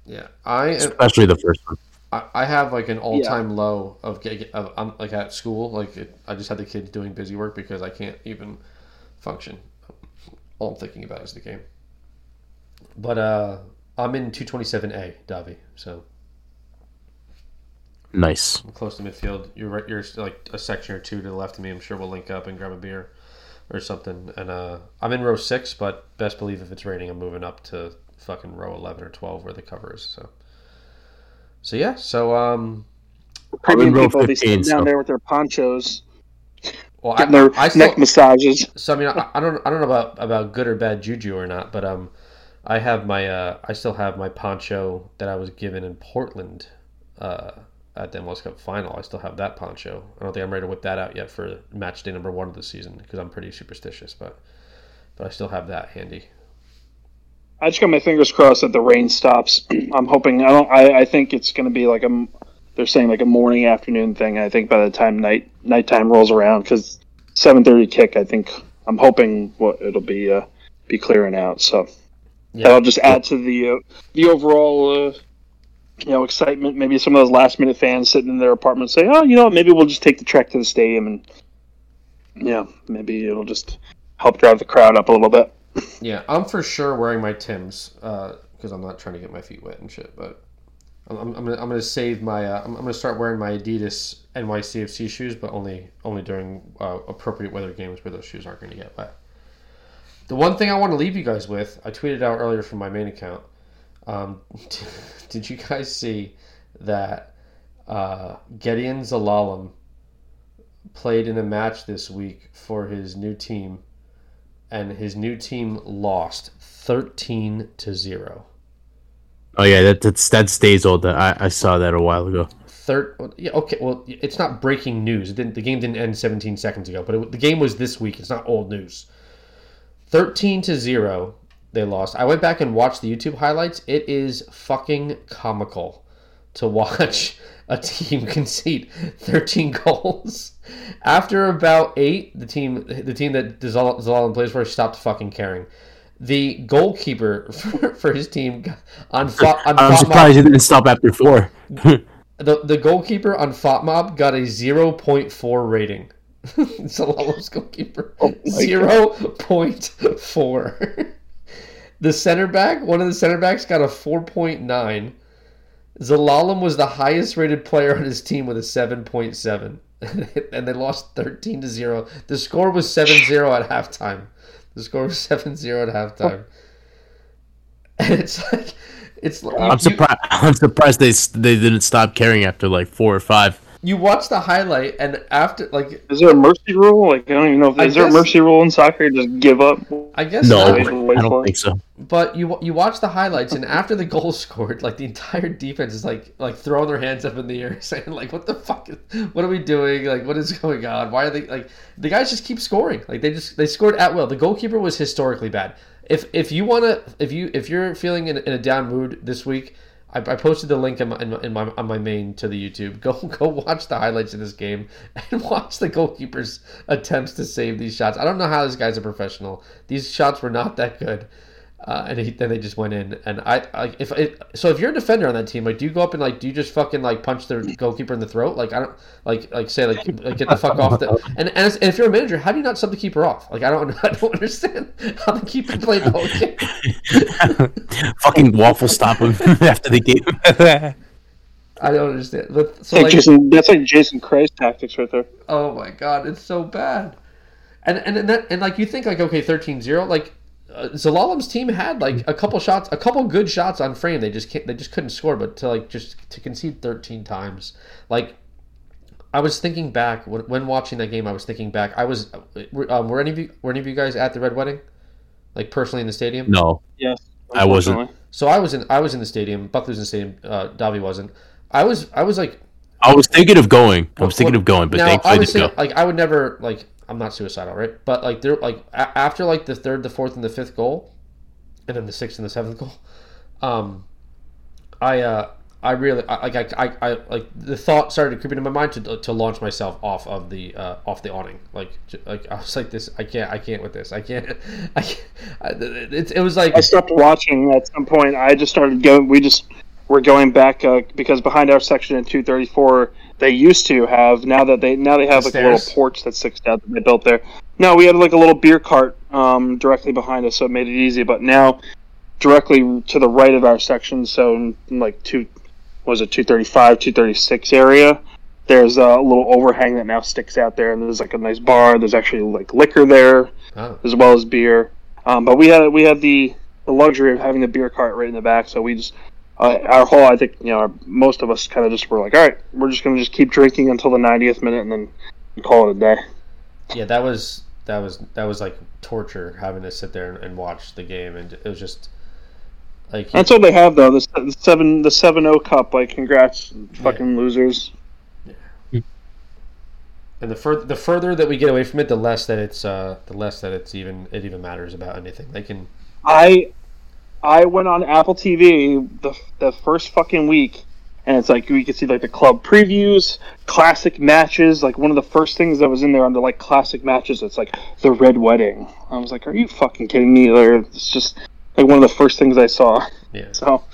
Yeah, I especially the first one. I, I have like an all time yeah. low of, of I'm like at school. Like it, I just had the kids doing busy work because I can't even function. All I'm thinking about is the game. But uh, I'm in 227A, Davi. So nice. I'm close to midfield. You're right. You're like a section or two to the left of me. I'm sure we'll link up and grab a beer or something. And uh, I'm in row six, but best believe if it's raining, I'm moving up to fucking row 11 or 12 where the cover is. So, so yeah. So um, premium people 15, be sitting so. down there with their ponchos. Well, getting I, their I still, neck massages. So I mean, I, I, don't, I don't know about, about good or bad juju or not, but um, I have my, uh, I still have my poncho that I was given in Portland, uh, at the MLS Cup final. I still have that poncho. I don't think I'm ready to whip that out yet for match day number one of the season because I'm pretty superstitious, but but I still have that handy. I just got my fingers crossed that the rain stops. I'm hoping. I don't. I, I think it's going to be like a. They're saying like a morning afternoon thing. I think by the time night nighttime rolls around, because 7:30 kick. I think I'm hoping what it'll be uh, be clearing out. So yeah. that'll just add to the uh, the overall uh, you know excitement. Maybe some of those last minute fans sitting in their apartment say, "Oh, you know, maybe we'll just take the trek to the stadium and yeah, maybe it'll just help drive the crowd up a little bit." Yeah, I'm for sure wearing my Tims because uh, I'm not trying to get my feet wet and shit. But I'm, I'm, I'm, gonna, I'm gonna save my uh, I'm, I'm, gonna start wearing my Adidas NYCFC shoes, but only only during uh, appropriate weather games where those shoes aren't to get wet. The one thing I want to leave you guys with, I tweeted out earlier from my main account. Um, did you guys see that uh, Gedion Zelalem played in a match this week for his new team, and his new team lost thirteen to zero. Oh yeah, that that's that stays old. I I saw that a while ago. Third, yeah, okay. Well, it's not breaking news. the game didn't end 17 seconds ago, but it, the game was this week. It's not old news. 13 to zero they lost. I went back and watched the YouTube highlights. It is fucking comical to watch a team concede 13 goals. After about eight, the team the team that Zelalem plays for stopped fucking caring. The goalkeeper for, for his team on, on I'm surprised he didn't stop after four. the the goalkeeper on FotMob got a 0.4 rating. Zelalem's goalkeeper oh 0.4. The center back, one of the center backs got a 4.9. Zelalem was the highest rated player on his team with a 7.7. and they lost 13 to 0. The score was 7-0 at halftime. The score was 7-0 at halftime. And it's like it's I'm surprised I'm surprised they they didn't stop caring after like 4 or 5. You watch the highlight, and after like Is there a mercy rule? Like I don't even know if I is there a mercy rule in soccer? Just give up. I guess No, not. Wait, wait I don't think so. But you you watch the highlights, and after the goal scored, like the entire defense is like like throwing their hands up in the air, saying like, "What the fuck? Is, what are we doing? Like, what is going on? Why are they like the guys just keep scoring? Like they just they scored at will. The goalkeeper was historically bad. If if you want to if you if you're feeling in, in a down mood this week, I, I posted the link in my, in my, on my main to the YouTube. Go go watch the highlights of this game and watch the goalkeeper's attempts to save these shots. I don't know how this guy's a professional. These shots were not that good. Uh, and he, then they just went in, and I, I if it, so, if you're a defender on that team, like, do you go up and like, do you just fucking like punch the goalkeeper in the throat? Like, I don't like like say like, like get the fuck off the. And and, as, and if you're a manager, how do you not sub the keeper off? Like, I don't I don't understand how the keeper played the whole game. Fucking waffle stop him after the game. I don't understand. But so Like like, Jason, that's like Jason Kreis tactics right there. Oh my god, it's so bad. And and and, that, and like you think like okay, 13-0, like uh, Zalalam's team had like a couple shots, a couple good shots on frame. They just can't, they just couldn't score, but to like just to concede 13 times. Like I was thinking back when, when watching that game, I was thinking back. I was were, um, were any of you were any of you guys at the Red Wedding? Like personally in the stadium? no, Yes, I wasn't. So I was in I was in the stadium. Buckley was in the stadium. Uh, Davi wasn't. I was I was like I was thinking of going. I was thinking of going, but now, thankfully I I didn't saying, go. like I would never like I'm not suicidal, right? But like there like a- after like the third, the fourth, and the fifth goal, and then the sixth and the seventh goal, um, I uh I really like I, I, I like the thought started creeping in my mind to, to launch myself off of the uh, off the awning like like I was like this I can't I can't with this I can't I can't I, it, it was like I stopped watching at some point. I just started going. We just were going back uh, because behind our section in 234, they used to have now that they now they have like a little porch that sticks out that they built there. No, we had like a little beer cart um, directly behind us, so it made it easy. But now, directly to the right of our section, so like two, what was it 235, 236 area. There's a little overhang that now sticks out there, and there's like a nice bar. There's actually like liquor there oh, as well as beer. Um, but we had we had the, the luxury of having the beer cart right in the back, so we just uh, our whole I think you know our, most of us kind of just were like, all right, we're just gonna just keep drinking until the 90th minute and then call it a day. yeah that was that was that was like torture having to sit there and, and watch the game and it was just like That's all they have though. The, the seven the seven O cup. Like, congrats, fucking losers. And the further the further that we get away from it, the less that it's uh, the less that it's even it even matters about anything. They can I I went on Apple TV the the first fucking week, and it's like we could see like the club previews, classic matches. Like one of the first things that was in there under like classic matches, it's like the Red Wedding. I was like, are you fucking kidding me? Or it's just like one of the first things I saw. yeah. So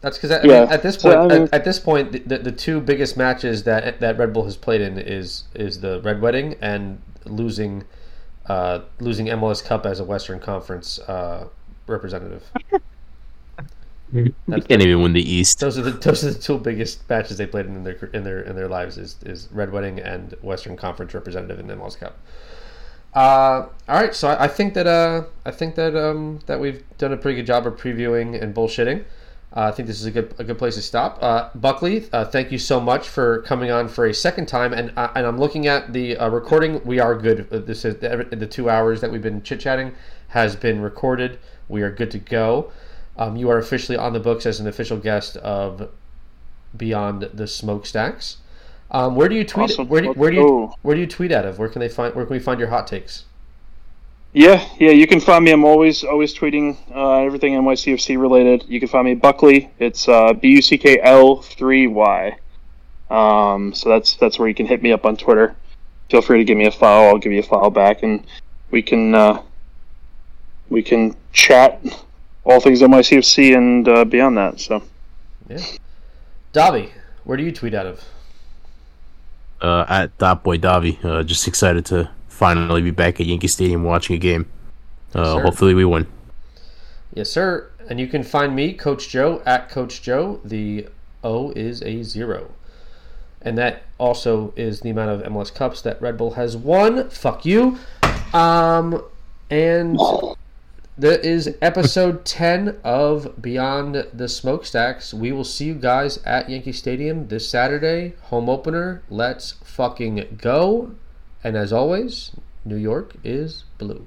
That's because Yeah. mean, at this So, point I mean- at, at this point the, the, the two biggest matches that that Red Bull has played in is is the Red Wedding and losing uh, losing MLS Cup as a Western Conference uh, representative. You can't even win the East. Those are the those are the two biggest matches they played in their in their in their lives is is Red Wedding and Western Conference representative in the MLS Cup. Uh, all right, so I, I think that uh, I think that um, that we've done a pretty good job of previewing and bullshitting. Uh, I think this is a good a good place to stop. Uh, Buckley, uh, thank you so much for coming on for a second time. And uh, and I'm looking at the uh, recording. We are good. Uh, This is the, the two hours that we've been chit chatting has been recorded. We are good to go. Um, you are officially on the books as an official guest of Beyond the Smokestacks. Um, where do you tweet? Awesome. Where do, where do you where do you tweet out of? Where can they find? Where can we find your hot takes? yeah, yeah, you can find me. I'm always always tweeting uh, everything NYCFC related. You can find me Buckley. It's uh, B U C K L three Y. Um, so that's that's where you can hit me up on Twitter. Feel free to give me a follow. I'll give you a follow back, and we can uh, we can chat all things NYCFC and uh, beyond that. So yeah, Davi, where do you tweet out of? Uh, at Dat Boi Davi. Uh, just excited to finally be back at Yankee Stadium watching a game. Uh, sir. hopefully we win. Yes, sir. And you can find me, Coach Joe, at Coach Joe. The O is a zero. And that also is the amount of MLS Cups that Red Bull has won. Fuck you. Um, and That is episode 10 of Beyond the Smokestacks. We will see you guys at Yankee Stadium this Saturday. Home opener. Let's fucking go. And as always, New York is blue.